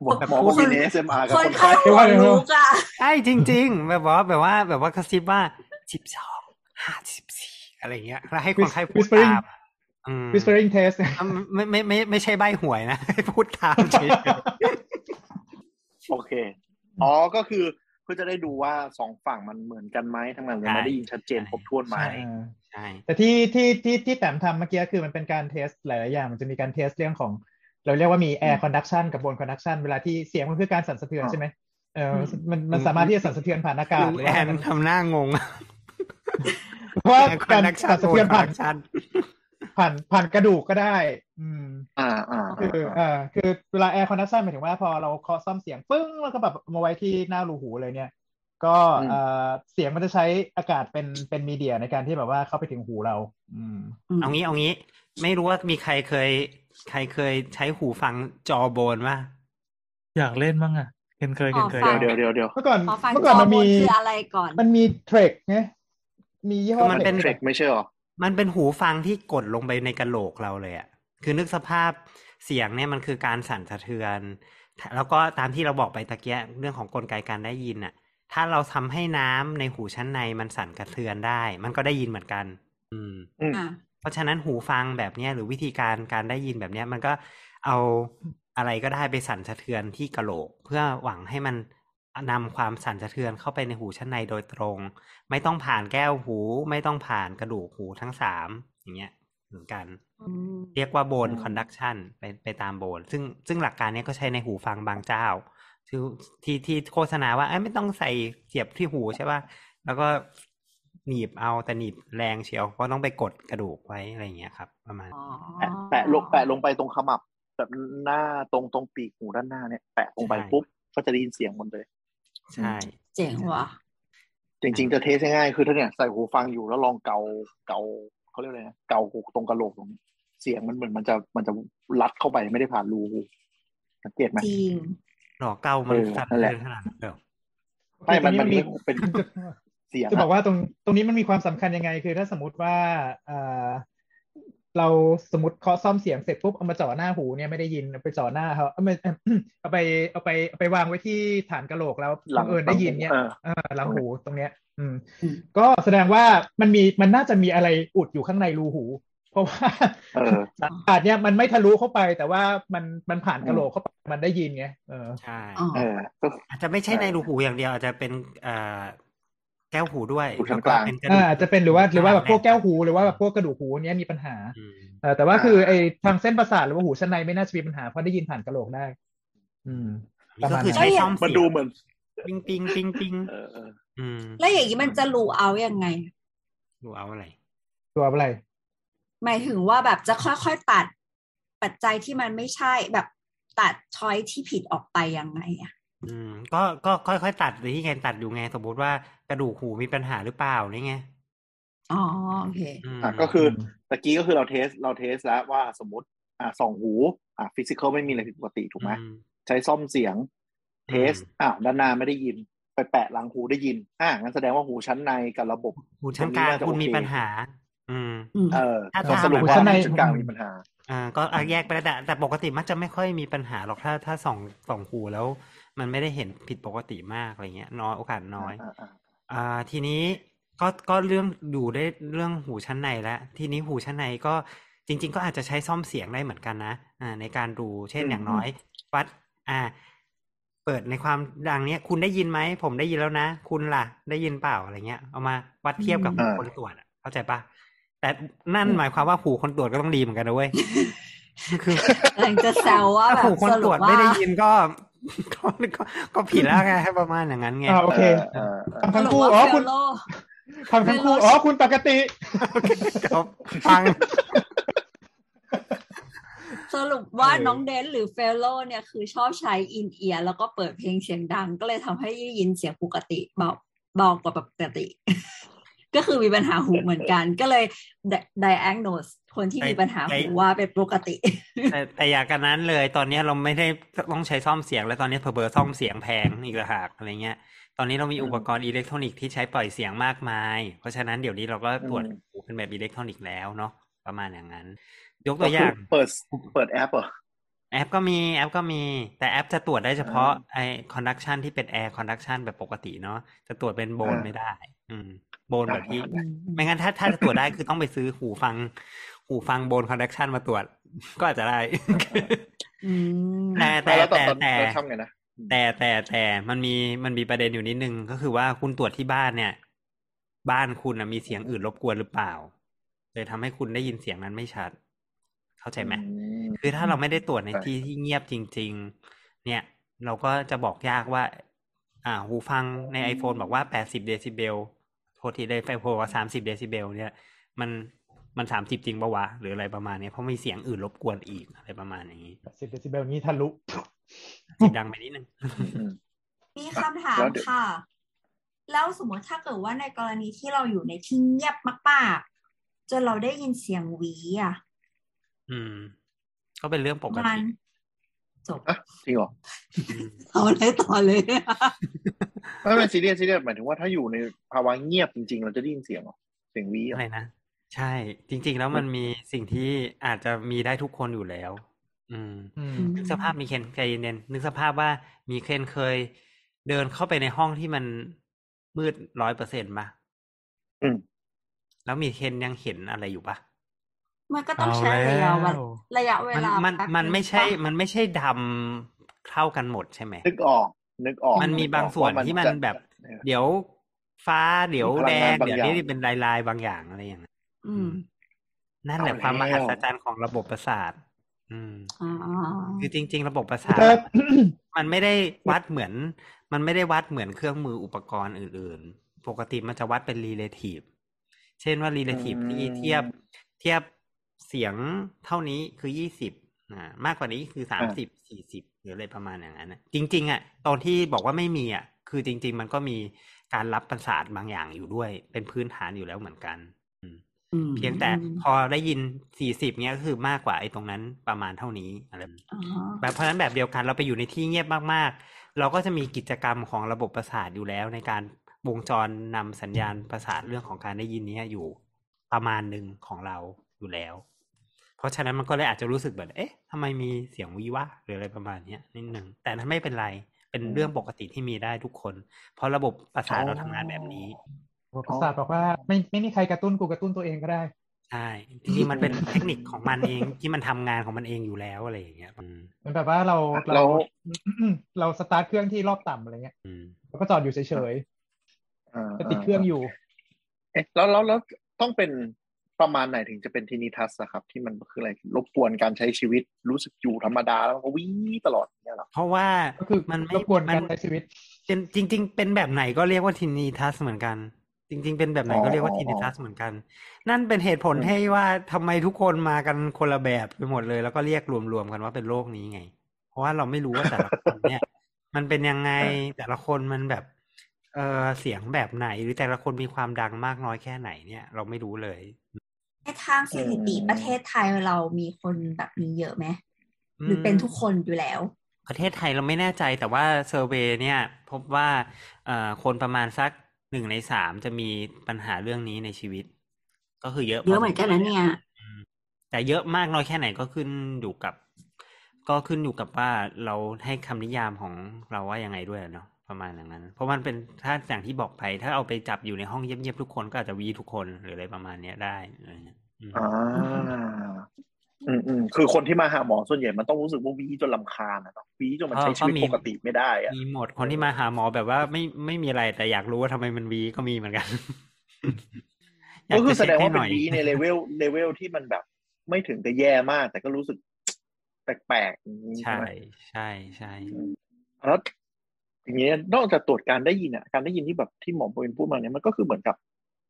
อืมหมอหมอก็มี ASMR กับคคนนไข้ไข้หัวลุกอะใช่จริง ๆ แบบว่าแบบว่าแบบว่ากระซิบว่าสิบสองห้าสิบสี่อะไรเงี้ยแล้วให้คนไข้พูด Whispering ตามอืม whispering test อะไม่ไม่ไม่ไม่ใช่ใบหวยนะให้พูดตามเฉยโอเค อ๋อก็คือเพื่อจะได้ดูว่าสองฝั่งมันเหมือนกันไหมทำงานกันมาได้ยินชัดเจนครบถ้วนไหมๆใช่แต่ที่ที่ที่ที่แต้มทำเมื่อกี้คือมันเป็นการ test หลายๆอย่าง มันจะมีการ test เรื่องของ เราเรียกว่ามี air conduction กับ bone conduction เวลาที่เสียงมันคือการสั่นสะเทือนอ่าใช่ไหมเออมันมันสามารถที่จะสั่นสะเทือนผ่านอากาศหรือแอลุงว่านทำหน้างงเพราะว่า air conduction การสั่นสะเทือนผ่านชันผ่านผ่านกระดูกก็ได้ อืม อ่าอ่าคือเออคือเวลา air conduction หมายถึงว่าพอเราเคาะซ่อมเสียงปึ้งแล้วก็แบบมาไว้ที่หน้ารูหูเลยเนี่ย ก็เออเสียงมันจะใช้อากาศเป็นเป็นมีเดียในการที่แบบว่าเข้าไปถึงหูเรา อืม เอางี้เอางี้ ไม่รู้ว่ามีใครเคย ใครเคยใช้หูฟังจอโบนว่าอยากเล่นบ้างอะเคนเคยเคนเคยอ๋อฟังเดี๋ยวเดี๋ยวเดี๋ยวเมื่อก่อนขอฟังเมื่อจก่อนอมันบมีนคืออะไรก่อน มันมีเทรคไงมียี่ห้อมันเป็นเทรคไม่ใช่เหรอมันเป็นหูฟังที่กดลงไปในกระโหลกเราเลยอะคือนึกสภาพเสียงเนี่ยมันคือการสั่นสะเทือน แล้วก็ตามที่เราบอกไปตะเกียเรื่องของกลไกการได้ยินอะถ้าเราทำให้น้ำในหูชั้นในมันสั่นกระเทือนได้ มันก็ได้ยินเหมือนกัน อืมอืมอะเพ ราะฉะนั้นหูฟังแบบเนี้ยหรือวิธีการการได้ยินแบบเนี้ยมันก็เอาอะไรก็ได้ไปสั่นสะเทือนที่กระโหลก เพื่อหวังให้มันนำความสั่นสะเทือนเข้าไปในหูชั้นในโดยตรง ไม่ต้องผ่านแก้วหู ไม่ต้องผ่านกระดูกหูทั้งสามอย่างเงี้ยเหมือนกัน เรียกว่า bone conduction ไปไปตาม bone ซึ่งซึ่งหลักการนี้ก็ใช้ในหูฟังบางเจ้า ที่ที่โฆษณาว่าไม่ต้องใส่เสียบที่หูใช่ป่ะแล้วก็ หนีบเอาแต่หนีบแรงเชียวเพราะต้องไปกดกระดูกไว้อะไรอย่างเงี้ยครับ ประมาณอ๋อแปะแปะลงแปะลงไปตรงขมับแบบหน้าตรงตรงปีกหูด้านหน้าเนี่ยแปะลงไปใช่ปุ๊บก็จะได้ยินเสียงหมดเลย ใช่เจ๋งว่ะจริงๆจะเทสง่ายๆคือถ้าเนี่ยใส่หูฟังอยู่แล้วลองเกาเกาเขาเรียกอะไรนะเกาหูตรงกระโหลกตรงนี้เสียงมันเหมือนมันจะมันจะลัดเข้าไปไม่ได้ผ่านรูหูสังเกตไหมจริงหรอเก้ามันเออสั่นนั่นแหละเกินขนาดนั้นเหรอไม่มันตรงมันมีเป็น เสียงจะบอกอะว่าตรงตรงนี้มันมีความสำคัญยังไง คือถ้าสมมติว่าเอ่อเราสมมติเคาะซ่อมเสียงเสร็จปุ๊บเอามาจ่อหน้าหูเนี่ยไม่ได้ยินเอาไปจ่อหน้าเขาเอาไปเอาไปเอาไปเอาไปวางไว้ที่ฐานกระโหลกแล้วหลับังงเอิญได้ยินเนี่ยเออเออหลังหูตรงเนี้ยอืมอืม ก็แสดงว่ามันมีมันน่าจะมีอะไรอุดอยู่ข้างในรูหู เพราะว่าเออสารอากาศเนี่ยมันไม่ทะลุเข้าไป แต่ว่ามันมันผ่านกระโหลกเข้าไปมันได้ยินไงเออใช่อ๋อเออก็อาจจะไม่ใช่ในรูหูอย่างเดียวอาจจะเป็นเอ่อแก้วหูด้วยหูชั้นกลางแวเป็นระดูอ่ากอาจจะเป็นหรือว่าหรือว่าแบบพวกแก้วหูหูหรือว่าแบบพวกกระดูกหูเนี้ยมีปัญหาอืมเออแต่ว่าคือไอ้ทางเส้นประสาทหรือว่าหูชั้นในไม่น่าจะมีปัญหาเพราะได้ยินผ่านกระโหลกได้ อืมนี่ก็คือประมาณนั้นใช้ซ่อมมันเสียดูงเหมือนปิงปิงปิงปิงเออเอออืมแล้วอย่างนี้มันจะรูเอายังไงดูเอาอะไรตัวอะไร หมายถึงว่าแบบจะค่อยๆตัดปัจจัยที่มันไม่ใช่แบบตัดช้อยที่ผิดออกไปยังไงอะ อืม ก็ก็ค่อยๆตัดหรือที่ไงตัดอยู่ไง สมมติว่ากระดูกหูมีปัญหาหรือเปล่านี่ไงอ๋อโอเคอืมอะก็คือตะกี้ก็คือเรา test เรา test แล้วว่าสมมติ อะสองหู อะ physical ไม่มีอะไรผิดปกติถูกไหมอืมใช้ส้อมเสียง test อืมอ้าวด้านหน้าไม่ได้ยิน ไปแปะหลังหูได้ยิน อ่างั้นแสดงว่าหูชั้นในกับระบบ หูชั้นกลางตรงนี้น่าจะคุณมีโอเคปัญหาอืมอืม เออถ้าก็สรุปถ้าว่าหูชั้นในหูชั้นกลางมีปัญหาอ่าก็อะแยกไปแล้วแต่แต่ปกติมักจะไม่ค่อยมีปัญหาหรอกถ้าถ้าสองสองหูแล้ว มันไม่ได้เห็นผิดปกติมากอะไรเงี้ยน้อยโอกาสน้อยอ่าอ่าอ่าทีนี้ก็ก็เรื่องดูได้เรื่องหูชั้นในแล้วทีนี้หูชั้นในก็จริง ๆ ก็อาจจะใช้ซ่อมเสียงได้เหมือนกันนะอ่าในการดูเช่นอย่างน้อยวัดอ่า เปิดในความดังเนี้ยคุณได้ยินไหมผมได้ยินแล้วนะ คุณล่ะ ได้ยินเปล่าอะไรเงี้ยเอามาวัดเทียบกับหูคนตรวจอะเข้าใจปะแต่นั่นหมายความว่าหูคนตรวจก็ต้องดีเหมือนกันนะเว้ยคือกำลังจะแซวว่าแบถ้าบหูคนสตรุรปวจว่าไม่ได้ยินก็ ก็ก็ก็ผิดแล้วไงให้ประมาณอย่างนั้นไงอ่าโอเคเออเออทำสทั้งรุปคู่ว่าอ๋อเฟคุลณโลทำทั้งคู่ไม่รู้อ๋อคุณปกติก็ฟัง สรุปว่าเออน้องเดนหรือเฟลโลเนี่ยคือชอบใช้อินเอียร์แล้วก็เปิดเพลงเสียงดัง ก็เลยทำให้ได้ยินเสียงปกติเบาเบากว่าปกติ ก็คือมีปัญหาหูเหมือนกัน ก็เลย diagnose คนที่มีปัญหาหูว่าเป็นปกติ แต่แต่อยากกันนั้นเลย ตอนนี้เราไม่ได้ต้องใช้ส้อมเสียง แล้วตอนนี้เพอเบอร์ส้อมเสียงแพงอีกต่างหากอะไรเงี้ย ตอนนี้เรามีอุปกรณ์อิเล็กทรอนิกส์ที่ใช้ปล่อยเสียงมากมาย เพราะฉะนั้นเดี๋ยวนี้เราก็ตรวจอืมหูเป็นแบบอิเล็กทรอนิกส์แล้วเนาะประมาณอย่างนั้น ยกตัวอย่างเปิดเปิดแอปเหรอแอปก็มีแอปก็มี แต่แอปจะตรวจได้เฉพาะไอ conduction ที่เป็น air conduction แบบปกติเนาะจะตรวจเป็นโบนอ่าไม่ได้ อืม โบนแบบที่อ่าไม่งั้นถ้าถ้าจะตรวจได้คือต้องไปซื้อหูฟัง หูฟังโบนคอนเนคชันมาตรวจ ก็อาจจะได้อืมแต่แต่แต่แล้วตอนแต่ตอนแต่เราทำไงนะแต่แต่แต่มันมีมันมีประเด็นอยู่นิดนึงก็คือว่าคุณตรวจที่บ้านเนี่ย บ้านคุณนะมีเสียงอื่นรบกวนหรือเปล่าเลยทำให้คุณได้ยินเสียงนั้นไม่ชัด เข้าใจไหมอืมคือถ้าเราไม่ได้ตรวจในใช่ที่ที่เงียบจริง ๆ เนี่ย เราก็จะบอกยากว่า อ่า หูฟังใน iPhone บอกว่า 80 เดซิเบลโท ษทีได้ไฟโฟว่า30เดซิเบลเนี่ย มันมัน30จริงปะวะ หรืออะไรประมาณเนี้ยเพราะมีเสียงอื่นรบกวนอีกอะไรประมาณอย่างนี้สิบเดซิเบลนี้ทะลุเสียงดังไปนิดนึงอืมมีคำถามแล้วเดี๋ยวค่ะ แล้วสมมติถ้าเกิดว่าในกรณีที่เราอยู่ในที่เงียบมากๆจนเราได้ยินเสียงหวีอะ อืม ก็เป็นเรื่องปกมัติน จบอะจริงเหรออืมเอาเลยต่อเลยไม่ไม่ซีเรียสซีเรียสหมายถึงว่าถ้าอยู่ในภาวะเงียบจริง ๆ เราจะได้ยินเสียงเหรอเสียงวีเหรออะไรนะใช่ จริง ๆ แล้วมันมีสิ่งที่อาจจะมีได้ทุกคนอยู่แล้ว อืมอืมนึกสภาพมีเคนใจเย็นๆนึกสภาพว่ามีเคนเคย เดินเข้าไปในห้องที่มันมืดร้อยเปอร์เซ็นต์ป่ะอืมแล้วมีเคนยังเห็นอะไรอยู่ป่ะ มันก็ต้องใช้เอาระแล้ยะเววลาระยะเวมันลา มันแป๊บมันนึงไม่ใช่ปะมันไม่ใช่ดำเท่ากันหมดใช่ไหมนึกออก นึกออก มันมีบางส่วนที่มันจะแบบ เดี๋ยวฟ้าเดี๋ยวมีพลัแดงงานงบางเดี๋ยวอย่างนี่เป็นลายลายๆบางอย่างอะไรอย่างนั้นอืม นั่นแหละเอาความมแล้วหัศจรรย์ของระบบประสาท อืมอ่าคือจริง ๆ ระบบประสาทแต่มันไม่ได้วัดเหมือน มันไม่ได้วัดเหมือนเครื่องมืออุปกรณ์อื่น ๆ ปกติมันจะวัดเป็น relative เช่นว่า relative อืมที่เทียบเทียบ เสียงเท่านี้คือยี่สิบอ่ามากกว่านี้คือสามสิบสี่สิบหรืออะไรประมาณอย่างนั้นนะจริง ๆ อะ ตอนที่บอกว่าไม่มีอะ คือจริง ๆ มันก็มีการรับประสาทบางอย่างอยู่ด้วย เป็นพื้นฐานอยู่แล้วเหมือนกันอืมเพียงแต่พอได้ยินสี่สิบเนี้ยก็คือมากกว่าไอ้ตรงนั้นประมาณเท่านี้อะไรอ่าแบบเพราะฉะนั้นแบบเดียวกันเราไปอยู่ในที่เงียบมากๆ เราก็จะมีกิจกรรมของระบบประสาทอยู่แล้วในการวงจรนำสัญญาณประสาทเรื่องของการได้ยินเนี้ยอยู่ประมาณหนึ่งของเรา อยู่แล้ว เพราะฉะนั้นมันก็เลยอาจจะรู้สึกแบบเอ๊ะทำไมมีเสียงวิวะหรืออะไรประมาณเนี้ยนิดหนึ่งแต่นั้นไม่เป็นไรเป็นเรื่องปกติที่มีได้ทุกคน เพราะระบบประสาทเราทำงานแบบนี้ประสาทบอกว่าไม่ไม่มีใครกระตุ้นกูกระตุ้นตัวเองก็ได้ใช่จริงๆมันเป็นเทคนิคของมันเองที่มันทำงานของมันเองอยู่แล้วอะไรอย่างเงี้ยอืมเหมือนแบบว่าเราเราเราเราสตาร์ทเครื่องที่รอบต่ำอะไรเงี้ยอืมแล้วก็จอดอยู่เฉยอ่าๆก็ติดเครื่องอยู่ เอ๊ะแล้วแล้วแล้วต้องเป็น ประมาณไหนถึงจะเป็นทินิทัสอะครับ ที่มันคืออะไรรบกวนการใช้ชีวิตรู้สึกอยู่ธรรมดาแล้วมันก็วิ่งตลอดเนี่ยเหรอเพราะว่าก็คือมันไม่รบกวนมัการใช้ชีวิตเป็นจริง ๆ เป็นแบบไหนก็เรียกว่าทินิทัสเหมือนกัน จริง ๆ เป็นแบบไหนก็เรียกว่าทินิทัสเหมือนกัน นั่นเป็นเหตุผลให้ว่าทำไมทุกคนมากันคนละแบบไปหมดเลย แล้วก็เรียกรวมๆกันว่าเป็นโรคนี้ไง เพราะว่าเราไม่รู้ว่าแต่ละคนเนี่ย มันเป็นยังไงแต่ละคนมันแบบเออเสียงแบบไหนหรือแต่ละคนมีความดังมากน้อยแค่ไหนเนี่ย เราไม่รู้เลยใน ทางสถิติประเทศไทยเรามีคนแบบนี้เยอะไหมหรือเป็นทุกคนอยู่แล้ว ประเทศไทยเราไม่แน่ใจแต่ว่าเซอร์เวยเนี่ย พบว่าเอ่อคนประมาณสักหนึ่งในสามจะมีปัญหาเรื่องนี้ในชีวิต ก็คือเยอะเยอะเหมือนกันนะเนี่ยแต่เยอะมากน้อยแค่ไหนก็ขึ้นอยู่กับ ก็ขึ้นอยู่กับว่าเราให้คำนิยามของเราว่ายังไงด้วยเนาะ ประมาณอย่างนั้น เพราะมันเป็นถ้าอย่างที่บอกไป ถ้าเอาไปจับอยู่ในห้องเงียบๆทุกคนก็อาจจะวีทุกคนหรืออะไรประมาณเนี้ยได้อะไรเงี้ยอืมอ่าอืมอืมคือคนที่มาหาหมอส่วนใหญ่มันต้องรู้สึกว่าวีจนลำคาญอะเนาะวีจนมันใช้ชีวิตปกติไม่ได้อะมีหมดคนที่มาหาหมอแบบว่าไม่ไม่มีอะไรแต่อยากรู้ว่าทำไมมันวีก็มีเหมือนกันยก็คือจะแสดงว่าช็เป็นให้หวีอยในเลเวลเลเวลที่มันแบบ ไม่ถึงกับแย่มาก แต่ก็รู้สึกแปลกๆอย่างนี้ใช่ใช่ไหมใช่ใช่แล้ว อย่างเงี้ยนอกจากตรวจการได้ยินอะการได้ยินที่แบบที่หมอโบวินพูดมาเนี่ยมันก็คือเหมือนกับ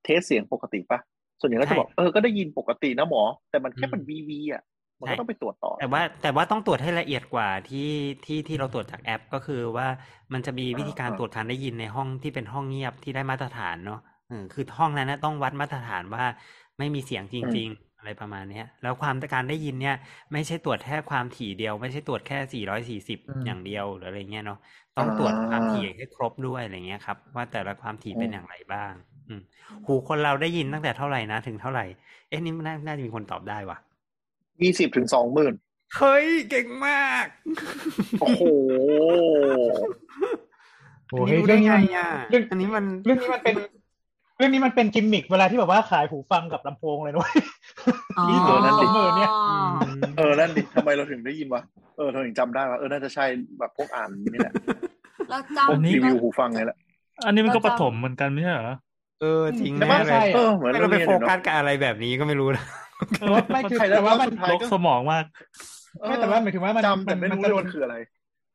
test เสียงปกติปะส่วนใหญ่ก็จะบอกเออก็ได้ยินปกตินะหมอ แต่มันแค่เป็นวีวีอะมันก็ต้องไปตรวจต่อ แต่ว่าแต่ว่าต้องตรวจให้ละเอียดกว่าที่ที่ที่เราตรวจจากแอป ก็คือว่ามันจะมีวิธีการอ่าตรวจการได้ยินในห้องที่เป็นห้องเงียบที่ได้มาตรฐานเนาะเออคือห้องนั้นนะต้องวัดมาตรฐานว่าไม่มีเสียงจริง ๆ อะไรประมาณเนี้ย แล้วความการได้ยินเนี่ย ไม่ใช่ตรวจแค่ความถี่เดียว ไม่ใช่ตรวจแค่สี่ร้อยสี่สิบอืมอย่างเดียวหรืออะไรเงี้ยเนาะต้องตรวจความถี่ให้ครบด้วยอะไรเงี้ยครับ ว่าแต่ละความถี่เป็นอย่างไรบ้าง อืมหูคนเราได้ยินตั้งแต่เท่าไหร่นะถึงเท่าไหร่เอ๊ะนี่น่าน่าจะมีคนตอบได้ว่ะยี่สิบถึงสองหมื่นเฮ้ยเก่งมาก โอ้โหโอ้อันเฮ้นี้ยรู้เรื่ได้องนี้ไงมันอะเรื่องอันนี้มันเรื่องนี้มันเป็น เรื่องนี้มันเป็นกิมมิคเวลาที่แบบว่าขายหูฟังกับลำโพงเลยด้วยอ๋อนี่เออนั่นดิเออเนี่ยเออนั่นดิทำไมเราถึงได้ยินวะเออเราถึงจำได้ว่าเออน่าจะใช่แบบพวกอ่านนี่แหละแล้วพวกจำรีวิวหูฟังไงแหละอันนี้มันก็เราปจำฐมเหมือนกันไม่ใช่เหรอเออจริงแต่แน่ว่าเลใช่ยเออเหมือนไม่เราเราไปเรียนโฟอยู่เนาะกัสกับอะไรแบบนี้ก็ไม่รู้นะแต่ว่าไม่คือใครแต่ว่ามันสุดท้ายลกก็สมองมากไม่แต่ว่าหมายถึงว่ามันจำแต่ไม่มันรู้จะเลยโดนมันคืออะไร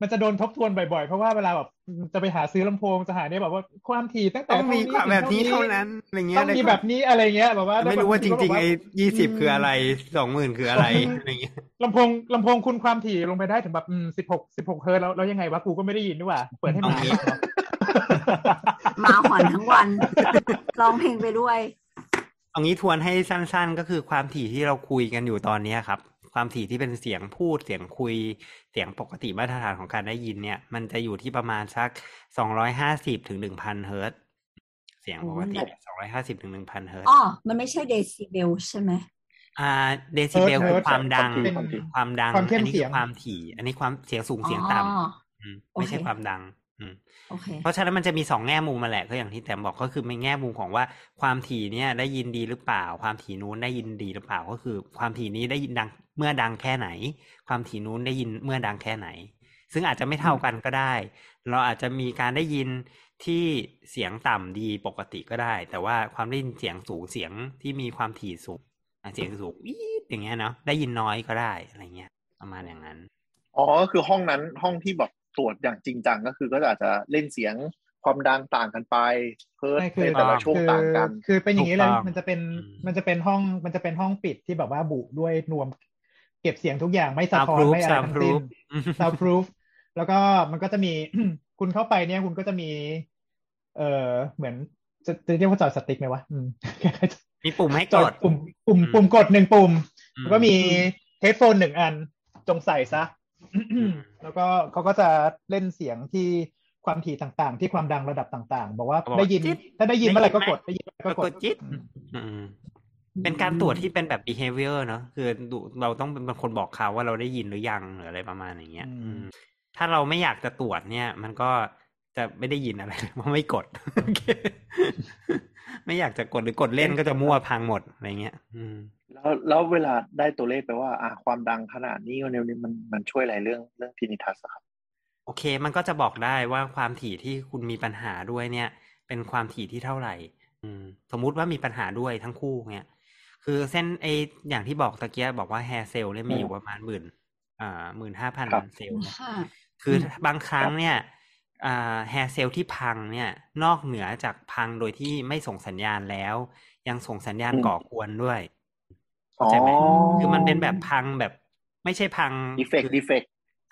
มันจะโดนทบทวนบ่อยๆ เพราะว่าเวลาแบบจะไปหาซื้อลำโพงจะหาเนี่ยแบบว่าความถี่ตั้งแต่ต้องมีเท่าแบบนี้เท่านั้นอะไรเงี้ยต้องมีแบบนี้อะไรเงี้ยแบบว่าไม่รู้ว่าจริงๆไอ้ยี่สิบคืออะไรมสองหมื่นคืออะไรอะไรเงี้ยลำโพงลำโพงคุณความถี่ลงไปได้ถึงแบบสิบหกสิบหกเฮิร์ตซ์แล้วแล้วยังไงวะกูก็ไม่ได้ยินด้วยว่าเปิดให้หมาฟังเหรอหมาหอนทั้งวันร้องเพลงไปด้วยเอางี้ทวนให้สั้นๆ ก็คือความถี่ที่เราคุยกันอยู่ตอนเนี้ยครับ ความถี่ที่เป็นเสียงพูดเสียงคุยเสียงปกติมาตรฐานของการได้ยินเนี่ย มันจะอยู่ที่ประมาณสักสองร้อยห้าสิบถึงหนึ่งพันเฮิร์ตซ์เสียงปกติสองร้อยห้าสิบถึงหนึ่งพันเฮิร์ตซ์อ๋อมันไม่ใช่เดซิเบลใช่ไหมอ่าเดซิเบลเฮิคืร์อความดัง เฮิร์ตซ์เป็นความดังความเข้มอันนี้เสีคืยงอความถี่ อันนี้ความเสียงสูงเสียงต่อ๋อำอืมไม่ใช่โอเคความดังอืมโอเคเพราะฉะนั้นมันจะมีสองแง่มุมมาแหละก็อย่างที่แต้มบอกก็คือในแง่มุมของว่าความถี่เนี่ยได้ยินดีหรือเปล่า ความถี่นู้นได้ยินดีหรือเปล่าก็คือ ความถี่นี้ได้ยินดัง เมื่อดังแค่ไหน ความถี่นู้นได้ยินเมื่อดังแค่ไหน ซึ่งอาจจะไม่เท่ากันก็ได้ เราอาจจะมีการได้ยินที่เสียงต่ำดีปกติก็ได้ แต่ว่าความได้ยินเสียงสูงเสียงที่มีความถี่สูงอะเสียงสูงวีดอย่างเงี้ยเนาะได้ยินน้อยก็ได้อะไรเงี้ยประมาณอย่างนั้นอ๋อก็คือห้องนั้นห้องที่แบบตรวจอย่างจริงจังก็คือก็อาจจะเล่นเสียงความดังต่างกันไป เพิร์ใช่ทคือในแต่ละช่วงคือต่างกัน คือเป็นอย่างนี้เลยถูกต้องมันจะเป็นอืมมันจะเป็นห้องมันจะเป็นห้องปิดที่แบบว่าบุด้วยนวม เก็บเสียงทุกอย่างไม่สะท้อน Soundproof ไม่อะไรทั้งสิ้น Soundproof soundproof แล้วก็มันก็จะมีคุณเข้าไปเนี่ยคุณก็จะมี เอ่อเหมือนจะจะเรียกว่าจอยสติ๊กไหมวะอืมมีปุ่มให้จกอยดปุ่มปุ่มอืมปุ่มกดหนึ่งปุ่มอืมแล้วก็มีเฮดโฟนหนึ่งอันจงใส่ซะมแล้วก็เขาก็จะเล่นเสียงที่ความถี่ต่างๆ ที่ความดังระดับต่าง ๆ บอกว่าบอกได้ยินจิ๊ดถ้าได้ยินเมื่อไหร่ก็ได้ยินไหมกดได้ยินเมื่อไหร่ก็ก็กกดดจิ๊ดอืม เป็นการตรวจที่เป็นแบบ behavior เนอะคือดูเราต้องเป็นคนบอกเขาว่าเราได้ยินหรือยังหรืออะไรประมาณอย่างเงี้ยอืมอืมถ้าเราไม่อยากจะตรวจเนี่ย มันก็จะไม่ได้ยินอะไรเพราะไม่กดโอเคไม่อยากจะกดหรือกดเล่นก็จะมั่วพังหมดอะไรเงี้ยอืมแล้วแล้วเวลาได้ตัวเลขไปว่า อะความดังขนาดนี้เนี่ยมันมันช่วยอะไรเรื่องเรื่องทินิทัสครับ โอเค มันก็จะบอกได้ว่าความถี่ที่คุณมีปัญหาด้วยเนี่ย เป็นความถี่ที่เท่าไหร่ อืม สมมุติว่ามีปัญหาด้วยทั้งคู่เนี่ย คือเส้นไออย่างที่บอกตะเกียบอกว่าแฮร์เซลเนี่ยมีอยู่ประมาณหมื่นอ่าหมื่นห้าพันครับเซลล์เนี่ยค่ะคือบางครั้งเนี่ยอ่าแฮร์เซลล์ที่พังเนี่ยนอกเหนือจากพังโดยที่ไม่ส่งสัญญาณแล้ว ยังส่งสัญญาณอืมก่อกวนด้วยอ๋อเข้าใจไหมคือมันเป็นแบบพังแบบ ไม่ใช่พังดีเฟกคือดีเฟก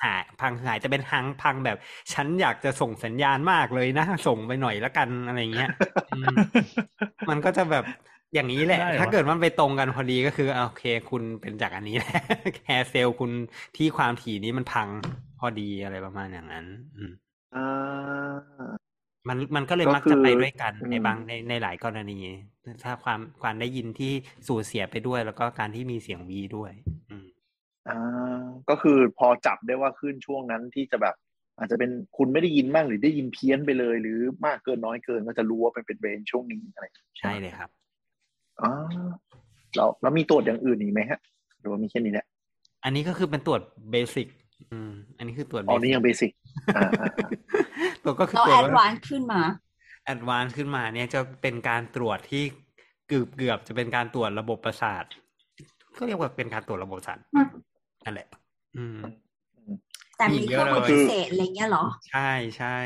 หายพังหายจะเป็นพังพังแบบ ฉันอยากจะส่งสัญญาณมากเลยนะ ส่งไปหน่อยละกันอะไรเงี้ยอืมมันก็จะแบบ อย่างนี้แหละได้เหรอถ้าเกิดมันไปตรงกันพอดีก็คือโอเค คุณเป็นจากอันนี้แหละแฮร์เซลล์คุณที่ความถี่นี้มันพังพอดีอะไรประมาณอย่างนั้น อืมอ่ามันมันก็เลยก็มักจะคือไปด้วยกันอืมในบางในในหลายกรณี ถ้าความความได้ยินที่สูญเสียไปด้วย แล้วก็การที่มีเสียงวีด้วย อืมอ่าก็คือพอจับได้ว่าขึ้นช่วงนั้นที่จะแบบ อาจจะเป็นคุณไม่ได้ยินบ้างหรือได้ยินเพี้ยนไปเลย หรือมากเกินน้อยเกินก็จะรู้ว่าเป็นเป็นเรนช่วงนี้อะไรใช่เลยครับ อ๋อแล้วแล้วมีตรวจอย่างอื่นอีกไหมฮะหรือว่ามีแค่นี้แหละอันนี้ก็คือเป็นตรวจ basic อืมอันนี้คือตรวจอ๋อนี่ยัง basic อ่าอ่าอ่าตัวก็คือเราตรวจดว่า advance ขึ้นมา advance ขึ้นมาเนี่ยจะเป็นการตรวจที่เกือบเกือบจะเป็นการตรวจระบบประสาทก็เรียกว่าเป็นการตรวจระบบประสาทอืมนั่นแหละ อืมแต่มีมีเยอะเลย ข้อมูลพิเศษอะไรเงี้ยเหรอ ใช่ใช่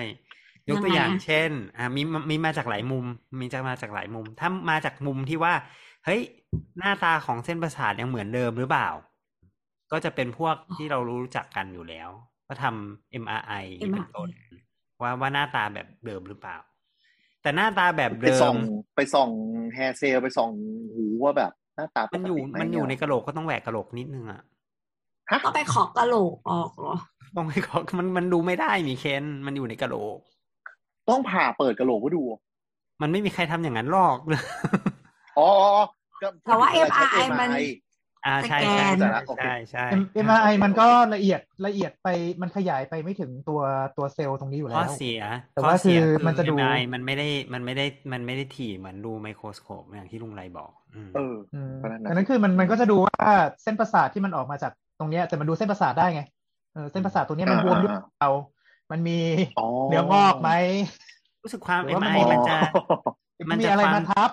ยกตัวยังไงอย่างอะเช่น อ่ามีมีมาจากหลายมุม มีจะมาจากหลายมุม ถ้ามาจากมุมที่ว่า เฮ้ย หน้าตาของเส้นประสาทยังเหมือนเดิมหรือเปล่า ก็จะเป็นพวกที่เรารู้จักกันอยู่แล้ว ก็ทำ MRI อย่างนี้เป็นต้นว่าว่าหน้าตาแบบเดิมหรือเปล่า แต่หน้าตาแบบไปเดิส่อมงไปส่องแฮร์เซลไปส่องหูว่าแบบหน้าตาปมันกอยู่ติไหมมันอยู่ในเยกระโหลกก็ต้องแหวกกระโหลกนิดนึงอะฮะต้องไปขอกระโหลกออกเหรอต้องให้เขามันมันดูไม่ได้มีเคนมันอยู่ในกระโหลก ต้องผ่าเปิดกระโหลกไว้ดู มันไม่มีใครทำอย่างนั้นหรอกอ๋ออ๋ออ๋อก็แต่ว่าพูดถึงเวลใช้ MRI มัน MRI อ่าสใช่แกใช่นเข้าใจละโอเคใช่ใช่เอ็มไอมันก็ละเอียดละเอียดไปมันขยายไปไม่ถึงตัวตัวเซลล์ตรงนี้อยู่ข้แล้อวเสียแต่ข้อว่าเสียคือคือมันจะดู MRI มันไม่ได้มันไม่ได้มันไม่ได้ถี่เหมือนดูไมโครสโคปอย่างที่ลุงไรบอกอืมเอออืมก็นั่นน่ะอันนั้นคือมันมันก็จะดูว่าเส้นประสาทที่มันออกมาจากตรงเนี้ยแต่มันดูเส้นประสาทได้ไงเออเส้นประสาทตรงเนี้ยมันบวมหรือเปล่า มันมีอ๋อเนื้องอกไหมรู้สึกความหรือว่ามัน MRI มันจะมันมีจะอะไรความมาทับ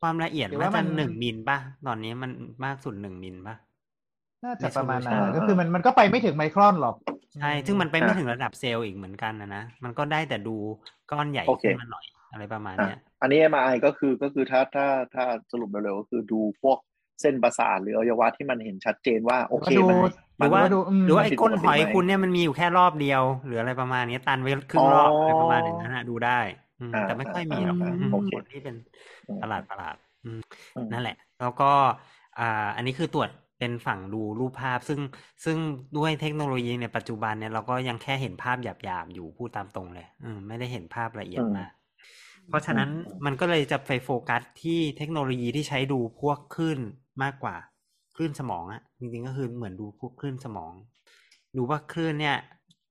ความละเอียดหรือน่าว่ามัจะนหนึ่งมิลป่ะ ตอนนี้มันมากสุดหนึ่งมิลป่ะน่าจะประมาณนั้น resolution อะก็คือมันมันก็ไปไม่ถึงไมครอนหรอกใช่ซึ่งมันไปไม่ถึงระดับเซลล์อีกเหมือนกันนะนะมันก็ได้แต่ดูก้อนใหญ่โอเคขึ้นมาหน่อยอะไรประมาณอะเนี้ย อันนี้ MRI ก็คือก็คือถ้าถ้าถ้าสรุปเร็วๆก็คือดูพวก เส้นประสาทหรืออวัยวะที่มันเห็นชัดเจนว่าโอเคหรือมันว่าดูหรือว่าดูอืมหรือว่าไอ้ผิดก้นปกติหอยไหมคุณเนี่ยมันมีอยู่แค่รอบเดียว หรืออะไรประมาณนี้ตันไว้ครึ่งรอบอ๋อออะไรประมาณอย่างนั้นนะดูได้อืมอ่าแต่ไม่ค่อยมีหรอกอ่าอืมโอเคคนที่เป็นประหลาดประหลาดๆอืมอืมนั่นแหละ แล้วก็อ่าอันนี้คือตรวจเป็นฝั่งดูรูปภาพ ซึ่งซึ่งด้วยเทคโนโลยีในปัจจุบันเนี่ยเราก็ยังแค่เห็นภาพหยาบๆอยู่พูดตามตรงเลยอืมไม่ได้เห็นภาพละเอียดมากเพราะฉะนั้นมันก็เลยจะไปโฟกัสที่เทคโนโลยีที่ใช้ดูพวกคลื่น มากกว่าคลื่นสมองอะจริงๆก็คือเหมือนดูพวกคลื่นสมอง ดูว่าคลื่นเนี่ย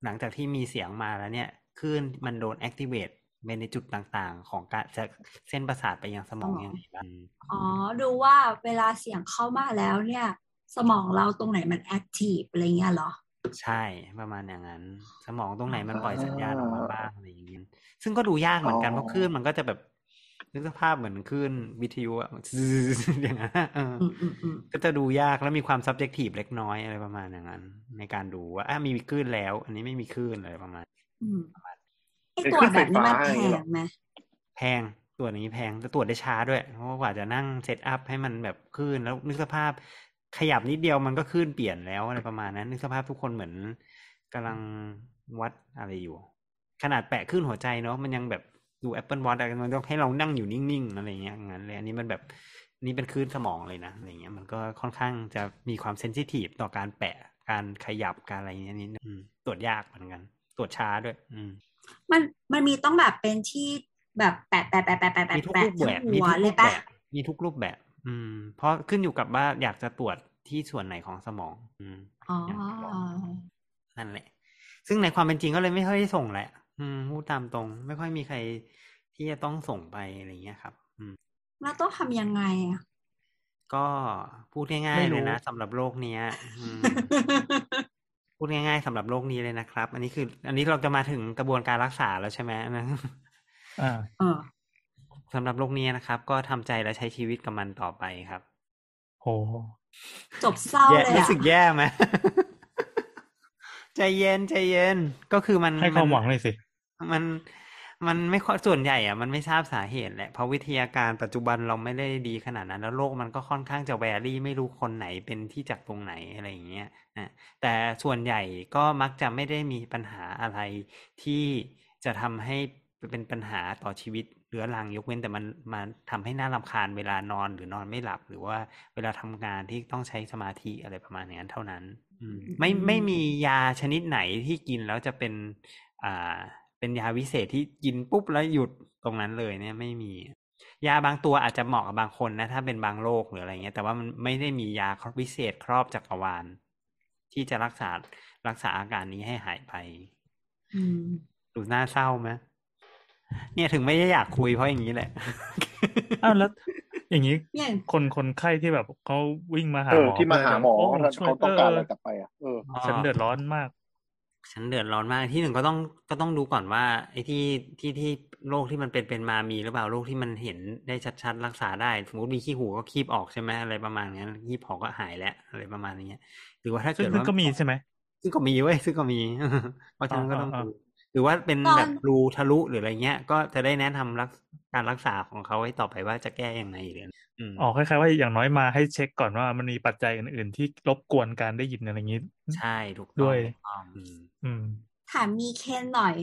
หลังจากที่มีเสียงมาแล้วเนี่ยคลื่นมันโดน activate ไปในจุดต่างๆ ของการจะเส้นประสาทไปยังสมองยังไงบ้างอ๋อ ดูว่าเวลาเสียงเข้ามาแล้วเนี่ย สมองเราตรงไหนมันแอคทีฟอะไรเงี้ยเหรอ ใช่ประมาณอย่างนั้น สมองตรงไหนมันปล่อยสัญญาณออกมาบ้างอะไรอย่างเงี้ยซึ่งก็ดูยากเหมือนกันอ๋อเพราะคลื่นมันก็จะแบบ นึกสภาพเหมือนคลื่นวิทยุอะอย่างนั้นอะเออออืมอืมอืมก็จะดูยากแล้วมีความ subjective เล็กน้อยอะไรประมาณอย่างนั้น ในการดูว่าอะมีคลื่นแล้ว อันนี้ไม่มีคลื่นอะไรประมาณอืมไอตรวจแบบนี้มันแพงไหมแพงตรวจนี้แพงแต่ตรวจได้ช้าด้วยเพราะว่ากว่าจะนั่ง set up ให้มันแบบคลื่นแล้วนึกสภาพขยับนิดเดียวมันก็คลื่นเปลี่ยนแล้วอะไรประมาณนั้น นึกสภาพทุกคนเหมือนกำลังวัดอะไรอยู่ ขนาดแปะคลื่นหัวใจเนาะมันยังแบบ ดู Apple Watch อะไรมันต้องให้เรานั่งอยู่นิ่งๆอะไรเงี้ยงั้นเลยอันนี้มันแบบนี่เป็นคลื่นสมองเลยนะอะไรเงี้ยมันก็ค่อนข้างจะมีความเซนซิทีฟต่อการแปะการขยับการอะไรเงี้ยนิดนึงอืมตรวจยากเหมือนกัน ตรวจช้าด้วย อืม มันมันมีต้องแบบเป็นที่แบบแปะแปะแปะแปะแปะมีแปะทุกแปะรูปทั้แบบมีทุกรูงหัวเลยปแบปะบมีทุกรูปแบบ อืม เพราะขึ้นอยู่กับว่าอยากจะตรวจที่ส่วนไหนของสมอง อืมอ๋อนั่นแหละ ซึ่งในความเป็นจริงก็เลยไม่ค่อยได้ส่งแหละ อืมพูดตามตรง ไม่ค่อยมีใครที่จะต้องส่งไปอะไรเงี้ยครับ อืม แล้วต้องทำยังไงอะก็พูดง่ายไม่ๆรู้เลยนะสำหรับโรคเนี้ยอืมพูดง่ายๆสำหรับโรคนี้เลยนะครับ อันนี้คือ อันนี้เราจะมาถึงกระบวนการรักษาแล้วใช่ไหมนะอ่าเออสำหรับโรคนี้นะครับ ก็ทำใจและใช้ชีวิตกับมันต่อไปครับโหจบเศร้าแย่เลยรู้อะสึกแย่ไหมใจเย็นใจเย็นก็คือมันให้ความหวังเลยสิ มันมันไม่ค่อยส่วนใหญ่อะมันไม่ทราบสาเหตุแหละเพราะวิทยาการปัจจุบันเราไม่ได้ดีขนาดนั้น แล้วโรคมันก็ค่อนข้างจะแวรี่ไม่รู้คนไหนเป็นที่จากตรงไหนอะไรอย่างเงี้ยนะแต่ส่วนใหญ่ก็มักจะไม่ได้มีปัญหาอะไรที่จะทำให้เป็นปัญหาต่อชีวิตเรื้อรังยกเว้นแต่มันมาทำให้น่ารำคาญเวลานอนหรือนอนไม่หลับ หรือว่าเวลาทำงานที่ต้องใช้สมาธิอะไรประมาณอย่างนั้นเท่านั้น อืไม่ไม่มียาชนิดไหนที่กินแล้วจะเป็นอ่า เป็นยาวิเศษที่กินปุ๊บแล้วหยุดตรงนั้นเลยเนี่ยไม่มี ยาบางตัวอาจจะเหมาะกับบางคนนะ ถ้าเป็นบางโรคหรืออะไรเงี้ย แต่ว่ามันไม่ได้มียาวิเศษครอบจักรวาล ที่จะรักษารักษาอาการนี้ให้หายไปอืมดูน่าเศร้าไหมเนี่ยถึงไม่ได้อยากคุยเพราะอย่างนี้แหละอ้าวแล้วอย่างนี้อย่างคนคนไข้ที่แบบเขาวิ่งมาหาเอหอมอที่มาหาหมอโถ้าช่วยเขาต้องการอะไรเกลับไปอะเออฉันเดือดร้อนมาก ฉันเดือดร้อนมากที่หนึ่งก็ต้องก็ต้องดูก่อนว่า ไอ้ที่ที่ที่โรคที่มันเป็นเป็นมามีหรือเปล่าโรคที่มันเห็นได้ชัดๆรักษาได้ สมมติมีขี้หูก็คีบออกใช่ไหมอะไรประมาณนั้นคีบออกก็หายแล้วอะไรประมาณนี้หรือว่าถ้าซึ่งเกิดซึ่งว่าก็มีใช่ไหมซึ่งก็มีเว้ยซึ่งก็มีเพราะฉะนั้นก็ต้องอ่าดูอ่าหรือว่าเป็นตอนแบบรูทะลุหรืออะไรเงี้ย ก็จะได้แนะนำรัก การรักษาของเขาไว้ต่อไปว่าจะแก้ยังไงหรืออืมอ๋อคล้ายๆว่าอย่างน้อยมาให้เช็คก่อนว่ามันมีปัจจัยอื่น ๆ ที่รบกวนการได้ยินอะไรอย่างนี้ใช่ถูกต้องด้วยถูกต้องอืมอืมถามมีเคนหน่อย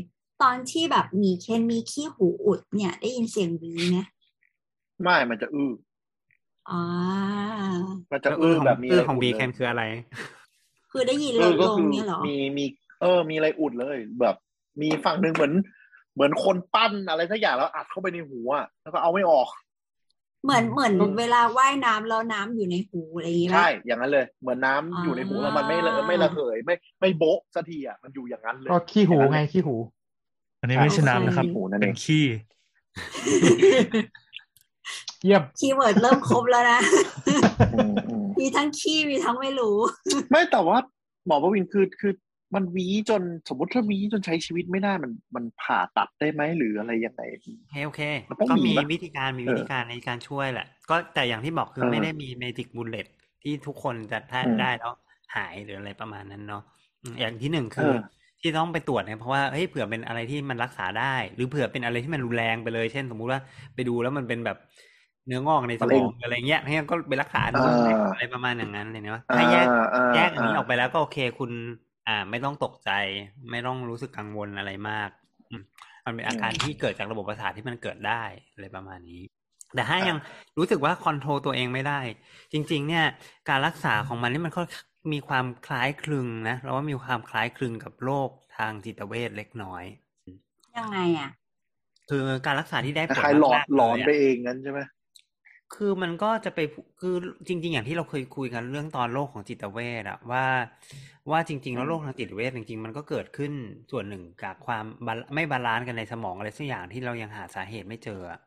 ตอนที่แบบมีเคนมีขี้หูอุด เนี่ย ได้ยินเสียงหวีไหมไม่มันจะอื้ออ่ามันจะแล้วอื้อของแบบมีอื้อะอไรของอุดบีเลแคนยคืออะไร คือได้ยินเอลอดก็ลงคือเนี่ยเหรอมีมี เออ มีอะไรอุดเลยแบบ มีฝั่งหนึ่งเหมือน เหมือนคนปั้นอะไรสักอย่างแล้วอัดเข้าไปในหูอะแล้วก็เอาไม่ออก เหมือนเหมือนเวลาว่ายน้ำแล้วน้ำอยู่ในหูอะไรอย่างงี้ไหมใช่ อย่างนั้นเลย เหมือนน้ำอยู่ในหูแล้วมันไม่ระอ่าไม่ระเหยไม่ไม่โบ๊ะสักทีอะมันอยู่อย่างนั้นเลยก็ขี้หูไงขี้หู อันนี้ไม่ใช่น้ำนะครับขี้หูนั่นเองเป็นขี้เยี่ยม key word เริ่มครบแล้วนะอืมอืมมีทั้งขี้มีทั้งไม่รู้ ไม่แต่ว่าหมอประวินคือคือ มันหวีจนสมมติถ้าหวีจนใช้ชีวิตไม่ได้มันมันผ่าตัดได้ไหมหรืออะไรยังไงโอเคโอเคมันต้องก็มีมีปะวิธีการมีเออวิธีการในการช่วยแหละ ก็แต่อย่างที่บอกคือเออไม่ได้มี magic bulletที่ทุกคนจะได้อืมได้แล้วหายหรืออะไรประมาณนั้นเนาะอืมอย่างที่หนึ่งคือเออที่ต้องไปตรวจเนี่ยเพราะว่าเฮ้ยเผื่อเป็นอะไรที่มันรักษาได้ หรือเผื่อเป็นอะไรที่มันรุนแรงไปเลยเช่น สมมุติว่าไปดูแล้วมันเป็นแบบเนื้องอกในสมองอะไรเงี้ยให้ก็ไปรักษานู่นอ่าอะไรประมาณอย่างนั้นเลยเนาะอ่าถ้าแยกอ่าแยกอันนี้ออ่าอกไปแล้วก็โอเคคุณ อ่า ไม่ต้องตกใจ ไม่ต้องรู้สึกกังวลอะไรมากอืมมันเป็นอาการที่เกิดจากระบบประสาทที่มันเกิดได้อะไรประมาณนี้ แต่ถ้ายังรู้สึกว่าคอนโทรลตัวเองไม่ได้ จริง ๆ เนี่ย การรักษาของมันนี่มันก็มีความคล้ายคลึงนะเราว่ามีความคล้ายคลึงกับโรคทางจิตเวชเล็กน้อย ยังไงอะ คือการรักษาที่ได้คผลล้ายๆหลอนมากๆหลอนเลยะไปเองงั้นใช่ไหม คือมันก็จะไปคือจริง ๆ อย่างที่เราเคยคุยกันเรื่องตอนโรคของจิตเวชอะว่า ว่าจริง ๆ แล้วโรคทางจิตเวชจริง ๆ มันก็เกิดขึ้นส่วนหนึ่งจากความไม่ balance กันในสมองอะไรสักอย่างที่เรายังหาสาเหตุไม่เจออะ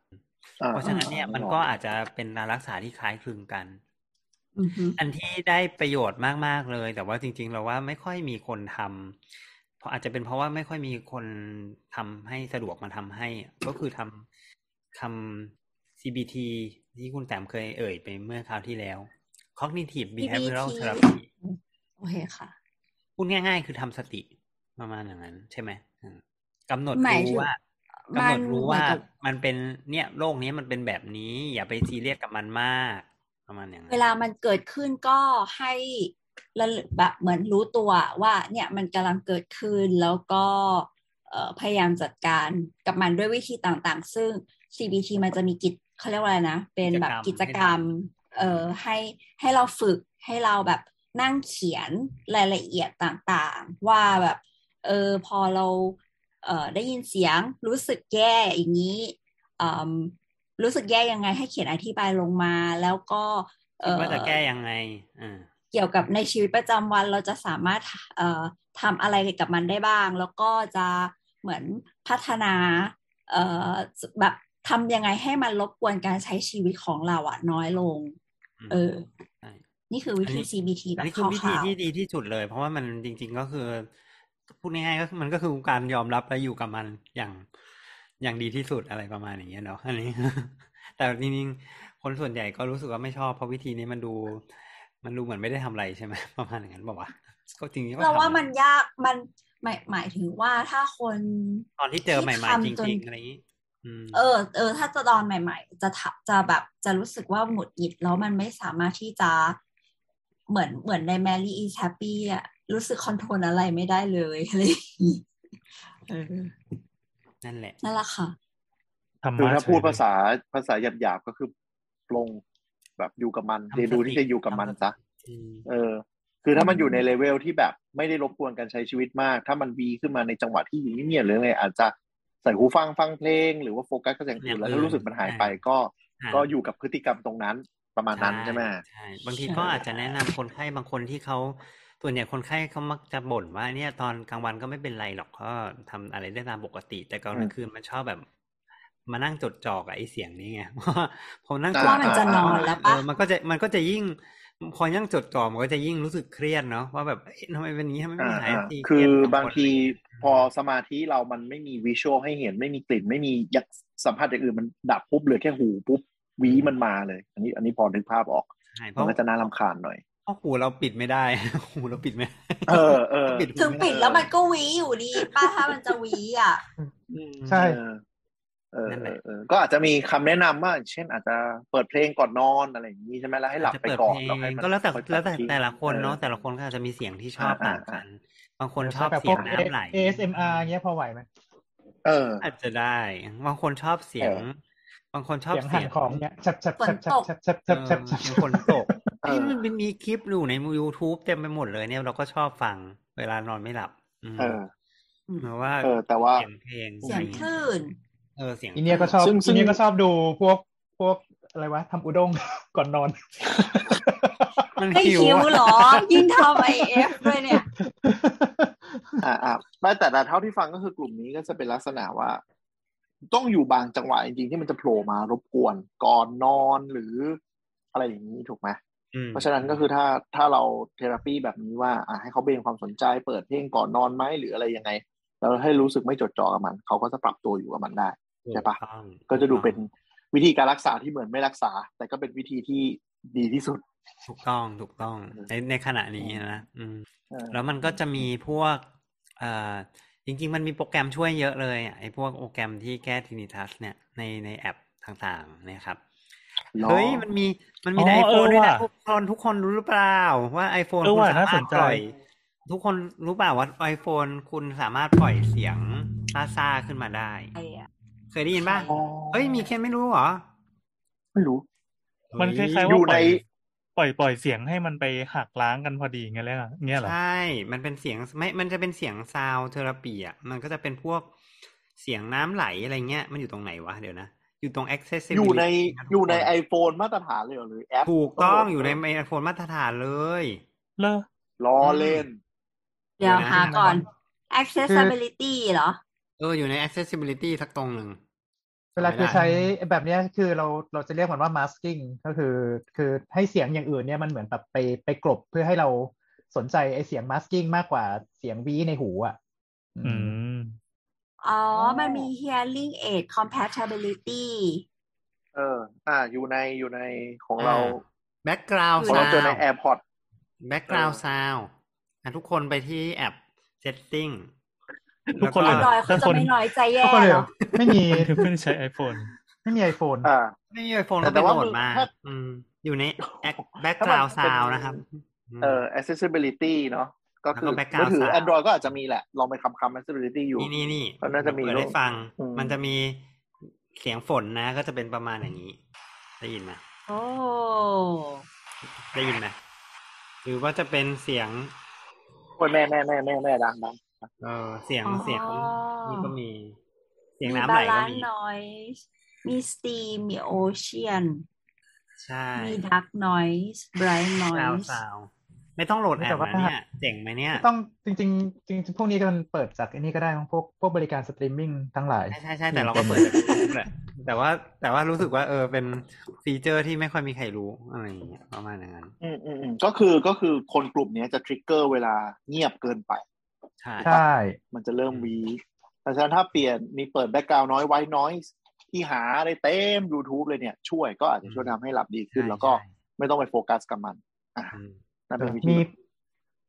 อ่เพราะฉะนั้นเนี่ยมันก็อาจจะเป็นการรักษาที่คล้ายคลึงกันอือฮึอันที่ได้ประโยชน์มากๆเลย แต่ว่าจริง ๆ เราว่าไม่ค่อยมีคนทำเพราะอาจจะเป็นเพราะว่าไม่ค่อยมีคนทำให้สะดวกมาทำให้ ก็คือทำคำ CBT ที่คุณแต้มเคยเอ่ยไปเมื่อคราวที่แล้ว cognitive behavioral CBT therapy โอเคค่ะ พูดง่ายๆ คือทำสติประมาณอย่างนั้น ใช่ไหมอืมกำหนดหมายรู้ถึงว่ามักำหนนดรู้เหมือนว่ากับมันเป็นเนี่ยโรคนี้มันเป็นแบบนี้ อย่าไปซีเรียสกับมันมากประมาณอย่างนั้นเวลามันเกิดขึ้นก็ให้ระลึกแบบเหมือนรู้ตัวว่า เนี่ยมันกำลังเกิดขึ้นแล้วก็เอ่อพยายามจัดการกับมันด้วยวิธีต่างๆ ซึ่ง CBT มันจะมีกิจ เขาเรียกว่าอะไรนะ เป็นแบบกิจกรรม เอ่อให้ให้เราฝึกให้เราแบบนั่งเขียนรายละเอียดต่างๆ ว่าแบบเออพอเราเอ่อได้ยินเสียงรู้สึกแย่อย่างนี้อืมรู้สึกแย่ยังไงให้เขียนอธิบายลงมา แล้วก็เอ่คิดอว่าจะแก้ยังไงอ่าเกี่ยวกับในชีวิตประจำวันเราจะสามารถเอ่อทำอะไรกับมันได้บ้าง แล้วก็จะเหมือนพัฒนาเอ่อแบบ ทำยังไงให้มันรบกวนการใช้ชีวิตของเราอะน้อยลง เออใช่นี่คือวิธีอันนี้ CBT แบอันบนี้คคือวิธีร่าวที่ดีที่สุดเลย เพราะว่ามันจริง ๆ ก็คือพูดง่ายๆก็คือมันก็คือการยอมรับและอยู่กับมันอย่างอย่างดีที่สุดอะไรประมาณอย่างเงี้ยเนาะอันนี้ แต่จริงๆคนส่วนใหญ่ก็รู้สึกว่าไม่ชอบเพราะวิธีนี้มันดู มันดูเหมือนไม่ได้ทำอะไรใช่ไหมประมาณอย่างนั้นบอกว่าวะก็จริงๆก็ๆเราว่าทำมันยากมันหมายหมายถึงว่าถ้าคนตอนที่เจอใหม่ๆจที่ทำจนริงๆอะไรอย่างนี้อืม เออ เออ ถ้าจะตอนใหม่ ๆ จะทะจะแบบจะรู้สึกว่าหงุดหงิดแล้วมันไม่สามารถที่จะเหมือนเหมือนใน Mary is Happy อะรู้สึกคอนโทรลอะไรไม่ได้เลยอะไรอย่างงี้เออนั่นแหละ นั่นแหละค่ะธรรคือมะถ้าพูดเฉยเลยภาษาภาษาหยาบๆก็คือปลงแบบอยู่กับมันทำเรียนรู้สติที่จะอยู่กับมันทำสติซะอืมเออ คือถ้ามันอยู่ในเลเวลที่แบบไม่ได้รบกวนการใช้ชีวิตมาก ถ้ามันวี้ขึ้นมาในจังหวะที่อยู่เงียบๆหรืออะไรอาจจะ ใส่หูฟังฟังเพลง หรือว่าโฟกัสกับอย่างอื่นแล้วถ้ารู้สึกมันหายไปก็อ่าก็อยู่กับพฤติกรรมตรงนั้นประมาณนั้นใช่ไหมใช่บางทีก็อาจจะแนะนำคนไข้บางคนที่เขาส่วนใหญ่คนไข้เขามักจะบ่นว่าเนี่ยตอนกลางวันก็ไม่เป็นไรหรอกก็ทำอะไรได้ตามปกติ แต่กลางคืนมันชอบแบบมานั่งจดจ่อกับไอ้เสียงนี้ไงว่าพอนั่งจดว่ามันจ่อจะนอนแล้วปะเออมันก็จะมันก็จะยิ่ง พอนั่งจดจ่อมันก็จะยิ่งรู้สึกเครียดเนาะว่าแบบเอ๊ะทำไมเป็นอย่างนี้ทำไมไม่อ่าหายอ่าสักทีคืเครีอยดกังวลบางทีอะไรอย่างเงี้ยพอสมาธิเรามันไม่มีวิชวลให้เห็นไม่มีกลิ่น ไม่มียักสัมผัสอย่างอื่นมันดับปุ๊บเหลือแค่หูปุ๊บวีมันมาเลย อันนี้อันนี้พอนึกภาพออกใช่เพมันราะก็จะน่ารำคาญหน่อยเพราะหูเราปิดไม่ได้หูเราปิดไม่ได้เออเออปิดหูถึงไม่ไปิดแล้วมันก็หวีอยู่ดีป้าถ้ามันจะหวีอะอืมใช่ เออเออนั่นแหเอละอเออก็อาจจะมีคำแนะนำว่าเช่น อาจจะเปิดเพลงก่อนนอนอะไรอย่างนี้ใช่ไหมแล้วให้หลับอาจจะไปเปิดก่อนเพลแล้วให้งมันก็แล้วแต่ค่อยแล้วแต่ทิ้งแต่ละคนเนาะออแต่ละคนก็อาจจะมีเสียงที่ชอบอ่าต่างกันอ่บางคนชอบแบบเสีพยวงกน้ำไหล ASMR เงี้ยพอไหวไหมเออ อาจจะได้ บางคนชอบเสียงเออบางคนชอบเสียงเสีหั่นยงของเงี้ยชับชับชับชับชับชับเอชับอชับชับเสียงฝนตกเออเอ้ยมันเป็นมีคลิปอยู่ใน YouTube เต็มไปหมดเลยเนี่ยเราก็ชอบฟังเวลานอนไม่หลับอืมเออเพราะว่าเออแต่ว่าเสียงเพลงเสียงคลื่น เออเสียงอีเนี่ยก็ชอบซึ่งซึ่อีงเนี่ยก็ชอบดูพวกพวกอะไรวะทำอุด้งก่อนนอน มันไม่หิวคิวอะเหรอ ยิ่งทำไอเอฟด้วยเนี่ย อ่าอ่าไม่แต่แต่เท่าที่ฟังก็คือกลุ่มนี้ก็จะเป็นลักษณะว่า ต้องอยู่บางจังหวะจริงๆที่มันจะโผล่มารบกวนก่อนนอนหรืออะไรอย่างนี้ถูกไหมอืมเพราะฉะนั้นก็คือถ้าถ้าเราเทอราปีแบบนี้ว่าอะให้เขาเบนความสนใจเปิดเพลงก่อนนอนไหมหรืออะไรยังไง แล้วให้รู้สึกไม่จดจ่อกับมัน เขาก็จะปรับตัวอยู่กับมันได้ ใช่ปะถูต้องก็จะดูเป็นวิธีการรักษาที่เหมือนไม่รักษา แต่ก็เป็นวิธีที่ดีที่สุด ถูกต้องถูกต้องในในขณะนี้นะอืมเออแล้วมันก็จะมีพวกเอ่อจริง ๆ มันมีโปรแกรมช่วยเยอะเลยอะไอ้พวกโปรแกรมที่แก้ทินิทัสเนี่ยในในแอปต่างๆเนี่ยครับหรอเฮ้ยมันมีมันมีอ๋อในไอโฟนเออด้วยนะว่ะทุกคนทุกคนรู้หรือเปล่า ว่า iPhone เออคุณว่ะสาน่าสมารถนใจปล่อยทุกคนรู้เปล่าว่า iPhone คุณสามารถปล่อยเสียงซ่าๆขึ้นมาได้ไอ้อะ เคยได้ยินป่ะอ๋อเฮ้ยมีแค่ไม่รู้เหรอ ไม่รู้ มันคล้ายๆเฮ้ว่าอยู่ปล่อยในปล่อยปล่อยเสียงให้มันไปหักล้างกันพอดีไงแล้วเงี้ยเหรอ ใช่ มันเป็นเสียงไม่ มันจะเป็นเสียงซาวเทอราปีอะ มันก็จะเป็นพวกเสียงน้ำไหลอะไรเงี้ย มันอยู่ตรงไหนวะเดี๋ยวนะ อยู่ตรง accessibility อยู่ในะทุกอยู่ในค iPhone มาตรฐานเลยเหรอหรือแอปถูกต้องโหลดอยู่ในไอโฟนมาตรฐานเลยเลอล้อเล่น เดี๋ยวเดี๋ยวนะหาก่อน accessibility เหรอ เอออยู่ใน accessibility สักตรงหนึ่งเวลาคือจำไม่ได้ใช้แบบเนี้ยคือเราเราจะเรียกมันว่า masking ก็คือ คือให้เสียงอย่างอื่นเนี่ยมันเหมือนแบบไปไปกลบเพื่อให้เราสนใจไอเสียง masking มากกว่าเสียงวีในหูอะอือืมมอ๋ออ๋อ มันมี hearing aid compatibility เออ อ่า อยู่ในอยู่ในของเรา background ของเราเจอใน sound AirPod background เออ sound อะทุกคนไปที่แอป setting ทุกคนเลยแวเหรรอยเขาจะไม่น้อยใจแย่ก็เลยเหรอไม่มีไม่ได้ใช้ iPhone ไม่มี iPhone อ่าไม่มีไอโฟนแต่ก็แต่ไปว่าโหลดมึงมาถ้าอืมอยู่ในแอปถ้า background มันเป็น sound นะครับมเอ่อ accessibility เนาะก็คือแล้วก็ background มือถือ sound Android ก็อาจจะมีแหละ ลองไปคำคำ accessibility อยู่ นี่นี่นี่ก็น่าจะมีเปิดให้ฟังอืมมันจะมีเสียงฝนนะ ก็จะเป็นประมาณอย่างนี้ ได้ยินไหมโอ้ได้ยินไหมหรือว่าจะเป็นเสียงโอ้ยแม่แม่แม่แม่แม่ดังดัง เออเสียงอ๋อเสียงนี่ก็มี เสียงมีน้ำไหลก็ balance มี noise มี stream มี ocean ใช่มี dark noise bright ซาว noise ซาวไม่ต้องโหลดแอแต่ว่านะเนี่ยเจ๋งไหมเนี่ยต้องจริงๆจริงๆพวกนี้ก็มันเปิดจากไออันนี้ก็ได้มั้งพวกพวกบริการสตรีมมิ่งทั้งหลาย ใช่ใช่ใช่แต่เราก็เปิดจาก YouTube แหละแต่ว่าแต่ว่ารู้สึกว่าเออเป็น feature ที่ไม่ค่อยมีใครรู้อะไรอย่างเงี้ยประมาณอย่างนั้นอืมอืมอืมก็คือก็คือคนกลุ่มเนี้ยจะ trigger เวลาเงียบเกินไป ใช่ใช่ มันจะเริ่มวี้เพราะฉะนั้นถ้าเปลี่ยนมีเปิด background noise white noise ที่หาได้เต็ม YouTube เลยเนี่ย ช่วยก็อาจจะช่วยทำให้หลับดีขึ้น แล้วก็ไม่ต้องไปโฟกัสกับมันอะอืมนั่นเป็นวิธีมี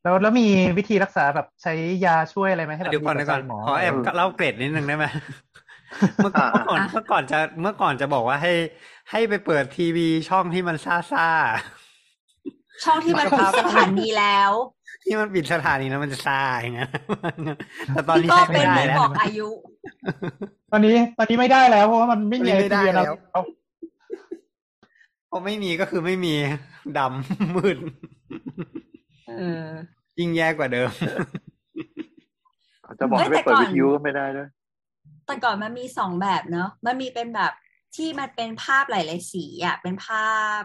แล้วแล้วมีวิธีรักษาแบบใช้ยาช่วยอะไรไหมให้แบบเดี๋ยวก่อนมีเดี๋ยวก่อนปัจจัยหมอขอแอบเออเล่าเกร็ดนิดนึงได้ไหมเมื่อก่อนอ่าเมื่อก่อนอะเมื่อก่อนจะเมื่อก่อนจะบอกว่าให้ให้ไปเปิดทีวีช่องที่มันซ่าซ่าช่องที่มันปิดสถานีแล้วๆ ที่มันปิดสถานีแล้วมันจะซ่าอย่างนั้นแต่ตอนที่นี้ก็ใช้เป็ไม่นได้เหมือนแล้วบอกอายุ ตอนนี้ตอนนี้ไม่ได้แล้วเพราะว่ามันไม่มีตอนนี้ไม่ได้ไอทีแล้แล้ววพอไม่มีก็คือไม่มีดำมืดเออยิ่งแย่กว่าเดิมจะบอกให้ไปเอ้ยแต่เปิดก่อนวิทยุก็ไม่ได้ด้วยแต่ก่อนมันมีสองแบบเนอะมันมีเป็นแบบที่มันเป็นภาพหลาย ๆ สีอะ เป็นภาพ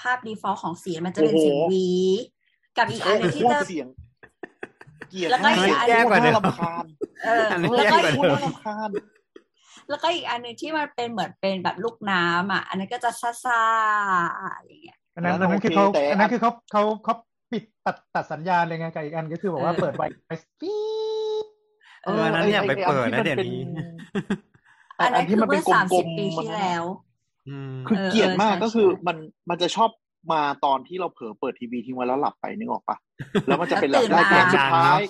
ภาพ default ของสีมันจะเป็นโอ้โหเสียงหวี กับอีกอันหนึงที่โคจะตรเสียงเกลียดแล้วก็อีกอันแย่กว่าเดิมโคตรน่รำคาญเอออันนี้แล้วก็แย่อีกกว่าโคตรน่ารำคาญแล้วก็อีกอันหนึ่งที่มันเป็นเหมือนเป็นแบบลูกน้ำอะ อันนั้นก็จะซ่าๆอะไรอย่างเงี้ยอันนั้นอัอันนนั้นั้นนคือโอเขาเคแต่อันนั้นคือเขาเขาเขาปิดตัดตัดสัญญาณเลยไงกับอีกอันก็คือบอกว่าเออเปิดไวไฟปี๊ดเอออันนั้นอย่าไปเปิดนะเดี๋ยวนี้อันนั้นที่คือมันเป็เมื่นอกสามลสิบมปีๆมันที่แล้วอืมคือเออเกลียดมากเออใช่ก็คือใช่มันมันจะชอบ มาตอนที่เราเผลอเปิดทีวีทิ้งไว้แล้วหลับไปนึกออกปะแล้วมันจะเป็นแบบแล้วตื่นรายการมาสุดท้าย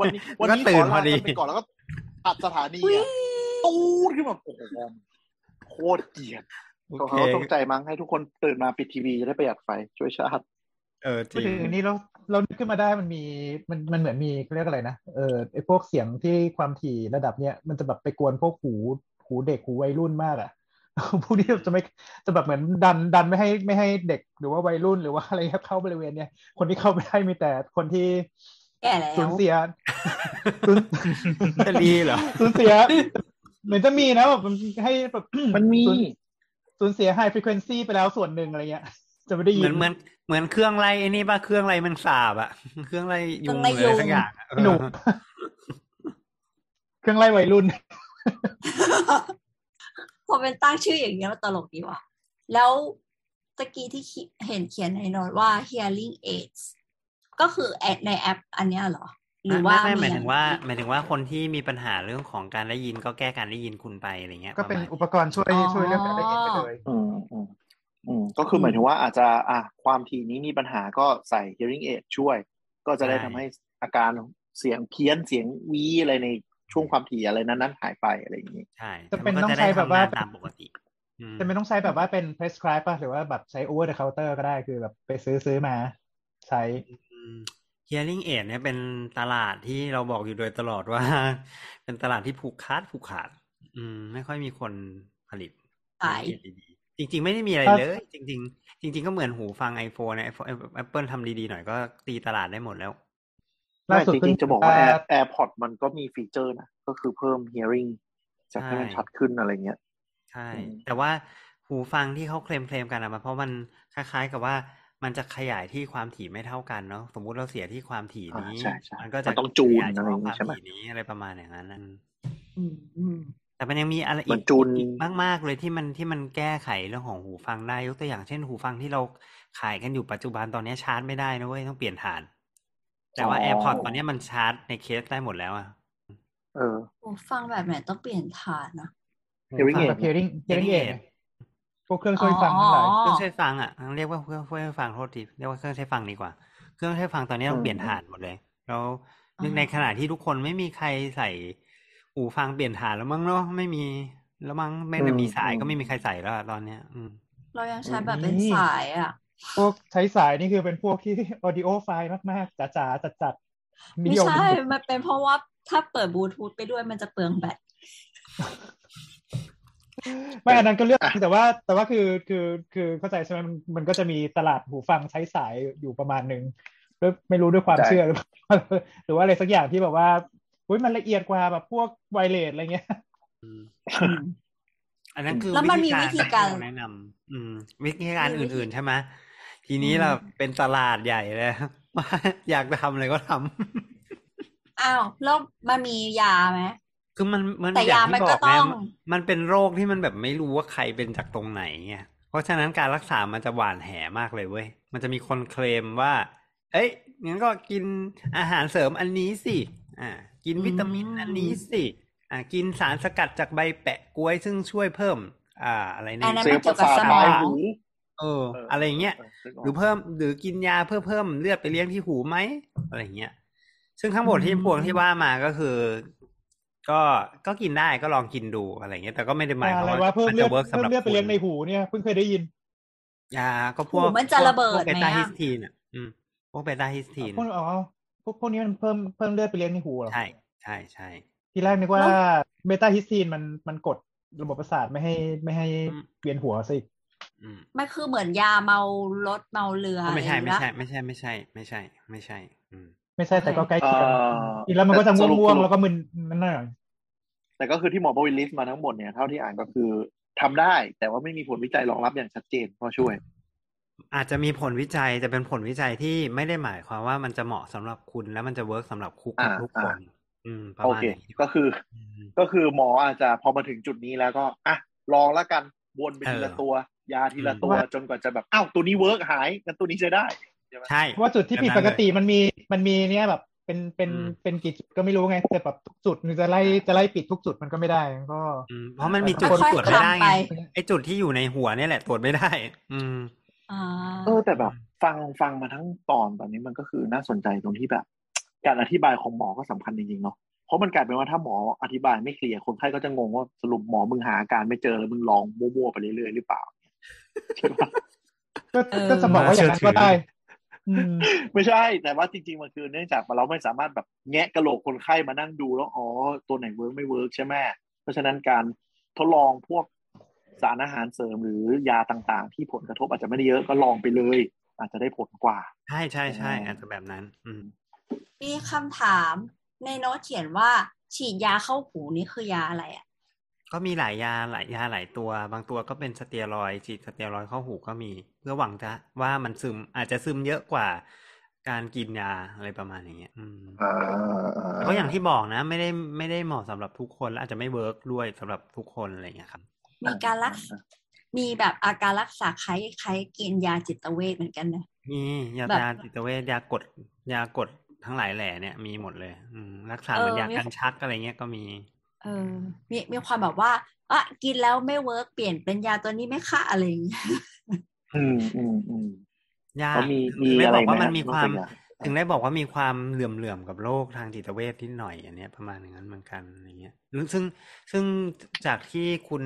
วันนี้วันนี้ก็ตื่ขอนพอลาดีกันไปก่อนแล้วก็ตัดสถานีอุ๊ยอะตูดขึ้นมาโอ้โหโคตรเกลียดโอเขาเคเขาตกใจมั้งให้ทุกคนตื่นมาปิดทีวีจะได้ประหยัดไฟช่วยชาติเออจพูดริงถึงอันนี้เราเรานึกขึ้นมาได้มันมีมันมันเหมือนมีเขาเรียกอะไรนะเออไอพวกเสียงที่ความถี่ระดับเนี้ยมันจะแบบไปกวนพวกหูหูเด็กหูวัยรุ่นมากอะ พวกนี้จะไม่จะแบบเหมือนดันดันไม่ให้ไม่ให้เด็กหรือว่าวัยรุ่นหรือว่าอะไรครับเข้าบริเวณเนี้ยคนที่เข้าไม่ได้มีแต่คนที่แก่แล้วสูญเสียสูญจะรีเหรอสูญเสียเหมือนจะมีนะแบบมันให้แบบมันมีสูญสูญเสีย high frequency ไปแล้วส่วนหนึ่งอะไรเงี้ย จะไม่ได้เหยิมือนนเหมือนเหมือนเครื่องไล่ไอ้นี่ป่ะเครื่องไล่แมันสาบอะเครื่องไล่ยุงเครื่องไล่เลยยุงสักอย่างอะหนูเออเครื่องไล่วัยรุ่น พอเป็นตั้งชื่ออย่างเงี้ยมันตลกดีว่ะ แล้วตะกี้ที่ขีเห็นเขียนในโน้ตว่า hearing aids ก็คือแอดในแอปอันเนี้ยเหรอ หรือว่าไม่ไม่หมายถึงว่าอย่หมายถึงว่าคนที่มีปัญหาเรื่องของการได้ยินก็แก้การได้ยินคุณไปอะไรเงี้ย ก็เป็นระมาณอุปกรณ์ช่วยช่วยเรื่องการได้ยินไปเลยอืมอืมอืมก็คือหมายถึงว่าอาจจะอะความถี่นี้มีปัญหาก็ใส่ hearing aid ช่วย ก็จะได้ทำให้อาการเสียงเพี้ยนเสียงวีอะไรใน ช่วงความถี่อะไรนั้นๆหายไปอะไรอย่างนี้ใช่จะเป็นมัก็ต้องจะใช้ได้แบบว่าทำงนตามปกติอืมจะไม่ต้องใช้แบบว่าเป็น prescribe ป่ะหรือว่าแบบใช้ over the counter ก็ได้คือแบบไปซื้อซื้อมา ใช้อืม hearing aid เนี่ยเป็นตลาดที่เราบอกอยู่โดยตลอดว่า เป็นตลาดที่ผูกขาดผูกขาด อืม ไม่ค่อยมีคนผลิตขาย hearing aid ดีๆจริง ๆ ไม่ได้มีอะไรครับเลย จริง ๆ จริง ๆ ก็เหมือนหูฟัง iPhone นะ Apple ทำดี ๆ หน่อยก็ตีตลาดได้หมดแล้ว ล่าไม่สุดจเพิ่ริงงๆจะบอกว่าอ่า Air AirPod มันก็มีฟีเจอร์นะ ก็คือเพิ่ม hearing จะให้มันใช่ชัดขึ้นอะไรเงี้ย ใช่อืมแต่ว่าหูฟังที่เขาเคลมเคลมกันอะมันเพราะมันคล้ายๆกับว่ามันจะขยายที่ความถี่ไม่เท่ากันเนาะสมมุติเราเสียที่ความถี่อ่านี้ใช่ใช่มันก็มัจะนต้องจูนขยายเฉอะไรอย่างพาะงี้ความใช่ไหมถี่นี้อะไรประมาณอย่างนั้นนะอืมอืมแต่มันยังมีอะไรเหมือีอนกจูนอีกมาก ๆ เลยที่มันที่มันแก้ไขเรื่องของหูฟังได้ยกตัวอย่างเช่นหูฟังที่เราขายกันอยู่ปัจจุบันตอนนี้ชาร์จไม่ได้นะเว้ยต้องเปลี่ยนฐาน แต่ว่าอ๋อ AirPods ตอนนี้มันชาร์จในเคสได้หมดแล้วอะเออหูฟังแบบไหนต้องเปลี่ยนฐานนะ hearing แบบ aid hearing hearing hearing aid aid พวกเครื่องช่วยฟังทั้งหลายอ๋อเครื่องใช้ฟังอะเรียกว่าเครื่องช่วยฟังโทษทีเรียกว่าเครื่องใช้ฟังดีกว่า เครื่องใช้ฟังตอนนี้ต้องอืมเปลี่ยนฐานหมดเลย แล้วอ่าในขณะที่ทุกคนไม่มีใครใส่หูฟังเปลี่ยนฐานแล้วมั้งเนาะไม่มีแล้วมั้งไม่ได้มีสายก็ไม่มีใครใส่แล้วอะตอนเนี้ย อืม เรายังใช้แบบเป็นนี่สายอะ พวกใช้สายนี่คือเป็นพวกที่ audio file มากๆจ๋าๆจัดๆไม่นิยมใช่ มันเป็นเพราะว่าถ้าเปิดบลูทูธไปด้วยมันจะเปลืองแบตไม่อันนั้นก็เรื่องอะแต่ว่า แต่ว่าคือคือคือเข้าใจใช่ไหมมันมันก็จะมีตลาดหูฟังใช้สายอยู่ประมาณหนึ่งด้วยไม่รู้ด้วยความใช่เชื่อ หรือเปล่าหรือว่าอะไรสักอย่างที่แบบว่าอุ้ยมันละเอียดกว่าแบบพวกไวเลสอะไรเงี้ยอืมอืมอันนั้นคือแล้วมันมีวิธีการที่เแนะนำอืม วิธีการมีวิธีอื่นๆใช่ไหม ทีนี้อืมเราเป็นตลาดใหญ่เลยว่าอยากทำอะไรก็ทำอ้าวแล้วมันมียาไหมคือมันมันแต่อย่างยามันที่บก็อกต้ไงองมันมันเป็นโรคที่มันแบบไม่รู้ว่าใครเป็นจากตรงไหนไงเพราะฉะนั้นการรักษามันจะหวานแหมากเลยเว้ยมันจะมีคนเคลมว่า เอ้ยงั้นก็กินอาหารเสริมอันนี้สิอ่า กินวิตามินอันนี้สิอ่ากินสารสกัดจากใบแปะกล้วยซึ่งช่วยเพิ่ม อ่าอะไรอันเนี่ยนั้นเซลมันล์ปเกี่ยระวกับสาทสมปอลายงหู เออ อะไรอย่างเงี้ยหรือเพิ่มหรือกินยาเพื่อเพิ่มเลือดไปเลี้ยงที่หูไหมอะไรอย่างเงี้ย ซึ่งทั้งหมดที่อืมพวงที่ว่ามาก็คือ ก็ก็กินได้ก็ลองกินดูอะไรเงี้ย แต่ก็ไม่ได้หมายความอะไรว่าว่าเพิ่มมันเลือจะดเวิร์กสำเพิ่หมรับเลือดไปคุณเลี้ยงในหูเนี่ยเพิ่งเคยได้ยินยาก็พวกหูมันจะระเบิดพวกเบไหมต้าอะฮิสตีนอะอืมพวก betahistine พวกอ๋อพวกพวกนี้มันเพิ่มเพิ่มเลือดไปเลี้ยงในหูเหรอใช่ใช่ใช่ทีแรกนึกว่าแล้ว betahistine มันมันกดระบบประสาทไม่ให้ไม่ให้อืมเวียนหัวสิอื มมันคือเหมือนยาเมารถเมาเรือก็ไม่ใช่อะรไม่อย่างใช่เงี้ยไม่ใช่ไม่ใช่ ไม่ใช่ ไม่ใช่ อืมไม่ใช่แต่ก็ใกล้เคียงเออกินแล้วมันก็จะสรุปง่วงสรุปๆแล้วก็มึนนั่นน่ะแต่ก็คือที่หมอประวิน list มาทั้งหมดเนี่ยเท่าที่อ่านก็คือทำได้ แต่ว่าไม่มีผลวิจัยรองรับอย่างชัดเจนพอช่วย อาจจะมีผลวิจัยแต่เป็นผลวิจัยที่ไม่ได้หมายความว่ามันจะเหมาะสำหรับคุณแล้วมันจะ work สำหรับทุกอ่าทุกคนอืมโอเคประมาณนี้ก็คืออืมก็คือหมออาจจะพอมาถึงจุดนี้แล้วก็อะลองแล้วกันวนไปทีละเออตัว ยาทีละอืมตัวจนกว่าจะแบบอ้าวตัวนี้ work หายงั้นตัวนี้ใช้ได้ใช่ไหมใช่เพราะว่าจุดที่ผิดปกติมันมีมันมีเนี่ยแบบเป็นเป็นอืมเป็นกี่จุดก็ไม่รู้ไงแต่แบบทุกจุดมันจะไล่จะไล่ปิดทุกจุดมันก็ไม่ได้ก็อืมเพราะมันมีจุดค่อยๆตรวจไม่ได้ไงทำไปไอ้จุดที่อยู่ในหัวเนี่ยแหละตรวจไม่ได้ อืมอ่าเออแต่แบบฟังฟังมาทั้งตอนตอนนี้มันก็คือน่าสนใจตรงที่แบบ การอธิบายของหมอก็สำคัญจริงๆเนาะเพราะมันกลายเป็นว่าถ้าหมออธิบายไม่ clear คนไข้ก็จะงงว่าสรุปหมอมึงหาอาการไม่เจอแล้วมึงลองมั่วๆไปเรื่อยๆหรือเปล่าใช่ปะ ก็เออก็จะบอกว่าอย่างนั้นก็ได้อืมไม่ใช่ แต่ว่าจริงๆมันคือเนื่องจากเราไม่สามารถแบบแงะกระโหลกคนไข้มานั่งดูแล้วอ๋อตัวไหน work ไม่ work ใช่ไหมเพราะฉะนั้นการทดลองพวกสารอาหารเสริมหรือยาต่างๆ ที่ผลกระทบอาจจะไม่ได้เยอะก็ลองไปเลย อาจจะได้ผลกว่า ใช่ใช่ใช่อ๋อออาจจะแบบนั้น อืมมีคำถามในโน้ตเขียนว่า ฉีดยาเข้าหูนี่คือยาอะไรอะ ก็มีหลายยาหลายยาหลายตัว บางตัวก็เป็นสเตียรอยด์ฉีดสเตียรอยด์เข้าหูก็มี เพื่อหวังจะว่ามันซึมอาจจะซึมเยอะกว่า การกินยาอะไรประมาณอย่างเงี้ยอืมอ่าอ่าก็อย่างที่บอกนะ ไม่ได้ไม่ได้เหมาะสำหรับทุกคนและอาจจะไม่ work ด้วยสำหรับทุกคนอะไรอย่างเงี้ยครับ มีการรักษามีแบบอาการรักษาคล้ายคล้ายกินยาจิตเวชเหมือนกันนะมียาแบบยาจิตเวชยากดยากดทั้งหลายแหล่เนี่ยมีหมดเลย อืมรักษาเหมือนเออมียากันชักอะไรเงี้ยก็มี เออมีมีความแบบว่าอะกินแล้วไม่ work เปลี่ยนเป็นยาตัวนี้ไหมคะอะไรอย่างเงี้ยอืมอืมอืมยาเขามีมีถึงได้อะไรบอกว่าไหมมันมีนคอกวามจากยาถึงได้บอกว่ามีความเหลื่อมเหลื่อมๆกับโรคทางจิตเวชนิดหน่อยอันเนี้ยประมาณอย่างนั้นเหมือนกันอย่างเงี้ยหรือซึ่งซึ่งจากที่คุณ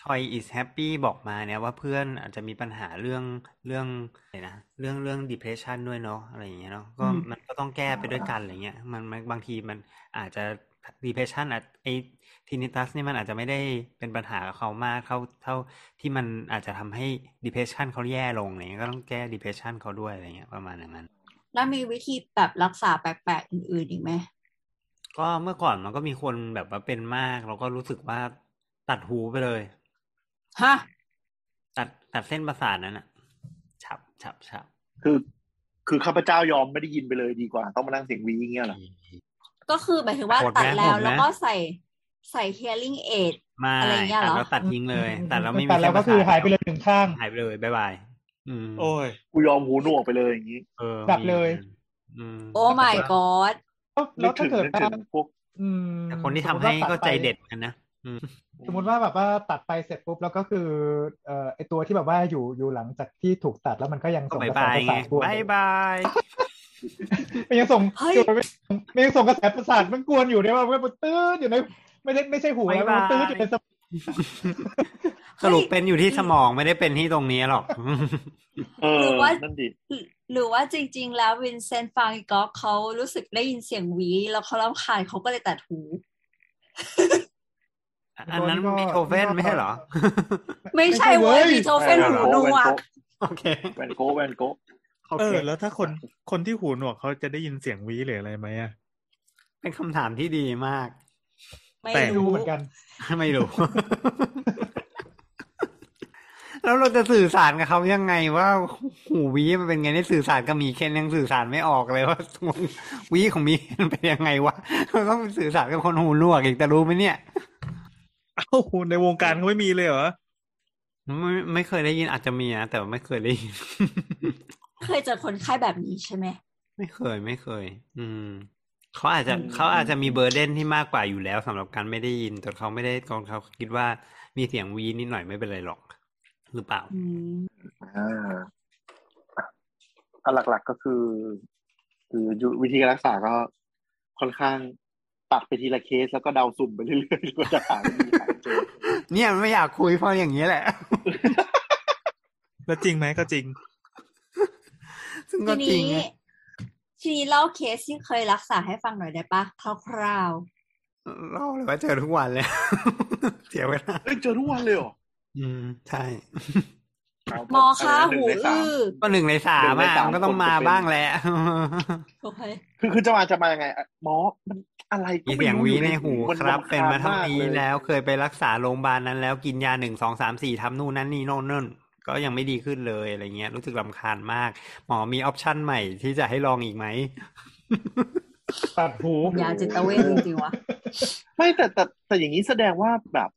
ชอย is happy บอกมาเนี่ยว่าเพื่อนอาจจะมีปัญหาเรื่องเรื่องอะไรนะเรื่องเรื่อง depression ด้วยเนาะอะไรอย่างเงี้ยเนาะก็อืมมันก็ต้องแก้ไปด้วยกันอะไรเงี้ยมันมันบางทีมันอาจจะ depression อาจไอทินิตัสนี่ยมันอาจจะไม่ได้เป็นปัญหากับเขามากเท่าเท่าที่มันอาจจะทำให้ depression เขาแย่ลงอะไรเงี้ยก็ต้องแก้ depression เขาด้วยอะไรเงี้ยประมาณอย่างนั้นแล้วมีวิธีแบบรักษาแปลกๆอื่นๆอีกไหมก็เมื่อก่อนมันก็มีคนแบบว่าเป็นมากเราก็รู้สึกว่าตัดหูไปเลยฮะตัดตัดเส้นประสาทนั้นอะฉับฉับฉับคือ คือข้าพเจ้ายอมไม่ได้ยินไปเลยดีกว่า ต้องมานั่งเสียงวีอย่างเงี้ยเหรอ ก็คือหมายถึงว่าโหดไหมตัดแล้โหวดไหมแล้วก็ใส่ใส่ hearing aid ไม่อะไรเงี้ยเหรอตัดแล้วตัดทิ้งเลยตัดแล้วไม่มีแต่แล้วก็คือหายไปเลยหนึ่งข้างหายไปเลยบายบายอืมโอ้ยกูยอมหูหนวกไปเลยอย่างงี้เออดับเลยอืมโอ้ my god แล้วนึถ้ากถึงเกิดนึกว่าถึงพวกอืมแต่คนที่ทำสมมุติให้ว่าก็ตัดไปใจเด็ดเหมือนกันนะอืมสมมติว่าแบบว่าตัดไปเสร็จปุ๊บแล้วก็คือเอ่อไอตัวที่แบบว่าอยู่อยู่หลังจากที่ถูกตัดแล้วมันก็ยังก็ส่งบายกระแสบายประไงสาทกวนบายบาย มันยังส่งเฮ้ยมันยังส่งกระแสประสาทมันกวนอยู่เนี่ยว่ามันตื้ออยู่ในไม่ได้ไม่ใช่หูแล้วมันตื้ออยู่ในสมองสรุปเป็นอยู่ที่สมองไม่ได้เป็นที่ตรงนี้หรอกเออหรือว่านั่นดิหรือหรือว่าจริง ๆ แล้ววินเซนต์ฟานก็อกเขารู้สึกได้ยินเสียงวี้ แล้วเขารำคาญเขาก็เลยตัดหู อันนั้นบีโทเฟนไม่ใช่เหรอ ไม่ใช่เว้ยบีโทเฟนหูหนวกโอเคแวนโกะแวนโกะโอเอเคอแล้วถ้าคนคนที่หูหนวกเขาจะได้ยินเสียงวีหรืออะไรไหมอะเป็นคำถามที่ดีมาก ไม่แต่ไม่รู้รู้เหมือนกัน ไม่รู้ แล้วเราจะสื่อสารกับเขายังไงว่าหูวีมันเป็นไงนี่สื่อสารกับหมีเคนยังสื่อสารไม่ออกเลยว่าวีของหมีเคนเป็นยังไงวะเราต้องสื่อสารกับคนหูหนวกอีกแต่รู้ไหมเนี่ยเอ้าในวงการเขาไม่มีเลยเหรอไม่ไม่เคยได้ยินอาจจะมีนะแต่ว่าไม่เคยได้ยิน เคยเจอคนไข้แบบนี้ใช่ไหม ไม่เคยไม่เคย อืมเขาอาจจะเขาอาจจะมีเบอร์เดนที่มากกว่าอยู่แล้วสำหรับการไม่ได้ยินแต่เขาไม่ได้ตอนเขาคิดว่ามีเสียงวีนิดหน่อยไม่เป็นไรหรอก หรือเปล่าอืมอ่าอันหลักๆก็คือคือวิธีการรักษาก็ค่อนข้างตัดไปทีละเคสแล้วก็เดาสุ่มไปเรื่อยๆก็จะหาวิธีหาเจอเนี่ยไม่อยากคุยเพราะอย่างนี้แหละ แล้วจริงไหมก็จริง ซึ่งก็ทีจริงนี้ไงทีนี้เล่าเคสที่เคยรักษาให้ฟังหน่อยได้ปะคร่าวเล่าเลยว่าเจอทุกวันเลยเสียเวลาเอ้ยเจอทุกวันเลยเหรออืมใช่ๆหมอคะหนึ่หูงในสามอื้อก็หนึ่งในสามหนึ่งในอะสามมันก็ต้องคนมาจะเป็นบ้างแหละโอเคคือคือจะมาจะมายังไงอะหมอมันอะไรก็มีไม่เสียงรู้วีอยู่ในหูมันครับำญเป็นมาเท่านี้กยแล้วเคยไปรักษาโรงพยาบาลนั้นแล้วกินยาหนึ่งสองสามสี่ทำนู่นนั่นนี่โน่นนั่น ก็ยังไม่ดีขึ้นเลยอะไรเงี้ย รู้สึกรำคาญมาก หมอมี option ใหม่ที่จะให้ลองอีกไหมตัดหูยาจิตเวชจริงๆวะไม่แต่แต่แต่อย่างนี้แสดงว่าแบบ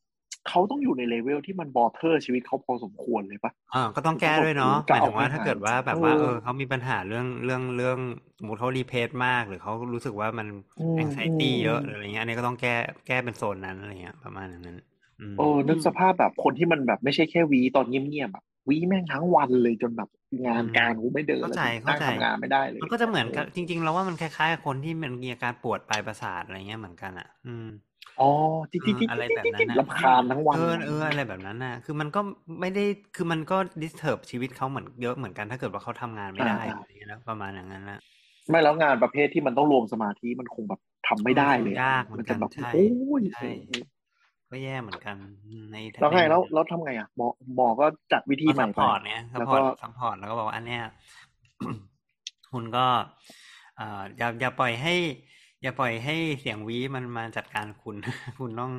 เขาต้องอยู่ในเลเวลที่มัน bother ชีวิตเขาพอสมควรเลยปะอ่าก็ต้องแก้ด้วยเนาะหจะมายเอาถึงว่าไปถ้าหาเกิดว่าแบบว่าเออเออเขามีปัญหาเรื่องเรื่องเรื่องสมมติเขารีเพทมาก หรือเขารู้สึกว่ามันอืมแองไซตี้อืมเยอะหรืออะไรเงี้ยอันนี้ก็ต้องแก้แก้เป็นโซนนั้นอะไรเงี้ยประมาณอย่างนั้นอืมเออนึกสภาพแบบคนที่มันแบบไม่ใช่แค่วีตอนเงียบๆแบบ วีแม่งทั้งวันเลยจนแบบงานการกูไม่เดินเข้าใจนั่งเข้าใจทำงานไม่ได้เลยมันก็จะเหมือนกับจริง ๆ เราว่ามันคล้ายๆกับคนที่มันมีอาการปวดปลายประสาทอะไรเงี้ยเหมือนกันอะ อืมอ๋อจิ๊ดจิ๊ดจิ๊ดอะไรแบบนั้นจิ๊ดน่ะรำคาญทั้งวันเออเอออะไรแบบนั้นน่ะ คือมันก็ไม่ได้คือมันก็disturb ชีวิตเขาเหมือนเยอะเหมือนกันถ้าเกิดว่าเขาทำงานไม่ได้อะไรเงี้ยนะประมาณอย่างนั้นนะไม่แล้วงานประเภทที่มันต้องรวมสมาธิมันคงแบบทำไม่ได้เลยยากเหมือนกันจะแบบใช่โอ้ยใช่ ก็แย่เหมือนกันในแล้วไงแล้วแล้วทำไงอะหมอหมอก็จัดวิธีที่ใหม่ support ไปเนี่ย support แล้วก็ sup port แล้วก็บอกว่าอันเนี้ยคุณก็เอ่ออย่าอย่าปล่อยให้ อย่าปล่อยให้เสียงวี้มันมาจัดการคุณ คุณต้อง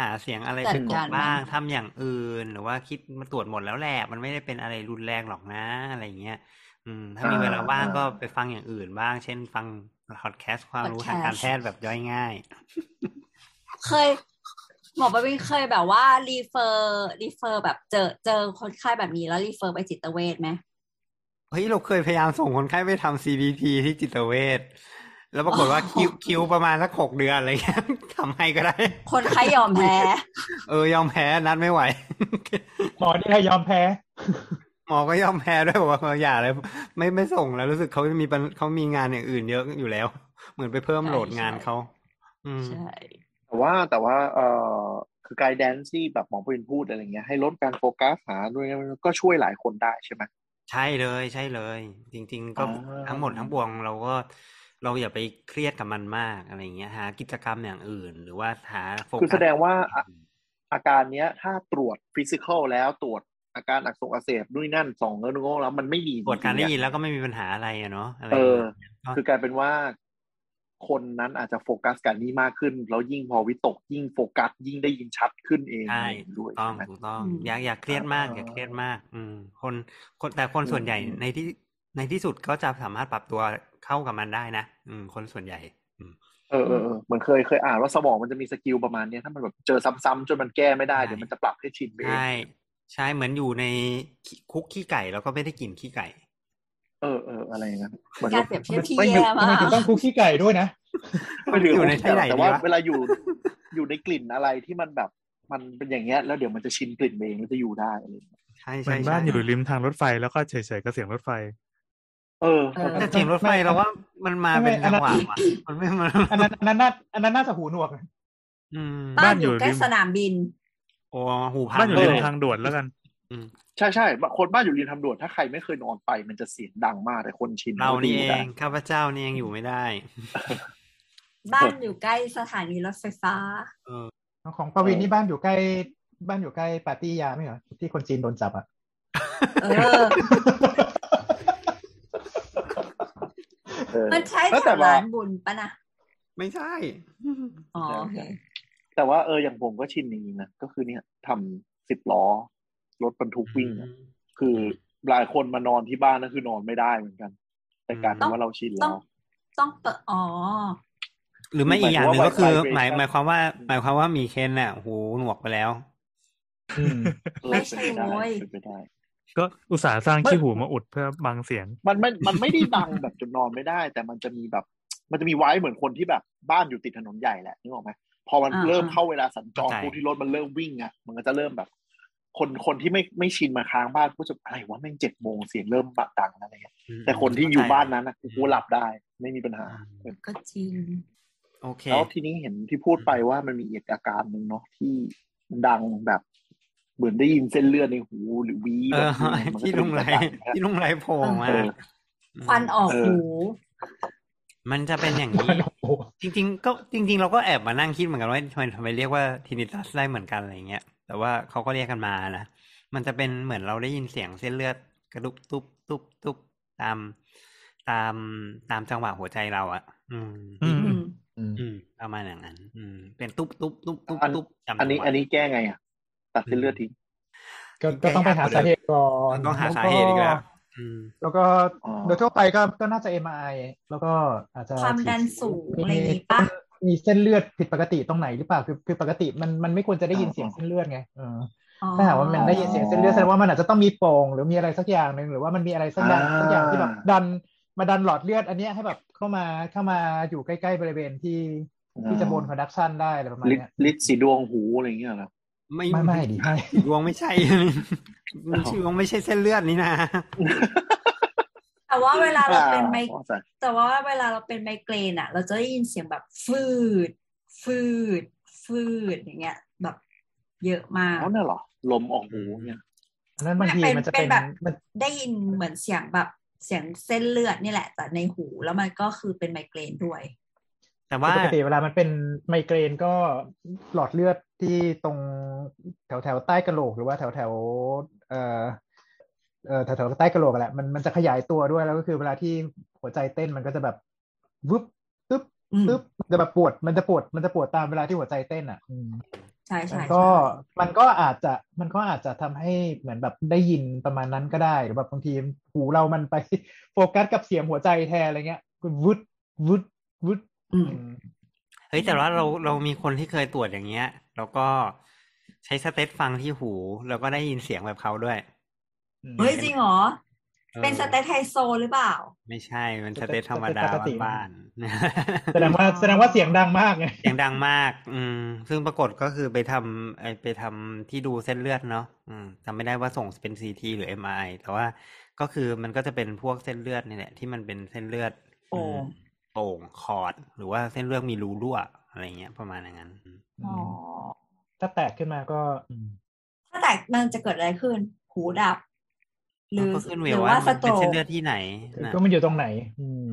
หาเสียงอะไรจัไปดกกาดรบ้างมันทำอย่างอื่น หรือว่าคิดมาตรวจหมดแล้วแหละมันไม่ได้เป็นอะไรรุนแรงหรอกนะอะไรเงี้ย อืม ถ้ามีอ่าเวลาว่างอ่าก็ไปฟังอย่างอื่นบ้าง เช่น ฟังพอดแคสต์ความรู้ทางการแพทย์แบบย่อยง่าย เคย หมอประวินเคยแบบว่า refer refer แบบเจอเจอคนไข้แบบนี้แล้ว refer ไปจิตเวชไหมเฮ้ยเราเคยพยายามส่งคนไข้ไปทำ CBT ที่จิตเวชแล้วปรากฏว่าคิวคิวประมาณสักหกเดือนอะไรเงี้ยทำให้ก็ได้ คนไข้ยอมแพ้ เออยอมแพ้นัดไม่ไหว หมอนี่ให้ยอมแพ้ หมอก็ยอมแพ้ด้วยบอกว่าเอออย่าเลยไม่ไม่ส่งแล้วรู้สึกเขาจะมีปัญเขามีงานอย่างอื่นเยอะอยู่แล้ว เหมือนไปเพิ่มใช่ load งานใช่เขาอืมใช่แต่ ว่าแต่ว่าเอ่อคือ guidance ที่แบบหมอปรินพูดอะไรเงี้ยให้ลดการโฟกัสหาด้วยนะก็ช่วยหลายคนได้ใช่ไหมใช่เลยใช่เลย จริง ๆ ก็อ่าทั้งหมดทั้งปวงเราก็เราอย่าไปเครียดกับมันมากอะไรเงี้ยหากิจกรรมอย่างอื่น หรือว่าหาโฟกัสคือแสดงว่าอะอาการเนี้ย ถ้าตรวจ physical แล้วตรวจอาการอักเสบอักเสบนู่นนนั่นสองเงินงงแล้วมันไม่มีตรวจการได้จยิงนๆแล้วก็ไม่มีปัญหาอะไรอะเนาะอะไรเออเงี้ยก็คือกลายเป็นว่า คนนั้นอาจจะโฟกัสกับนี้มากขึ้น แล้วยิ่งพอวิตกยิ่งโฟกัส ยิ่งได้ยินชัดขึ้นเองใช่ด้วยต้องใช่ไหมถูกต้องอืมอย่าอย่าเครียดมากอ่าอย่าเครียดมาก อืม คนคนแต่คนส่วนใหญ่อืมในที่ในที่สุดก็จะสามารถปรับตัวเข้ากับมันได้นะอืม คนส่วนใหญ่อืมเออเออเออเหมือนเคยเคยอ่านว่าสมองมันจะมี skill ประมาณเนี้ยถ้ามันแบบเจอซ้ำๆจนมันแก้ไม่ได้ใช่เดี๋ยวมันจะปรับให้ชินไปเองใช่ใช่เหมือนอยู่ในคุกขี้ไก่แล้วก็ไม่ได้กลิ่นขี้ไก่ เออเอออะไรอย่างเงี้ยเหมือนการว่าเปรียบเทียบที่ไม่แย่ทำมาไมกถึงต้องคุกขี้ไก่ด้วยนะไม่ถึงอยู่ในที่ไหนแต่ว่าดีวะเวลาอยู่อยู่ในกลิ่นอะไรที่มันแบบมันเป็นอย่างเงี้ยแล้วเดี๋ยวมันจะชินกลิ่นเองมันจะอยู่ได้อะไรอย่างเงี้ยใช่เหมืใช่อนใช่บ้านอยู่ริมทางรถไฟแล้วก็เฉยๆกับเสียงรถไฟเออเออแต่เสียงรถไฟเราว่ามันมาไม่เป็นไม่จังหวะอันนั้นว่ะมันไม่มันอันนั้นอันนั้นน่าอันนั้นน่าจะหูหนวกอืมบ้าบ้านนออยู่ยู่ใกล้ริมสนามบินโอ้หูพังบ้านอยู่เลริมยทางด่วนแล้วกัน ใช่ใช่คนบ้านอยู่ริมทางด่วนถ้าใครไม่เคยนอนไป มันจะเสียงดังมากแต่คนชินเรานี่ก็เอดูได้งข้าพเจ้านี่ยังอยู่ไม่ได้ บ้านอยู่ใกล้สถานีรถไฟฟ้าของปวินนี่บ้านอยู่ใกล้บ้านอยู่ใกล้ปาร์ตี้ยาไม่เหรอที่คนจีนโดนจับอะเออเออมันใช้แล้วแถแต่วว่าร้านบุญปะนะไม่ใช่อ๋อโอเคแต่ว่าเอออย่างผมก็ชินจริงๆนะก็คือเนี่ยทำสิบล้อ รถบรรทุกวิ่งอะคือหลายคนมานอนที่บ้านนั่นคือนอนไม่ได้เหมือนกัน แต่กลารเป็นว่าเราชินต้แล้องวต้องเปิดอ๋อหรือไม่อีกอย่างหนึ่งก็คือ หมาย vibration หมายความว่า หมายความว่ามีเคนน่ะหูหนวกไปแล้วอืมเออไม่ใช่เป็นปด้โว้ยเป็นไปได้ก็อุตส่าห์สร้างขี้หูมาอุดเพื่อบังเสียง มันไม่มันไม่ได้ดังแบบจนนอนไม่ได้ แต่มันจะมีแบบ มันจะมีไว้เหมือนคนที่แบบบ้านอยู่ติดถนนใหญ่แหละนึกออกไหมพอมันอ่าเริ่มเข้าเวลาสัญจรเข้าใจปุ๊บที่รถมันเริ่มวิ่งอะมันก็จะเริ่มแบบ คนคนที่ไม่ไม่ชินมาค้างบ้านก็จะอะไรวะแม่งเจ็ดโมงเสียงเริ่มบัดดังอะไรเงี้ยอืมแต่คนที่อยู่เข้ใจบ้านนั้นนะกูหลับได้ไม่มีปัญหาอืมก็จริงโอเคแล้วทีนี้เห็นที่พูดไปว่ามันมีอีกอาการหนึ่งเนาะที่ดังแบบเหมือนได้ยินเส้นเลือดในหูหรือวีเอแบบอนี้มันก็ที่จะลุงไรมีอาการอย่างเงี้ยที่ลุงไรโผล่มาเออควันออกเออหูมันจะเป็นอย่างนี้โอ้โหจริง ๆ ก็จริง ๆ เราก็แอบมานั่งคิดเหมือนกันว่าทำไมทำไมเรียกว่าทินิตัสได้เหมือนกันอะไรเงี้ย แต่ว่าเขาก็เรียกกันมานะมันจะเป็นเหมือนเราได้ยินเสียงเส้นเลือดกระดุบตุบตุบตุบตามตามตามจังหวะหัวใจเราอะอืมอืมอืม อืม อืมประมาณอย่างนั้น อืม เป็นตุบตุบตุบตุบอันตุบจำอันนี้จังหวะอันนี้แก้ไงอะ ตัดเส้นเลือดทิ้งก็ก็ต้องไปหาสาเหตุก่อนต้องหาสาเหตุอีกแล้วอืมแล้วก็อ๋อโดยทั่วไปก็ก็น่าจะ MRI แล้วก็อาจจะความดันสูงอะไรอย่างงี้ปะ มีเส้นเลือดผิดปกติตรงไหนหรือเปล่าคือคือปกติมันมันไม่ควรจะได้ยินเสียงเส้นเลือดไงเอออ๋อถ้าหากว่ามันได้ยินเสียงเส้นเลือดแสดงว่ามันอาจจะต้องมีโป่งหรือมีอะไรสักอย่างหนึ่งหรือว่ามันมีอะไรสักอย่างอ่าสักอย่างที่แบบดันมาดันหลอดเลือด อันเนี้ยให้แบบเข้ามาเข้ามาอยู่ใกล้ๆบริเวณที่ที่จะ bone conduction ได้อะไรประมาณลิดเนี้ยลิดสีดวงหูอะไรอย่างเงี้ยเหรอไม่ไม่ไม่ดิไม่ดวงไม่ใช่มันชื่อดวงไม่ใช่เส้นเลือดนี่นะ แต่ว่าเวลาเราเป็นไมอ๋อใช่แต่ว่าเวลาเราเป็นไมเกรนอะ เราจะได้ยินเสียงแบบฟืด ฟืด ฟืดอย่างเงี้ย แบบเยอะมากอ๋อเนี่ยเหรอ ลมออกหูเนี่ยอันนั้นบางทีเป็นมันจะเป็เป็นนแบบมันได้ยินเหมือนเสียงแบบเสียงเส้นเลือดนี่แหละแต่ในหูแล้วมันก็คือเป็นไมเกรนด้วย แต่ว่าปกติเวลามันเป็นไมเกรนก็หลอดเลือดที่ตรงแถวแถวใต้กระโหลกหรือว่าแถวแถวเอ่อเอ่อ แถวแถวใต้กระโหลกอะแหละมันมันจะขยายตัวด้วยแล้วก็คือเวลาที่หัวใจเต้นมันก็จะแบบวึบตึ๊บอืมตึ๊บจะแบบปวดมันจะปวดมันจะปวดตามเวลาที่หัวใจเต้นอะอืมใช่ใช่มันใช่ก็มันก็อาจจะมันก็อาจจะทำให้เหมือนแบบได้ยินประมาณนั้นก็ได้หรือแบบบางทีหูเรามันไปโฟกัสกับเสียงหัวใจแทนอะไรเงี้ยก็วุดวุดวุดอืมอืมเฮ้ยแต่ว่าเราเรามีคนที่เคยตรวจอย่างเงี้ย แล้วก็ใช้สเตตฟังที่หู แล้วก็ได้ยินเสียงแบบเขาด้วย เฮ้ยจริงเหรอออเป็น steth ไฮโซหรือเปล่า ไม่ใช่ มัน steth ธรรมดาปกติบ้านแสดงว่าแสดงว่าเสียงดังมากไงๆเสียงดังมาก อืม ซึ่งปรากฏก็คือไปทำไอไปทำที่ดูเส้นเลือดเนาะอืมจำไม่ได้ว่าส่งเป็น CT หรือ MRI แต่ว่าก็คือมันก็จะเป็นพวกเส้นเลือดนี่แหละที่มันเป็นเส้นเลือดโป่งอืมโป่งคอร์ดหรือว่าเส้นเลือดมีรูรั่วอะไรเงี้ยประมาณอย่างนั้นอืมอ๋อถ้าแตกขึ้นมาก็อืมถ้าแตกมันจะเกิดอะไรขึ้น หูดับ หรือก็ขึ้นหเวรืลอว่าว่าสมันโตรเป็นกเส้นเลือดที่ไหนนะก็มันอยู่ตรงไหน อืม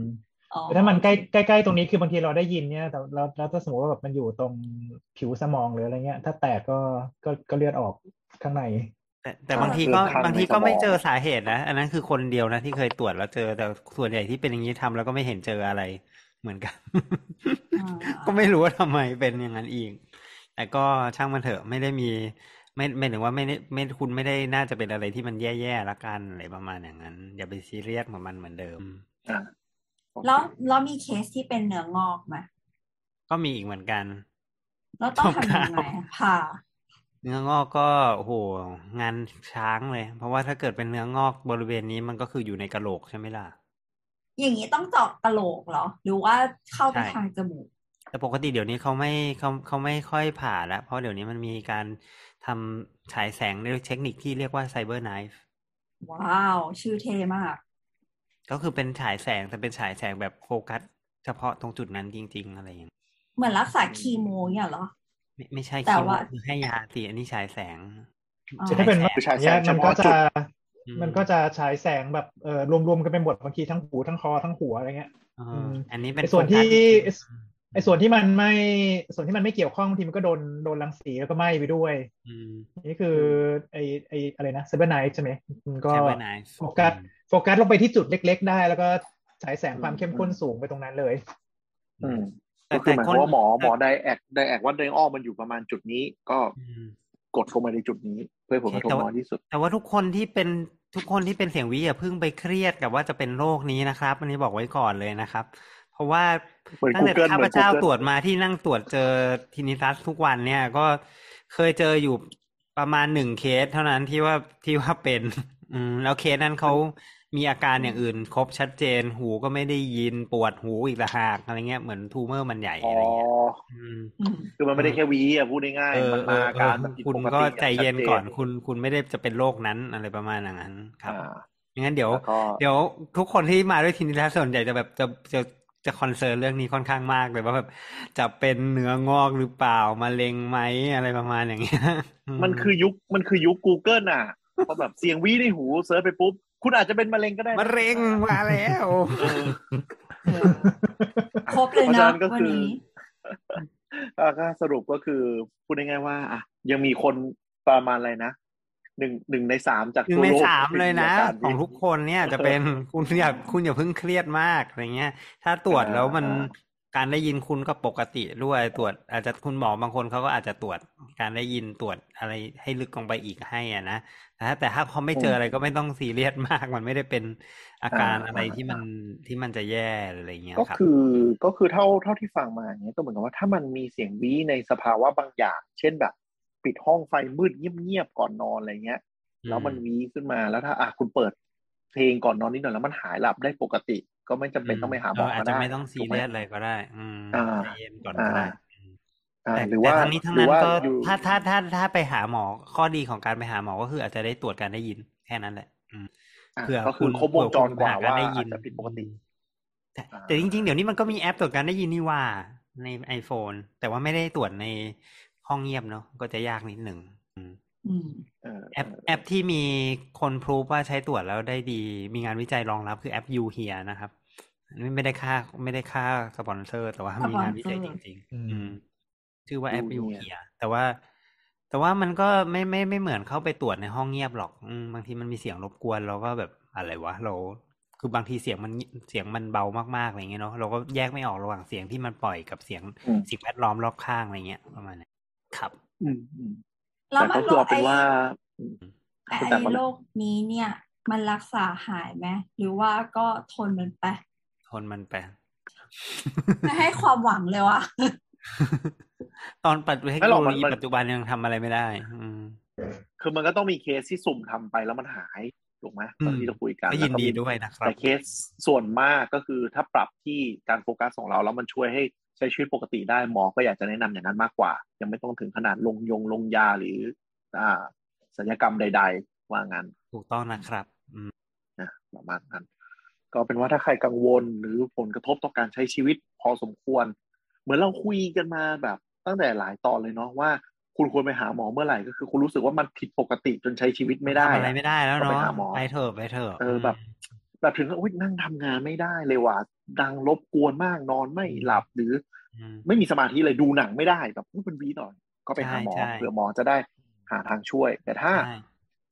อ๋อแต่ถ้ามันใกล้ใกล้ๆตรงนี้คือบางทีเราได้ยินเนี่ยแต่แล้วแล้วถ้าสมมติว่าแบบมันอยู่ตรงผิวสมองหรืออะไรเงี้ย ถ้าแตกก็ก็ก็เลือดออกข้างใน แต่แต่บางทีก็บางทีก็ไม่เจอสาเหตุนะ อันนั้นคือคนเดียวนะที่เคยตรวจแล้วเจอแต่ส่วนใหญ่ที่เป็นอย่างนี้ทำแล้วก็ไม่เห็นเจออะไรเหมือนกันอ่าก็ไม่รู้ว่าทำไมเป็นอย่างนั้นอีก แต่ก็ช่างมันเถอะไม่ได้มี ไม่ไม่ถึงว่าไม่ได้ไม่คุณไม่ได้น่าจะเป็นอะไรที่มันแย่ๆละกันอะไรประมาณอย่างนั้น อย่าไปซีเรียสกับมันเหมือนเดิมอะแล้วแล้วมีเคสที่เป็นเนื้องอกไหมก็มีอีกเหมือนกันแล้วต้องทำยังไงอะผ่าเนื้องอกก็โอ้โหงานช้างเลย เพราะว่าถ้าเกิดเป็นเนื้องอกบริเวณนี้มันก็คืออยู่ในกระโหลกใช่ไหมล่ะ อย่างนี้ต้องเจาะกะโหลกเหรอ หรือว่าเข้าไปใช่ทางจมูก แต่ปกติเดี๋ยวนี้เขาไม่เขาเขาไม่ค่อยผ่าแล้ว เพราะเดี๋ยวนี้มันมีการ ทำฉายแสงด้วยเทคนิคที่เรียกว่า CyberKnifeว้าว ชื่อเท่มาก ก็คือเป็นฉายแสงแต่เป็นฉายแสงแบบโฟกัส เฉพาะตรงจุดนั้นจริง ๆ อะไรอย่างเงี้ยเหมือนรักษาคีโมเนี่ยเหรอ ไม่ไม่ใช่แต่คีโมว่าคือให้ยาสิอันนี้ฉายแสงอ๋อแต่ถ้าเป็นคือฉายแสเนี่ยเฉมันก็พาะจุดอืมันก็จะฉายแสงแบบเอ่อรวมๆกันเป็นหมดบางทีทั้งหูทั้งคอทั้งหัวอะไรเงี้ยเออมอันนี้เป็นไอ้ส่วนที่โฟกัส ไอ้ส่วนที่มันไม่ส่วนที่มันไม่เกี่ยวข้องบางทีมันก็โดนโดนรังสีแล้วก็ไหม้ไปด้วยอืมนี่คือไอไออะไรนะ Cyber Knight ใช่ไหมมันก็ CyberKnife โฟกัสโฟกัสลงไปที่จุดเล็ก ๆ ได้ แล้วก็ฉายแสงความเข้มข้นสูงไปตรงนั้นเลย อืมแต่ก็คือหมายความว่าหมอหมอแต่ diag diag ว่าเนื้องอกมันอยู่ประมาณจุดนี้ก็อืมกดเข้ามาในจุดนี้ เพื่อให้ผลกระทบแต่ว่าน้อยที่สุด แต่ว่าทุกคนที่เป็นทุกคนที่เป็นเสียงวี้อย่าเพิ่งไปเครียดกับว่าจะเป็นโรคนี้นะครับ อันนี้บอกไว้ก่อนเลยนะครับเพ ราะว่าเหมือนตั้งแต่ Google ข้าพเจ้าเหมือน Google ตรวจมาที่นั่งตรวจเจอ tinnitus ทุกวันเนี่ย ก็เคยเจออยู่ประมาณหนึ่งเคสเท่านั้นที่ว่าที่ว่าเป็น อืม แล้วเคสนั้นเขามีอาการอย่างอื่น ครบชัดเจน หูก็ไม่ได้ยินปวดหูอีกต่างหากอะไรเงี้ยเหมือน tumor มันใหญ่อ๋ออะไรเงี้ยอืมอืมคือมันไม่ได้แค่วี้อะพูดง่ายๆ เออเออเออมันมาอาการแบบผิดคุณก็ใจเย็นก่อนคุณคุณไม่ได้จะเป็นโรคนั้นอะไรประมาณอย่างนั้นครับอ่างั้นเดี๋ยวแล้วก็เดี๋ยวทุกคนที่มาด้วย tinnitus ส่วนใหญ่จะแบบจะจะ จะ concern เรื่องนี้ค่อนข้างมากเลยว่าแบบจะเป็นเนื้องอกหรือเปล่ามะเร็งไหมอะไรประมาณอย่างเงี้ย มันคือยุคมันคือยุค Google อะพอแบบเสียงวี้ในหู search ไปปุ๊บ คุณอาจจะเป็นมะเร็งก็ได้นะมะเร็งมาแล้วเออครบเลยเพราะฉะเนาะนั้นก็วันคือนี้อ่าก็สรุปก็คือพูดง่ายๆว่าอะยังมีคนประมาณอะไรนะ หนึ่งหนึ่งในสามจากหนึ่งทั่วในโลกสามเลยนะที่มีาการของทุกคนเนี่ยจะเป็นคุณอย่าคุณอย่าเพิ่งเครียดมากอะไรเงี้ย ถ้าตรวจแล้วมันอ่าการได้ยินคุณก็ปกติด้วยตรวจ อาจจะคุณหมอบางคนเขาก็อาจจะตรวจการได้ยินตรวจอะไรให้ลึกลงไปอีกให้อะนะแต่ถ้าแต่ถ้าเขาไม่เจออะไรก็ไม่ต้องซีเรียสมาก มันไม่ได้เป็นอาการอะไรที่มันที่มันจะแย่หรืออะไรเงี้ยก็ครับคือก็คือเท่าเท่าที่ฟังมาอย่างเงี้ยก็เหมือนกับว่าถ้ามันมีเสียงวีในสภาวะบางอย่าง เช่นแบบ ปิดห้องไฟมืดเงียบๆก่อนนอนอะไรเงี้ย แล้วมันวีขึ้นมาแล้วถ้าอะคุณเปิดเพลงก่อนนอนนิดหน่อยแล้วมันหายหลับได้ปกติ ก็ไม่จำเป็นต้องไปหาหมอเอาจก็จะได้ไม่ต้องซีถูกไหมเรียสอะไรก็ได้ อืมอ่าใจเย็นก่อนก็ได้อ่าอืมอ่าแต่หรือว่าแต่ทั้งนี้ทั้งหรืนั้นว่าก็อยู่ถ้าถ้าถ้าถ้าไปหาหมอข้อดีของการไปหาหมอก็คืออาจจะได้ตรวจการได้ยินแค่นั้นแหละอืมอะเผื่อก็คือณครบวงจรกว่าเผื่อคุณหว่าได้อายิจนจะผิดปกติแต่อ่าแต่จริงๆ เดี๋ยวนี้มันก็มีแอปตรวจการได้ยินนี่ว่าใน iPhone แต่ว่าไม่ได้ตรวจใน ห้องเงียบเนาะก็จะยากนิดหนึ่งอืมอืมเออแอปแอปที่มีคนพรูฟว่าใช้ตรวจแล้วได้ดี มีงานวิจัยรองรับคือแอป You Here นะครับอันนี้ไม่ได้ค่าไม่ได้ค่าสปอนเซอร์ แต่ว่ามีงานวิจัยจริงๆอืมอืมชื่อว่าแอป You ยู Here เฮียแต่ว่า แต่ว่ามันก็ไม่ไม่ไม่เหมือนเข้าไปตรวจในห้องเงียบหรอกอืมบางทีมันมีเสียงรบกวนเราก็แบบอะไรวะเรา คือบางทีเสียงมันเสียงมันเบามากๆอะไรเงี้ยเนาะเราก็แยกไม่ออกระหว่างเสียงที่มันปล่อยกับเสียงอืมสิ่งแวดล้อมรอบข้างอะไรเงี้ยประมาณนี้ ครับอืมอืมแล้วแต่มัก็นคือเอาเป็นไอ้ว่าอืมไอ้คุณแต่ก่อนโรคนี้เนี่ย มันรักษาหายไหมหรือว่าก็ทนมันไป ทนมันไปไม่ให้ความหวังเลยว่ะตอนปัจจุบันเทคไม่โนหรอกโลมันยีมันปัจจุบันยังทำอะไรไม่ได้ อืมคือมันก็ต้องมีเคสที่สุ่มทำไปแล้วมันหายถูกไหมตอนที่เราคุยกันก็ยินแล้วดีมีด้วยนะครับแต่เคสส่วนมากก็คือถ้าปรับที่การโฟกัสของเราแล้วมันช่วยให้ใช้ชีวิตปกติได้หมอก็อยากจะแนะนำอย่างนั้นมากกว่า ยังไม่ต้องถึงขนาดลงยงลงยาหรือ อ่าสัญญกรรมใด ๆ ว่างั้น ถูกต้องนะครับ อืมนะประมาณนั้น ก็เป็นว่าถ้าใครกังวลหรือผลกระทบต่อการใช้ชีวิตพอสมควร เหมือนเราคุยกันมาแบบตั้งแต่หลายตอนเลยเนาะว่าคุณควรไปหาหมอเมื่อไหร่ก็คือคุณรู้สึกว่ามันผิดปกติจนใช้ชีวิตไม่ได้ทำอะไรอะไม่ได้แล้วก็ไปเนาะหาหมอไปเถอะไปเถอะเออแบบ แบบถึงกับอุ๊ยนั่งทำงานไม่ได้เลยว่ะดังรบกวนมากนอนไม่หลับหรืออืมไม่มีสมาธิเลยดูหนังไม่ได้แบบอุ๊ยเป็นวีหน่อยก็ไปหาหมอใช่ใช่เผื่อหมอจะได้หาทางช่วย แต่ถ้าใช่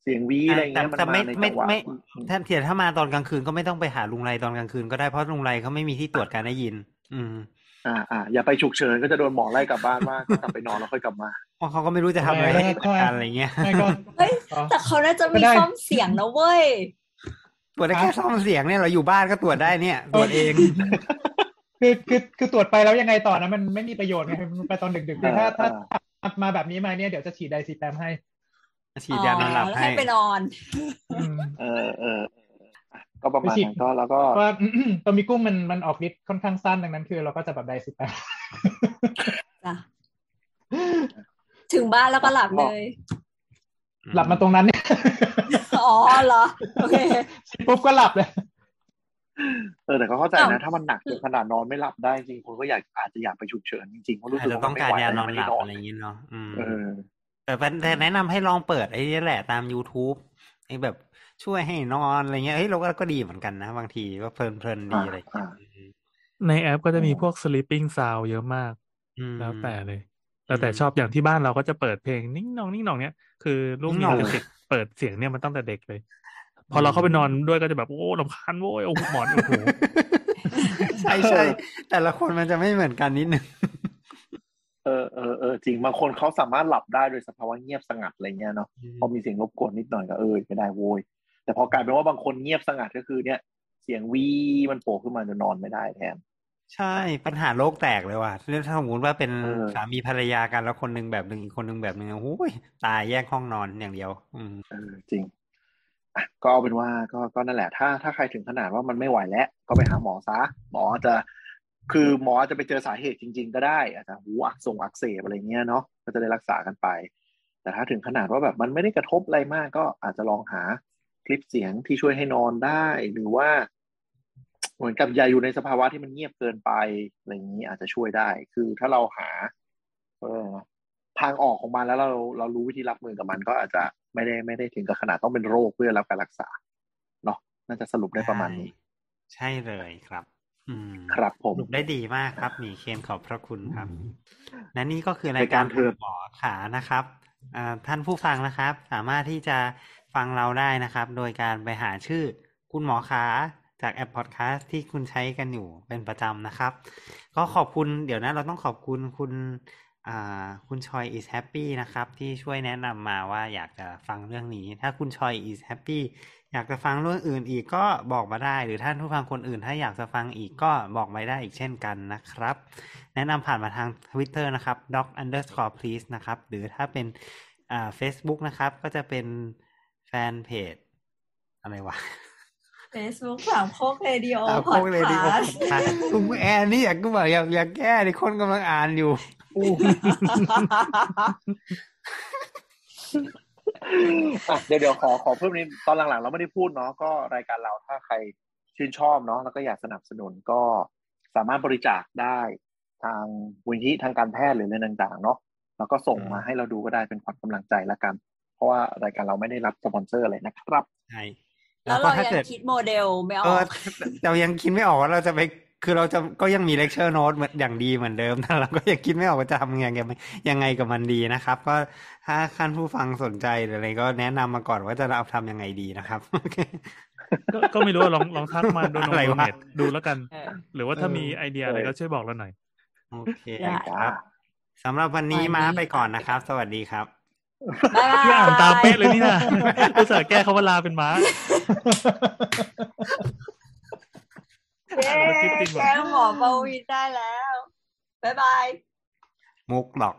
เสียงวีอะไรเงี้ยมันแต่มาไม่ในไม่จังหวะไม่ที่ถ้าเถียถ้ามาตอนกลางคืนก็ไม่ต้องไปหาลุงไรตอนกลางคืนก็ได้เพราะลุงไรเขาไม่มีที่ตรวจการได้ยิน อืม อ่าอ่าอย่าไปฉุกเฉินก็จะโดนหมอไล่กลับบ้านว่าก็กลับไปนอนแล้วค่อยกลับมาเพราะเขาก็ไม่รู้จะทำอะไรไม่ให้ไม่จัดการอะไรเงี้ยไม่ก็เฮ้ยอ๋อแต่เขาน่าจะมีก็ได้ซ่อมเสียงนะเว้ย ตรวจได้แค่ซ่อมเสียงเนี่ยเราอยู่บ้านก็ตรวจได้เนี่ยตรวจเองคือคือคือตรวจไปแล้วยังไงต่อนะมันไม่มีประโยชน์ไงมันไปตอนดึกๆคือถ้าถ้ามาแบบนี้มาเนี่ยเดี๋ยวจะฉีดไดซีแปมให้ฉีดยานอนหลับแล้วให้ให้ไปนอนอืมเออเออเอออะก็ประมาณไปฉีดนั้นก็แล้วก็ว่าตัวมีกุ้งมันมันออกฤทธิ์ค่อนข้างสั้นดังนั้นคือ เราก็จะแบบไดซีแปมจ้ะถึงบ้านแล้วก็หลับเลย หลับมาตรงนั้นเนี่ยอ๋อเหรอโอเคปุ๊บก็หลับเลยเออแต่ก็เข้าใจอ้าวนะ ถ้ามันหนักจนขนาดนอนไม่หลับได้จริงคนก็อยากอาจจะอยากไปฉุกเฉินจริงๆเพราะรู้อาสึจกจะว่าต้องไม่การไหวยานอนไม่หลับนอนอะไรอย่างงี้เนาะอืมเออแต่เป็นแต่แนะนำให้ลองเปิดไอ้นี่แหละตาม youtube ไอ้แบบช่วยให้นอนอะไรเงี้ยเฮ้ยเราก็ก็ดีเหมือนกันนะ บางทีก็เพลินเพลินๆดีอะไรอย่างเงี้ยอ่าในแอปก็จะมีพวก sleeping sound เยอะมากอืมแล้วแต่เลย แล้วแต่ชอบอย่างที่บ้านเราก็จะเปิดเพลงนิ่งนองนิ่งนองเนี้ยคือลูกนิ่มีงหน่องจะติดเปิดเสียงเนี่ยมันตั้งแต่เด็กเลย พอเราเข้าไปนอนด้วยก็จะแบบโอ้ลำคาญโว้ยโอ้หมอนโอ้โหใช่ใช่แต่ละคนมันจะไม่เหมือนกันนิดนึงเออเออเออจริงบางคนเขาสามารถหลับได้โดยสภาวะเงียบสงัดอะไรเงี้ยเนาะพอมีเสียงรบกวนนิดหน่อยก็เออไม่ได้โวยแต่พอกลายเป็นว่าบางคนเงียบสงัดก็คือเนี่ย เสียงวีมันโผล่ขึ้นมาจะนอนไม่ได้แทน ใช่ปัญหาโลกแตกเลยว่ะถ้าสมมติว่าเป็นเออสามีภรรยากันแล้วคนหนึงแบบหนึ่งอีกคนหนึงแบบหนึ่งโอ้ยตายแยกห้องนอนอย่างเดียว อืมเออจริงอะก็เอาเป็นว่าก็ก็นั่นแหละ ถ้าถ้าใครถึงขนาดว่ามันไม่ไหวแล้ว ก็ไปหาหมอซะ หมอจะ คือหมอจะไปเจอสาเหตุจริง ๆ ก็ได้ อาจจะหูอักส่งอักเสบอะไรเงี้ยเนาะก็จะได้รักษากันไป แต่ถ้าถึงขนาดว่าแบบมันไม่ได้กระทบอะไรมาก ก็อาจจะลองหาคลิปเสียงที่ช่วยให้นอนได้ หรือว่า เหมือนกับอย่าอยู่ในสภาวะที่มันเงียบเกินไปอะไรอย่างนี้อาจจะช่วยได้ คือถ้าเราหาเออทางออกของมันแล้วเราเรารู้วิธีรับมือกับมันก็อาจจะไม่ได้ไม่ได้ถึงกับขนาดต้องเป็นโรคเพื่อรับการรักษาเนาะน่าจะสรุปได้ประมาณนี้ ใช่เลยครับอืมครับผมสรุปได้ดีมากครับหมีเคนขอบพระคุณครับและนี่ก็คือรายการรายการเถิดหมอขานะครับอ่าท่านผู้ฟังนะครับ สามารถที่จะฟังเราได้นะครับ โดยการไปหาชื่อคุณหมอขา จากแอปพอดแคสต์ที่คุณใช้กันอยู่เป็นประจำนะครับ ก็ขอบคุณเดี๋ยวนะเราต้องขอบคุณคุณคุณชอย is happy นะครับ ที่ช่วยแนะนำมาว่าอยากจะฟังเรื่องนี้ ถ้าคุณชอย is happy อยากจะฟังเรื่องอื่นอีกก็บอกมาได้ หรือท่านผู้ฟังคนอื่น ถ้าอยากจะฟังอีกก็บอกมาได้อีกเช่นกันนะครับ แนะนำผ่านมาทาง Twitter นะครับ doc underscore please นะครับ หรือถ้าเป็นอ่า Facebook นะครับ ก็จะเป็นแฟนเพจอะไรวะ Facebook สามโคกเรดิโออ่าพโคอดกเลยดีคาสต์คุณแอนนี่อยากก็บอกอยากอยากแก้ดิคนกำลังอ่านอยู่อะเดี๋ยวเดี๋ยวขอขอเพิ่มนิดตอนหลังๆ เราไม่ได้พูดเนาะก็รายการเราถ้าใครชื่นชอบเนาะแล้วก็อยากสนับสนุนก็สามารถบริจาคได้ทางมูลนิธิทางการแพทย์หรืออะไรต่างๆ เนาะแล้วก็ส่งมาให้เราดูก็ได้เป็นขวัญกำลังใจละกัน เพราะว่ารายการเราไม่ได้รับสปอนเซอร์อะไรนะครับใช่ แล้วก็เราถ้ายังเกิดคิดโมเดลไม่อเอออกเรายังคิดไม่ออกว่าเราจะไปคือเราจะก็ยังมี lecture note เหมือนอย่างดีเหมือนเดิมแต่เราก็ยังคิดไม่ออกว่าจะทำยังไงกับมันยังไงกับมันดีนะครับ ก็ถ้าท่านผู้ฟังสนใจหรืออะไรก็แนะนำมาก่อนว่าจะเอาทำยังไงดีนะครับโอเคก็ก็ไม่รู้ว่าลองลองทักมาโดนอะไรวะเน็ตดูแล้วกันเออหรือว่าถ้ามีไอเดียอะไรเออก็ช่วยบอกเราหน่อย โอเคได้ครับสำหรับวันนี้วันนี้ม้าไปก่อนนะครับ สวัสดีครับบ๊ายบาย พี่อ่านตามเป๊ะเลยนี่นะอุตส่าห์แก้เขาว่าลาเป็นม้าเย้แกหมอปวีณได้แล้ว บ๊ายบาย มุกหรอก